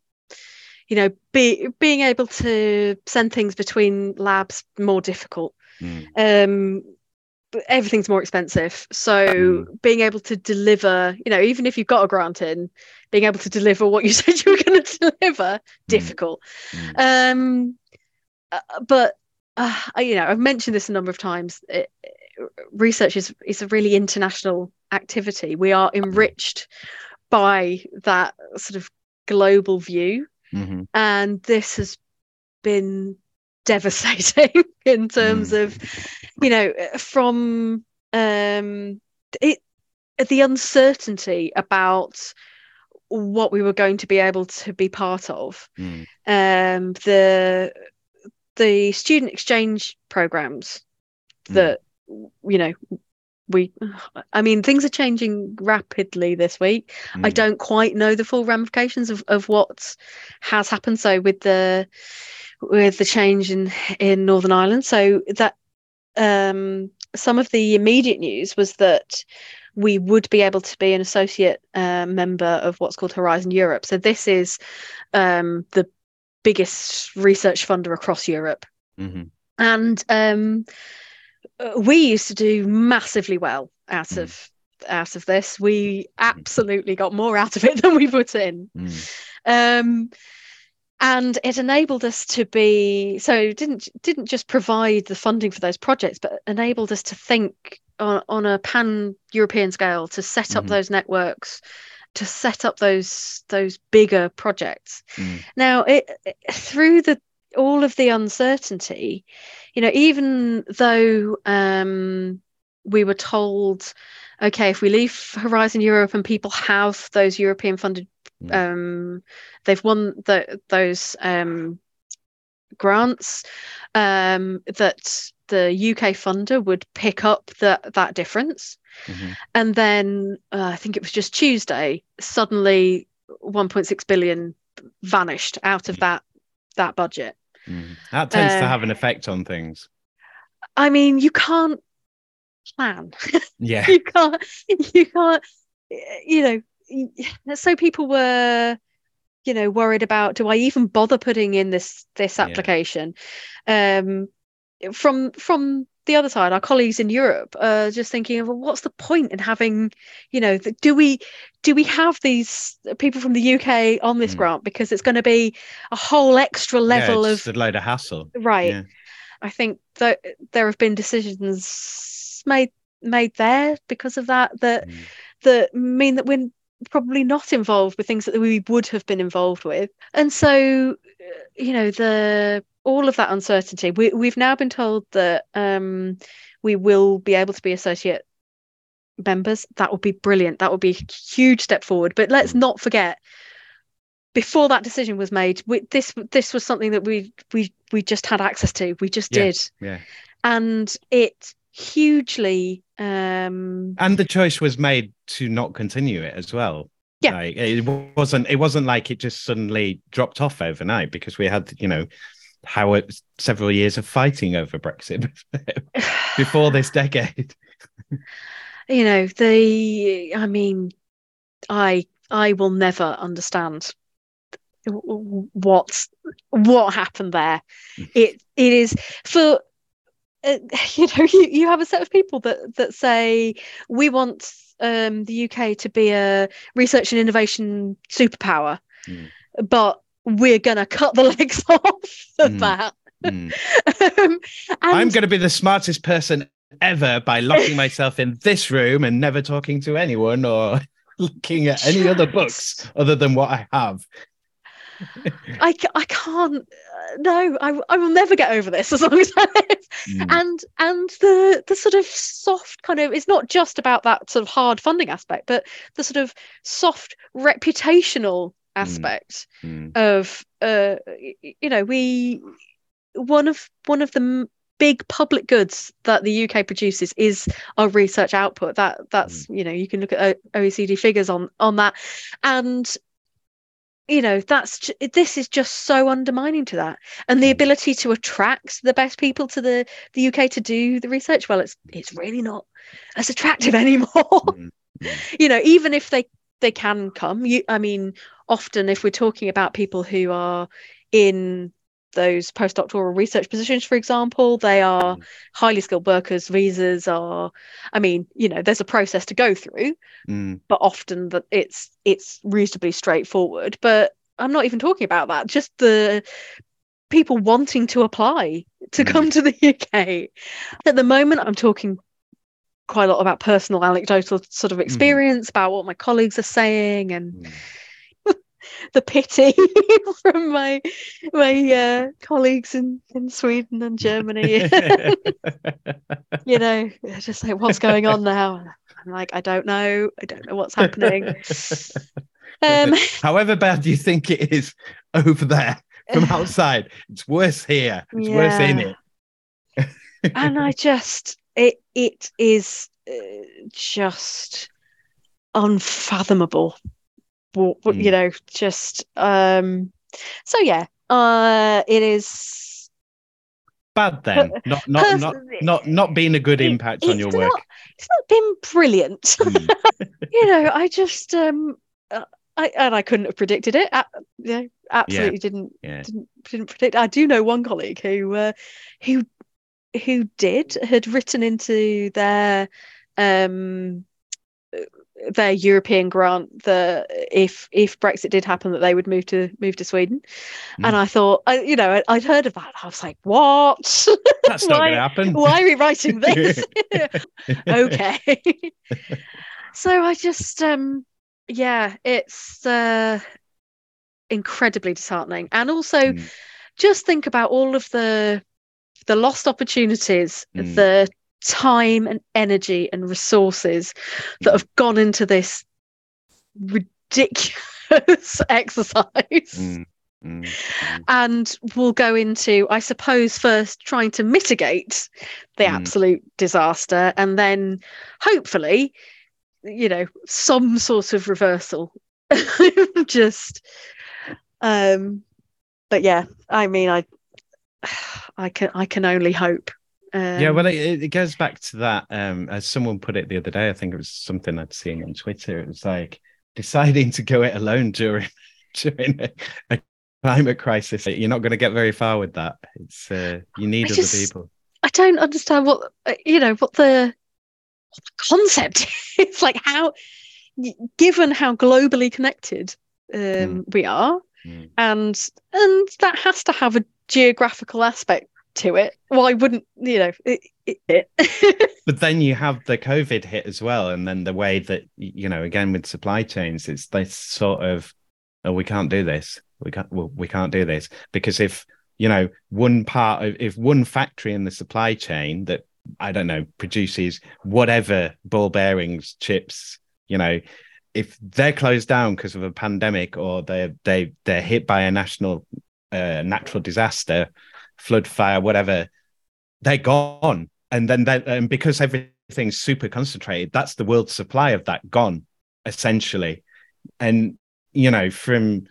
you know be, being able to send things between labs more difficult Mm. um everything's more expensive. So Mm. being able to deliver you know even if you've got a grant in being able to deliver what you said you were going to deliver difficult. Mm. um uh, but uh, I- you know i've mentioned this a number of times. It, research is is a really international activity. We are enriched by that sort of global view. Mhm. and this has been devastating in terms Mm. of you know from um it the uncertainty about what we were going to be able to be part of Mm. um the the student exchange programs Mm. that you know we i mean things are changing rapidly this week I Mm. don't quite know the full ramifications of, of what has happened. So with the with the change in in Northern Ireland, so that um, some of the immediate news was that we would be able to be an associate uh, member of what's called Horizon Europe. So this is um, the biggest research funder across Europe, Mhm. and um, uh, we used to do massively well out Mm. of out of this. We absolutely got more out of it than we put in. Mm. Um, and it enabled us to be so didn't didn't just provide the funding for those projects, but enabled us to think on, on a pan European scale to set up Mhm. those networks, to set up those those bigger projects. Mm. Now, it, it- through the all of the uncertainty, you know, even though um, we were told, okay, if we leave Horizon Europe and people have those European funded, Mm. um, they've won the, those um, grants, um, that the UK funder would pick up that that difference Mhm. and then uh, I think it was just Tuesday. Suddenly, 1.6 billion vanished out of that that budget. Mm. That tends to Uh, have an effect on things. I mean, you can't plan. Yeah. you can't. You can't. You know. So people were, you know, worried about do I even bother putting in this this Yeah. application? Um, from from the other side, our colleagues in Europe are just thinking of well, what's the point in having, you know, the, do we do we have these people from the UK on this Mm. grant because it's going to be a whole extra level yeah, of a load of hassle. right. Yeah. I think that there have been decisions made made there because of that that Mm. that mean that we're probably not involved with things that we would have been involved with and so uh, you know the all of that uncertainty we, we've now been told that um we will be able to be associate members that would be brilliant that would be a huge step forward but let's Mm. not forget before that decision was made we, this this was something that we we we just had access to we just Yeah. did Yeah. and it hugely um And the choice was made to not continue it as well. Yeah. Like, it wasn't it wasn't like it just suddenly dropped off overnight because we had, you know, how it, several years of fighting over Brexit before this decade. you know the i mean i i will never understand what what happened there Mm. it it is for uh, you know you, you have a set of people that that say we want um the uk to be a research and innovation superpower Mm. but we're gonna cut the legs off of Mm. that Mm. um, I'm going to be the smartest person ever by locking myself in this room and never talking to anyone or looking at any other books other than what I have. I, I can't uh, no I, I will never get over this as long as I live. Mm. and and the the sort of soft kind of it's not just about that sort of hard funding aspect but the sort of soft reputational aspect Mm. of uh you know we one of one of the big public goods that the UK produces is our research output. That that's you know you can look at O- OECD figures on on that. And you know that's this is just so undermining to that and the Mm. ability to attract the best people to the the UK to do the research well it's it's really not as attractive anymore Mm. Mm. you know even if they they can come. You, I mean, often if we're talking about people who are in those postdoctoral research positions, for example, they are Mm. highly skilled workers. Visas are, I mean, you know, there's a process to go through, Mm, but often that it's it's reasonably straightforward. But I'm not even talking about that. Just the people wanting to apply to Mm. come to the UK. At the moment, I'm talking quite a lot about personal anecdotal sort of experience about what my colleagues are saying and mm. The pity from my my uh, colleagues in, in Sweden and Germany. you know, just like, what's going on now? I'm like, I don't know. I don't know what's happening. Um, However bad you think it is over there from outside, it's worse here. It's worse in it. and I just it it is uh, just unfathomable. What- You Mm. know, just um. So yeah, uh, it is Bad then. Not not pers- not not not being a good it- impact on your work. not- it's not been brilliant. Mm, you know, I just um, uh, I and I couldn't have predicted it. Uh, yeah, absolutely didn't yeah. didn't didn't predict. I do know one colleague who uh, who who did had written into their um their European grant that if if Brexit did happen that they would move to move to Sweden. And Mm. I thought, I, you know, I'd heard of that. I was like, what? That's not going to happen. Why are we writing this? okay. so I just um yeah, it's uh incredibly disheartening. And also Mm. just think about all of the the lost opportunities, Mm. the time and energy and resources that have gone into this ridiculous exercise Mm, mm, mm. and we'll go into i suppose first trying to mitigate the Mm. absolute disaster and then hopefully you know some sort of reversal just um but yeah i mean i i can i can only hope um, yeah, well, it, it goes back to that. Um, as someone put it the other day, I think it was something I'd seen on Twitter. It was like deciding to go it alone during during a, a climate crisis. You're not going to get very far with that. It's uh, you need I other just- people. I don't understand what uh, you know what the, what the concept is like how given how globally connected um, we are Mm. and and that has to have a geographical aspect to it why wouldn't you know it, it. But then you have the COVID hit as well, and then the way that you know, again with supply chains, it's this sort of, oh, we can't do this. We can't. Well, we can't do this because if you know one part of if one factory in the supply chain that I don't know produces whatever ball bearings, chips, you know, if they're closed down because of a pandemic or they they they're hit by a national uh, natural disaster, flood, fire, whatever, they're gone. And then that and because everything's super concentrated that's the world supply of that gone essentially. And you know from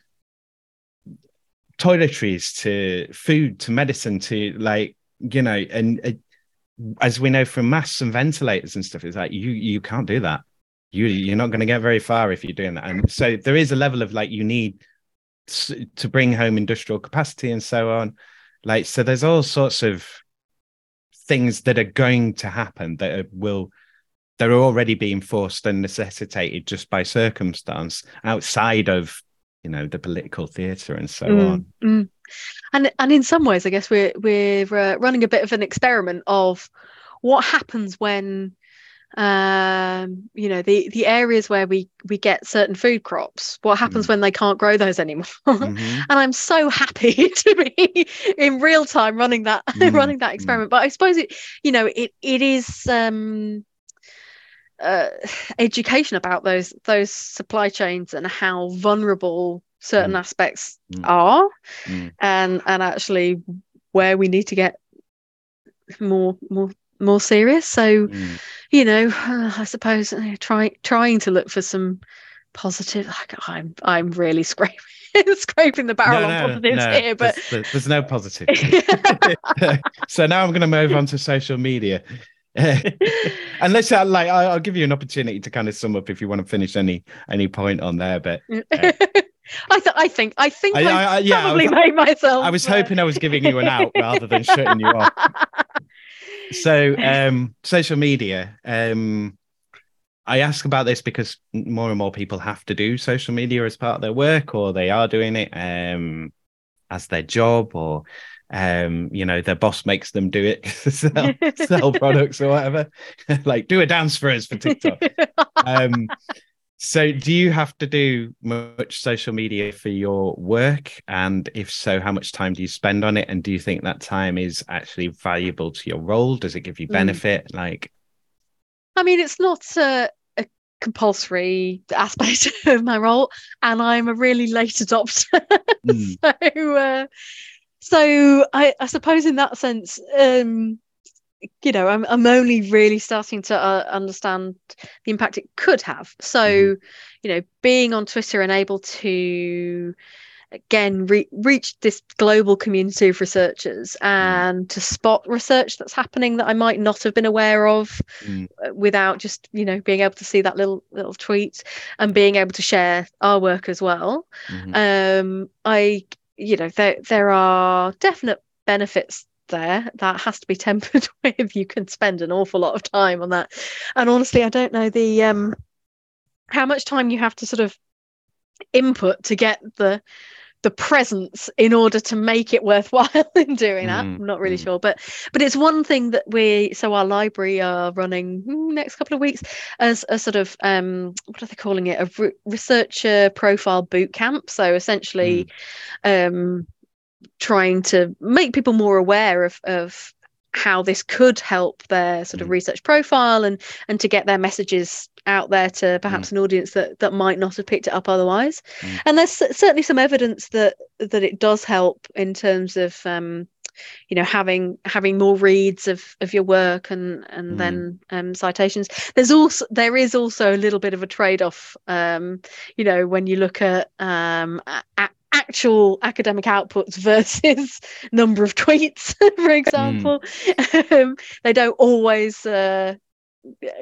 toiletries to food to medicine to like you know and uh, as we know from masks and ventilators and stuff it's like you you can't do that. You you're not going to get very far if you're doing that. And so there is a level of like you need to bring home industrial capacity and so on like so there's all sorts of things that are going to happen that are, will that are already being forced and necessitated just by circumstance outside of you know the political theatre and so Mm, on mm. and and in some ways i guess we're we're uh, running a bit of an experiment of what happens when um you know the the areas where we we get certain food crops what happens Mm. when they can't grow those anymore Mhm. and i'm so happy to be in real time running that Mm, running that mm. experiment but i suppose it you know it it is um uh, education about those those supply chains and how vulnerable certain Mm. aspects Mm. are and and actually where we need to get more more more serious so Mm. you know i suppose uh, trying trying to look for some positive like i'm i'm really scraping scraping the barrel No, on positives no, here but there's, there's no positive so now i'm going to move on to social media Unless I like, I- I'll give you an opportunity to kind of sum up if you want to finish any any point on there. But I, th- I think I think I- I, I- I- yeah, I probably was- made myself. I was uh, hoping I was giving you an out rather than shutting you off. So, um, social media. Um, I ask about this because more and more people have to do social media as part of their work, or they are doing it um, as their job, or um, you know, their boss makes them do it, sell, sell products or whatever. like, do a dance for us for TikTok. um, so, do you have to do much social media for your work? And if so, how much time do you spend on it? And do you think that time is actually valuable to your role? Does it give you Mm. benefit? Like, I mean, it's not a, a compulsory aspect of my role, and I'm a really late adopter. mm, so, uh, so I, I suppose in that sense, um, you know, I'm I'm only really starting to uh, understand the impact it could have. So, Mhm. you know, being on Twitter and able to again re- reach this global community of researchers and to spot research that's happening that I might not have been aware of mm, uh, without just you know being able to see that little little tweet and being able to share our work as well mhm, um i you know there there are definite benefits there that has to be tempered with. You can spend an awful lot of time on that. And honestly i don't know the um how much time you have to sort of input to get the the presence in order to make it worthwhile in doing that. Mm, i'm not really mm. sure. But but it's one thing that we so our library are running mm, next couple of weeks as a sort of um what are they calling it? A re- researcher profile boot camp. So essentially um trying to make people more aware of of how this could help their sort of Mm. research profile and and to get their messages out there to perhaps an audience that that might not have picked it up otherwise Mm. and there's certainly some evidence that that it does help in terms of um you know having having more reads of of your work and and Mm. then um citations. There's also there is also a little bit of a trade-off um you know when you look at um a- a- actual academic outputs versus number of tweets for example. Um, they don't always uh,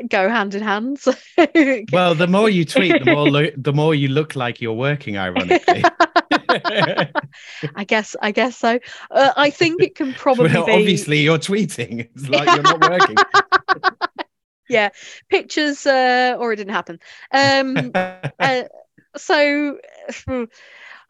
go hand in hand so Well, the more you tweet, the more lo- the more you look like you're working. Ironically, I guess I guess so. Uh, I think it can probably well, be obviously you're tweeting. It's like you're not working. yeah pictures uh, or it didn't happen. Um, uh, so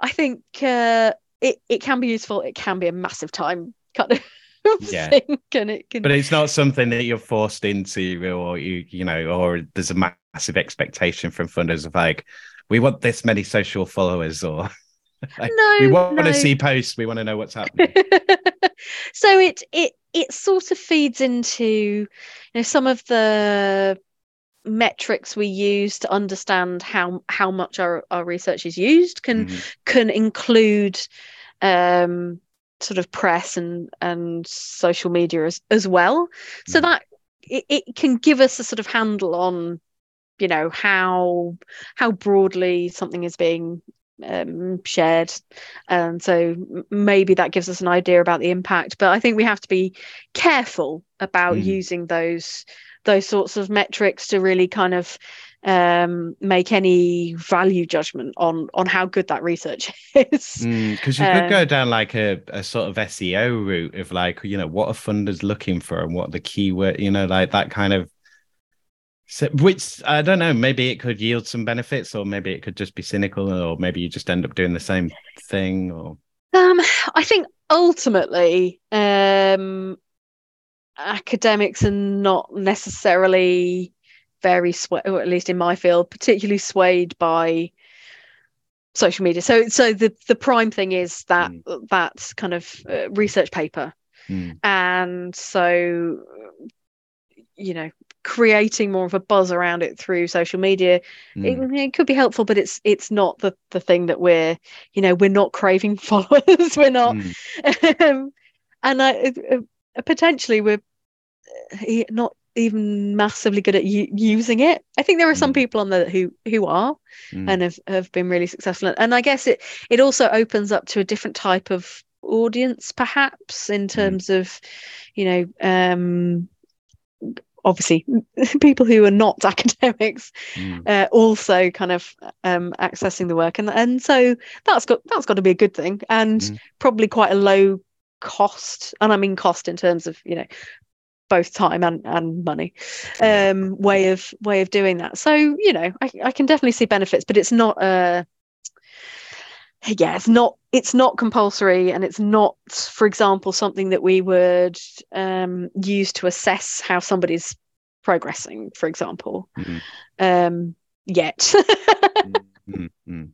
I think uh, it it can be useful. It can be a massive time kind of Yeah. thing, and it can. but it's not something that you're forced into, or you you know, or there's a massive expectation from funders of like, we want this many social followers, or like, no, we want no. to see posts, we want to know what's happening. so it it it sort of feeds into you know some of the metrics we use to understand how how much our, our research is used can Mhm. can include um sort of press and and social media as, as well so Mhm. that it, it can give us a sort of handle on you know how how broadly something is being um, shared and so maybe that gives us an idea about the impact but i think we have to be careful about Mm. using those those sorts of metrics to really kind of um, make any value judgment on on how good that research is Because you could go Um, down like a, a sort of SEO route of like, you know, what are funders looking for and what the keyword, you know, like that kind of. So, which I don't know, maybe it could yield some benefits, or maybe it could just be cynical, or maybe you just end up doing the same thing, or Um, I think ultimately, um, academics are not necessarily very swayed, or at least in my field, particularly swayed by social media. So, so the the prime thing is that that kind of uh, research paper, Mm, and so you know, creating more of a buzz around it through social media mm, it, it could be helpful but it's it's not the the thing that we're you know we're not craving followers. We're not mm, um, and I, uh, potentially we're uh, not even massively good at u- using it i think there are some Mm. people on there who who are mm, and have, have been really successful and i guess it it also opens up to a different type of audience perhaps in terms of you know um obviously people who are not academics Mm. uh, also kind of um, accessing the work and and so that's got that's got to be a good thing and Mm. probably quite a low cost and i mean cost in terms of you know both time and, and money um way of way of doing that so you know I, I can definitely see benefits but it's not a yeah it's not it's not compulsory and it's not for example something that we would um use to assess how somebody's progressing for example Mm. um yet Mm, mm.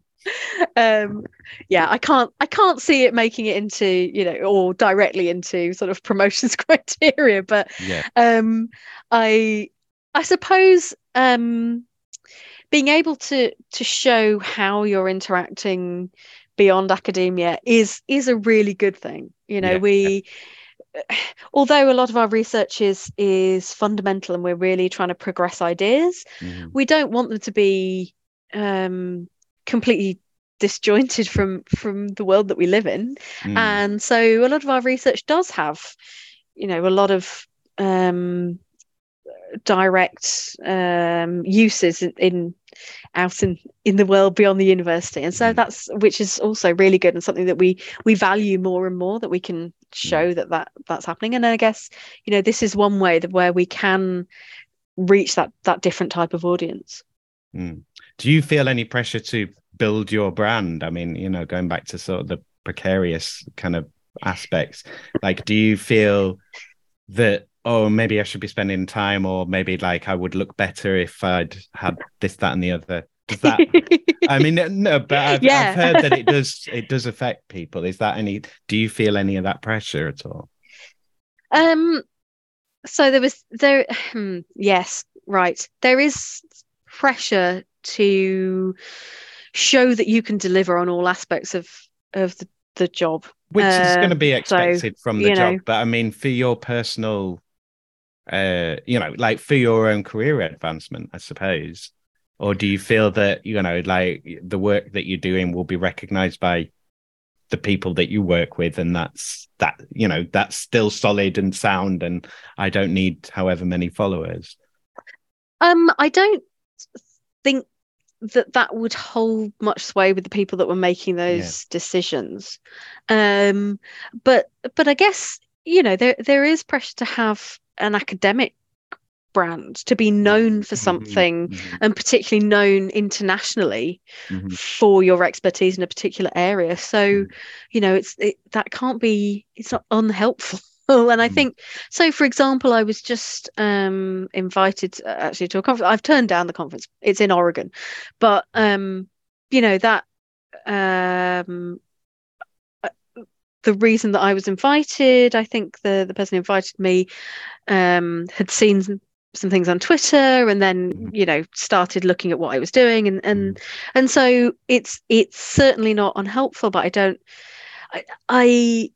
Um yeah i can't i can't see it making it into you know or directly into sort of promotions criteria but Yeah. um i i suppose um being able to to show how you're interacting beyond academia is is a really good thing you know Yeah. we although a lot of our research is is fundamental and we're really trying to progress ideas Mhm. we don't want them to be um completely disjointed from from the world that we live in Mm. and so a lot of our research does have you know a lot of um direct um uses in, in out in in the world beyond the university and so Mm. that's which is also really good and something that we we value more and more that we can Mm. show that that that's happening and i guess you know this is one way that where we can reach that that different type of audience Mm. Do you feel any pressure to build your brand? I mean, you know, going back to sort of the precarious kind of aspects, like, do you feel that, oh, maybe I should be spending time, or maybe like I would look better if I'd had this, that, and the other? Does that, I mean, no, but I've, Yeah. I've heard that it does, it does affect people. Is that any, do you feel any of that pressure at all? Um, so there was there, hmm, yes, right. There is pressure to show that you can deliver on all aspects of of the, the job. which is going to Um, be so, expected from the job know. but i mean for your personal uh you know like for your own career advancement i suppose or do you feel that you know like the work that you're doing will be recognized by the people that you work with and that's that you know that's still solid and sound and i don't need however many followers Um, I don't think that that would hold much sway with the people that were making those decisions. Um, but but I guess you know there there is pressure to have an academic brand to be known for Mhm, something mhm, and particularly known internationally mhm. for your expertise in a particular area so Mm. you know it's it, that can't be it's not unhelpful and i Mm. think so for example i was just um invited uh, actually to a conference i've turned down the conference it's in oregon but um you know that um uh, the reason that I was invited, I think the the person who invited me um, had seen some, some things on Twitter and then Mhm. you know started looking at what I was doing and and and so it's it's certainly not unhelpful, but I don't I, I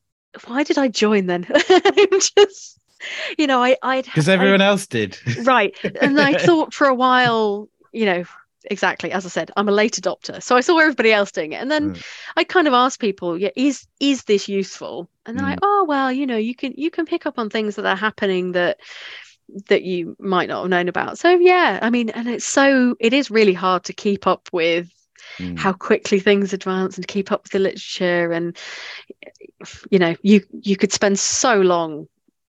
why did I join then? I'm just you know I I'd because I- everyone else did right and i thought for a while you know exactly as i said i'm a late adopter so i saw everybody else doing it and then Mm. i kind of asked people yeah is is this useful and they're like Mm. oh well you know you can you can pick up on things that are happening that that you might not have known about so yeah i mean and it's so it is really hard to keep up with Mm. how quickly things advance and keep up with the literature and you know you you could spend so long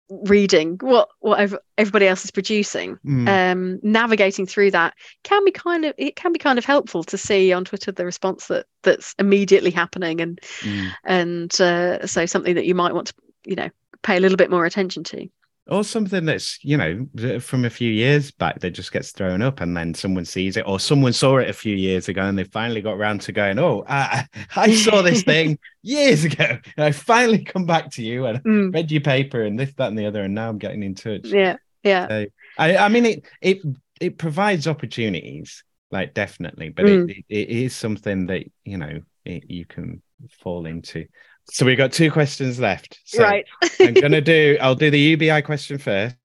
reading what what everybody else is producing Mm. um navigating through that can be kind of it can be kind of helpful to see on twitter the response that that's immediately happening and Mm. and uh, so something that you might want to you know pay a little bit more attention to or something that's you know from a few years back that just gets thrown up and then someone sees it or someone saw it a few years ago and they finally got around to going oh i, I saw this thing years ago. And i finally come back to you and Mm, read your paper and this that and the other and now i'm getting in touch. Yeah yeah. So, I, I mean it it it provides opportunities like definitely but Mm. it, it is something that you know it, you can fall into so we've got two questions left so right I'm gonna do. I'll do the UBI question first.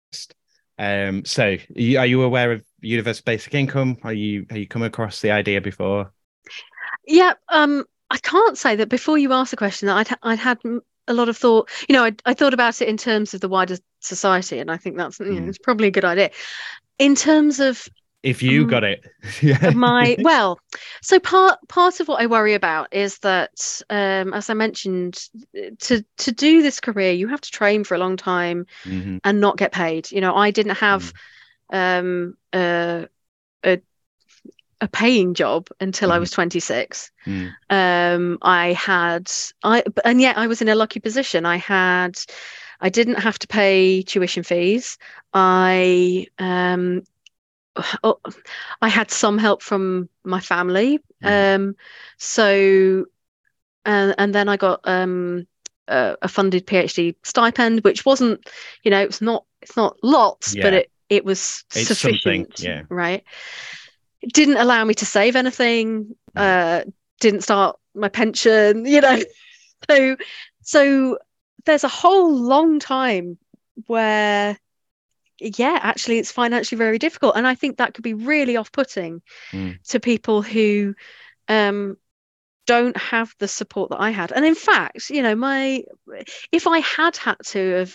Um, so are you aware of universal basic income? Are you have you come across the idea before? yeah um i can't say that before you asked the question that i'd, I'd had a lot of thought. You know, I, I thought about it in terms of the wider society, and I think that's you know, Mm. it's probably a good idea. In terms of If you Um, got it, yeah. my well so part part of what i worry about is that um as i mentioned to to do this career you have to train for a long time Mhm. and not get paid you know i didn't have um a a, a paying job until i Mhm. was 26 Mm. um i had i and yet i was in a lucky position i had i didn't have to pay tuition fees i um oh, i had some help from my family Mhm. um so and and then i got um a, a funded phd stipend which wasn't you know it's not it's not lots but it it was It's something, sufficient yeah. right it didn't allow me to save anything Mm. uh didn't start my pension you know so so there's a whole long time where yeah actually it's financially very difficult and i think that could be really off-putting Mm. to people who um don't have the support that i had and in fact you know my if i had had to have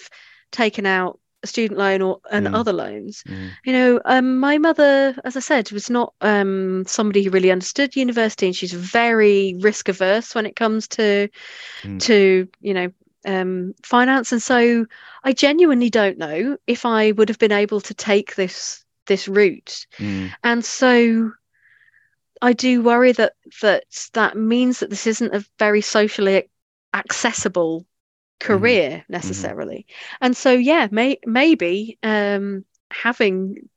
taken out a student loan or and Mm. other loans Mm. you know um, my mother as i said was not um, somebody who really understood university and she's very risk averse when it comes to Mm. to you know um, finance. And so i genuinely don't know if i would have been able to take this this route. Mm. and so i do worry that that that means that this isn't a very socially accessible career necessarily. And so yeah may, maybe um having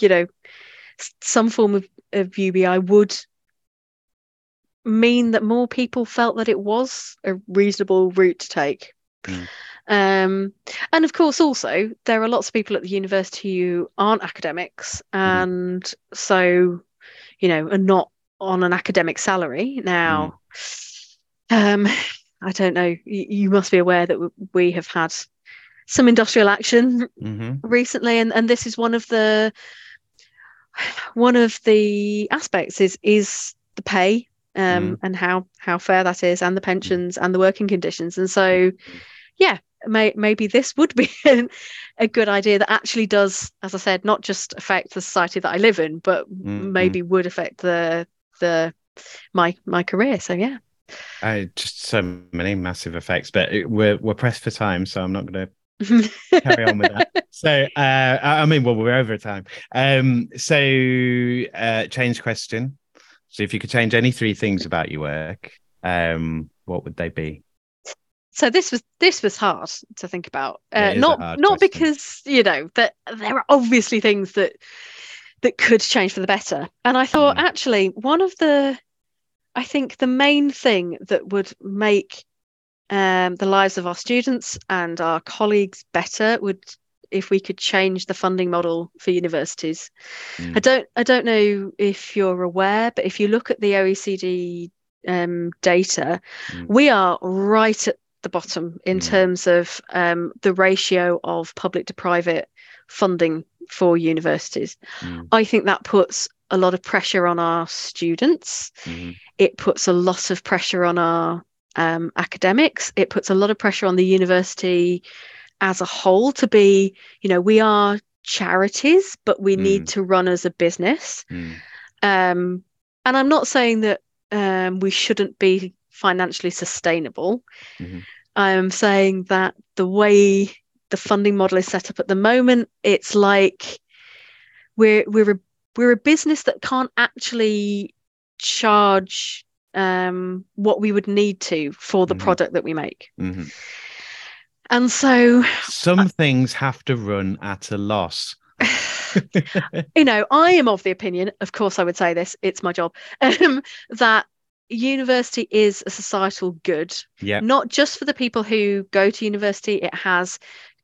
you know some form of, of ubi would mean that more people felt that it was a reasonable route to take. Mm. um and of course also there are lots of people at the university who aren't academics and so you know are not on an academic salary. Now um i don't know you, you must be aware that we have had some industrial action Mhm. recently and and this is one of the one of the aspects is is the pay um and how how fair that is and the pensions and the working conditions and so yeah may, maybe this would be a good idea that actually does as i said not just affect the society that i live in but Mhm. maybe would affect the the my my career so yeah Uh, just so many massive effects, but we're we're pressed for time, so I'm not going to carry on with that. So, uh, I I mean, well, we're over time. Um, so, uh, change question. So, if you could change any three things about your work, um, what would they be? so this was this was hard to think about uh, not not question. because you know that there are obviously things that that could change for the better and i thought Mm. actually one of the i think the main thing that would make um, the lives of our students and our colleagues better would if we could change the funding model for universities Mm. i don't i don't know if you're aware but if you look at the oecd um, data Mm. we are right at the bottom in Mm. terms of um, the ratio of public to private funding for universities. Mm. I think that puts a lot of pressure on our students. Mhm. It puts a lot of pressure on our um, academics. It puts a lot of pressure on the university as a whole to be, you know, we are charities, but we Mm. need to run as a business. Mm. Um, and I'm not saying that um, we shouldn't be financially sustainable. Mhm. I'm saying that the way the funding model is set up at the moment, it's like we're we're a we're a business that can't actually charge um, what we would need to for the Mhm. product that we make. Mhm. And so Some things have to run at a loss. you know, I am of the opinion, of course, I would say this, it's my job, um, that university is a societal good, Yeah. not just for the people who go to university, it has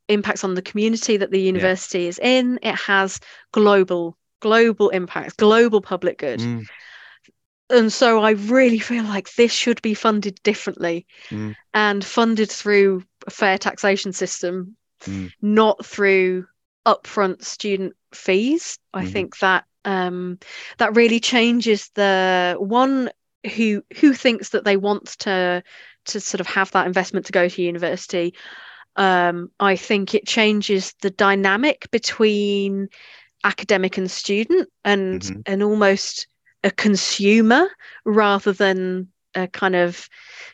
impacts on the community that the university is in, it has global, global impacts, global public good. Mm. And so I really feel like this should be funded differently Mm. and funded through a fair taxation system, Mm. not through upfront student fees. I Mhm. think that um, that really changes the one who who thinks that they want to to sort of have that investment to go to university um, i think it changes the dynamic between academic and student and Mhm. and almost a consumer rather than a kind of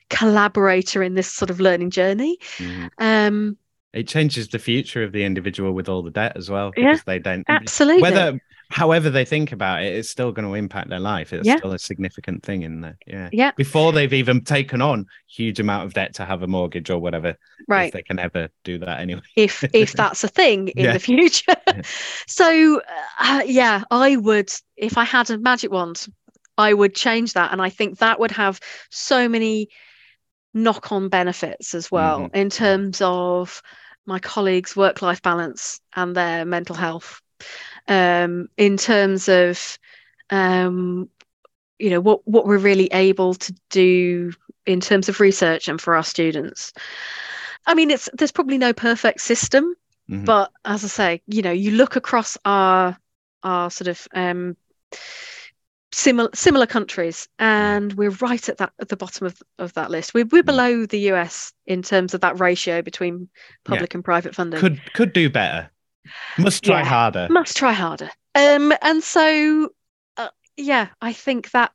collaborator in this sort of learning journey Mhm. um It changes the future of the individual with all the debt as well Yeah, because they don't absolutely whether however they think about it, it's still going to impact their life. It's Yeah. still a significant thing in there. Yeah. Yeah. Before they've even taken on huge amount of debt to have a mortgage or whatever. right If they can ever do that anyway. if if that's a thing in Yeah. the future Yeah. so uh, yeah i would if i had a magic wand i would change that and i think that would have so many knock-on benefits as well Mhm. in terms of my colleagues work-life balance and their mental health um in terms of um you know what what we're really able to do in terms of research and for our students i mean it's there's probably no perfect system Mhm. but as i say you know you look across our our sort of um similar similar countries and we're right at that at the bottom of, of that list we're, we're Mm. below the us in terms of that ratio between public and private funding Could could do better. Must try Yeah. harder. must try harder um and so uh, yeah i think that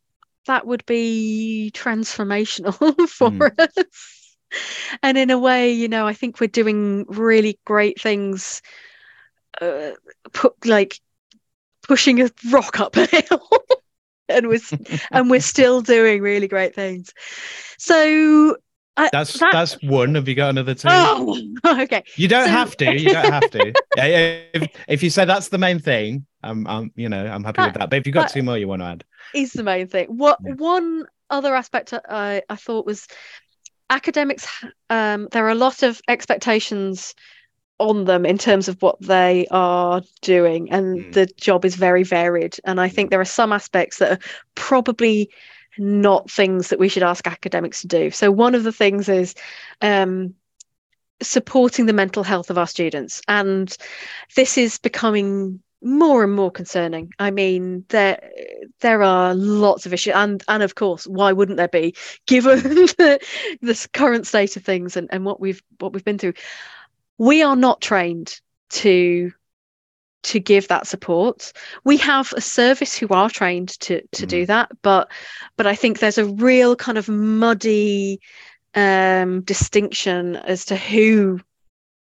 that would be transformational for Mm. us and in a way you know i think we're doing really great things uh, put like pushing a rock up a hill and we're and we're still doing really great things so I, That's that- that's one. Have you got another two? oh okay You don't So- have to. You don't have to. Yeah, yeah, if, if you say that's the main thing, I'm, I'm, you know, I'm happy with That- that. But if you've got two more you want to add, is the main thing. What Yeah. one other aspect I, I thought was academics. Um, there are a lot of expectations on them in terms of what they are doing, and Mm. the job is very varied. And I think there are some aspects that are probably not things that we should ask academics to do. So one of the things is um, supporting the mental health of our students, and this is becoming more and more concerning. I mean, there there are lots of issues, and and of course, why wouldn't there be, given the, this current state of things and, and what we've what we've been through? We are not trained to to give that support. We have a service who are trained to to do that, but but I think there's a real kind of muddy um distinction as to who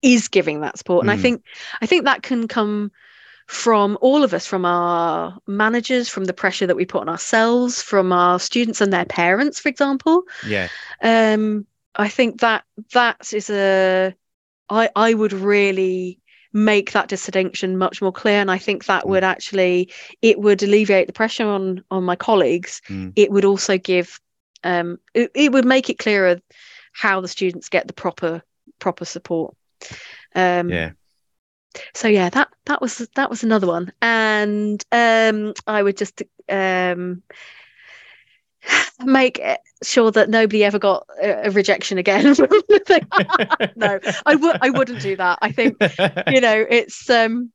is giving that support and i Mm. think i think that can come from all of us from our managers from the pressure that we put on ourselves from our students and their parents for example yeah, um i think that that is a i i would really make that distinction much more clear and i think that Mm. would actually it would alleviate the pressure on on my colleagues Mm. it would also give um it, it would make it clearer how the students get the proper proper support um yeah. so yeah that that was that was another one and um i would just um make sure that nobody ever got a, a rejection again from the thing. no i would i wouldn't do that i think you know it's um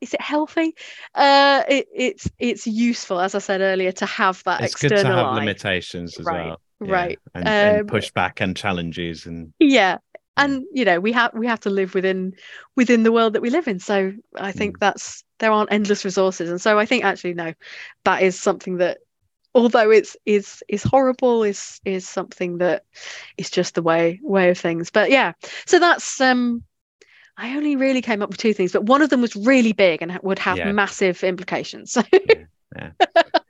is it healthy uh it, it's it's useful as i said earlier to have that it's good external to have eye. limitations as Right, well. Yeah, right. And, and Um, pushback and challenges and yeah and you know we have we have to live within within the world that we live in so i think that's there aren't endless resources and so i think actually no that is something that although it's is is horrible is is something that is just the way way of things. But yeah so that's um i only really came up with two things but one of them was really big and would have Yeah. massive implications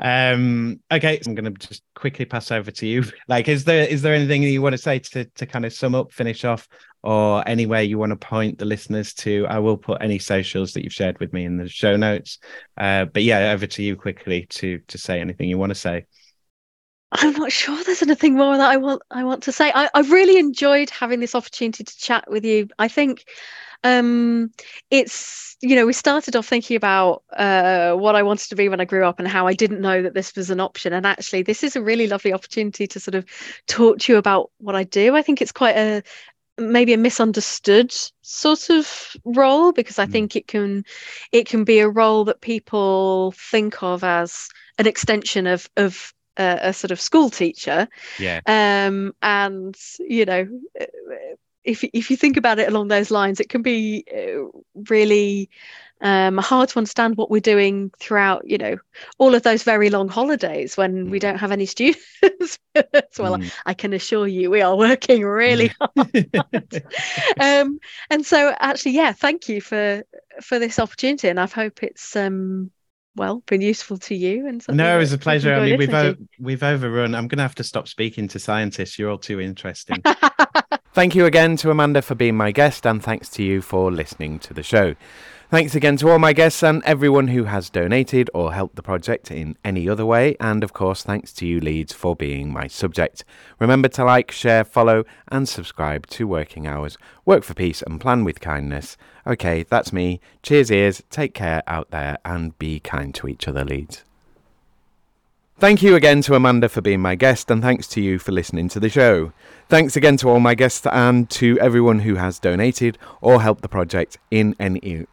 um okay i'm gonna just quickly pass over to you. Like is there is there anything you want to say to to kind of sum up finish off or anywhere you want to point the listeners to? I will put any socials that you've shared with me in the show notes. Uh but yeah over to you quickly to to say anything you want to say I'm not sure there's anything more that I want I want to say. I, I've really enjoyed having this opportunity to chat with you. I think um it's you know we started off thinking about uh what I wanted to be when I grew up and how I didn't know that this was an option and actually this is a really lovely opportunity to sort of talk to you about what I do. I think it's quite a maybe a misunderstood sort of role because I Mm. think it can it can be a role that people think of as an extension of of a, a sort of school teacher. Yeah. Um, and you know, if if you think about it along those lines, it can be uh, really um, hard to understand what we're doing throughout, you know, all of those very long holidays when we Mm. don't have any students. well, Mm. I can assure you, we are working really hard. um, and so, actually, yeah, thank you for for this opportunity, and I hope it's um, well been useful to you. And No, it was a pleasure. I mean, we've o- we've overrun. I'm going to have to stop speaking to scientists. You're all too interesting. Thank you again to Amanda for being my guest, and thanks to you for listening to the show. Thanks again to all my guests and everyone who has donated or helped the project in any other way. And of course, thanks to you, Leeds, for being my subject. Remember to like, share, follow, and subscribe to Working Hours. Work for peace and plan with kindness. Okay, that's me. Cheers, ears. Take care out there and be kind to each other, Leeds. Thank you again to Amanda for being my guest, and thanks to you for listening to the show. Thanks again to all my guests and to everyone who has donated or helped the project in any.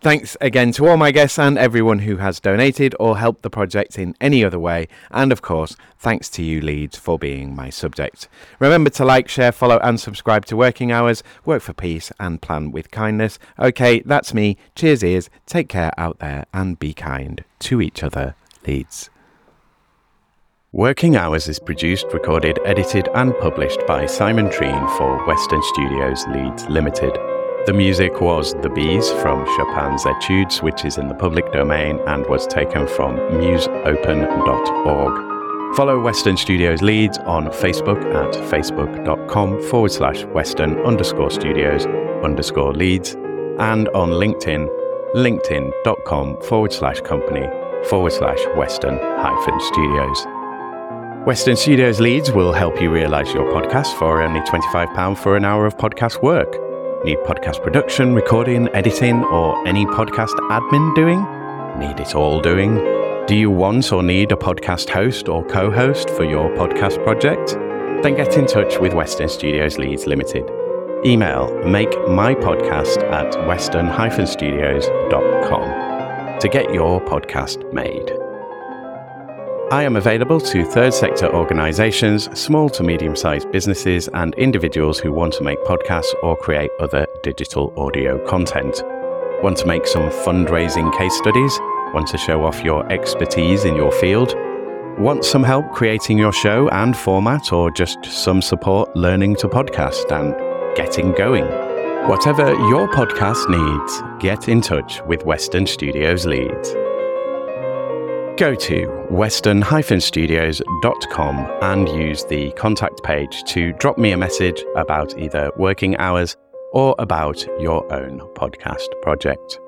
Thanks again to all my guests and everyone who has donated or helped the project in any other way. And of course, thanks to you, Leeds, for being my subject. Remember to like, share, follow, and subscribe to Working Hours, Work for Peace, and Plan with Kindness. Okay, that's me. Cheers, ears. Take care out there and be kind to each other, Leeds. Working Hours is produced, recorded, edited, and published by Simon Treen for Western Studios Leeds Limited. The music was The Bees from Chopin's Etudes, which is in the public domain and was taken from musopen.org. Follow Western Studios Leeds on Facebook at facebook.com forward slash western underscore studios underscore leeds and on LinkedIn, linkedin.com forward slash company forward slash western hyphen studios. Western Studios Leeds will help you realize your podcast for only £25 for an hour of podcast work. Need podcast production, recording, editing, or any podcast admin doing? Need it all doing? Do you want or need a podcast host or co host for your podcast project? Then get in touch with Western Studios Leeds Limited. Email make my podcast at western-studios.com to get your podcast made. I am available to third sector organisations, small to medium sized businesses, and individuals who want to make podcasts or create other digital audio content. Want to make some fundraising case studies? Want to show off your expertise in your field? Want some help creating your show and format, or just some support learning to podcast and getting going? Whatever your podcast needs, get in touch with Western Studios Leeds. Go to western-studios.com and use the contact page to drop me a message about either working hours or about your own podcast project.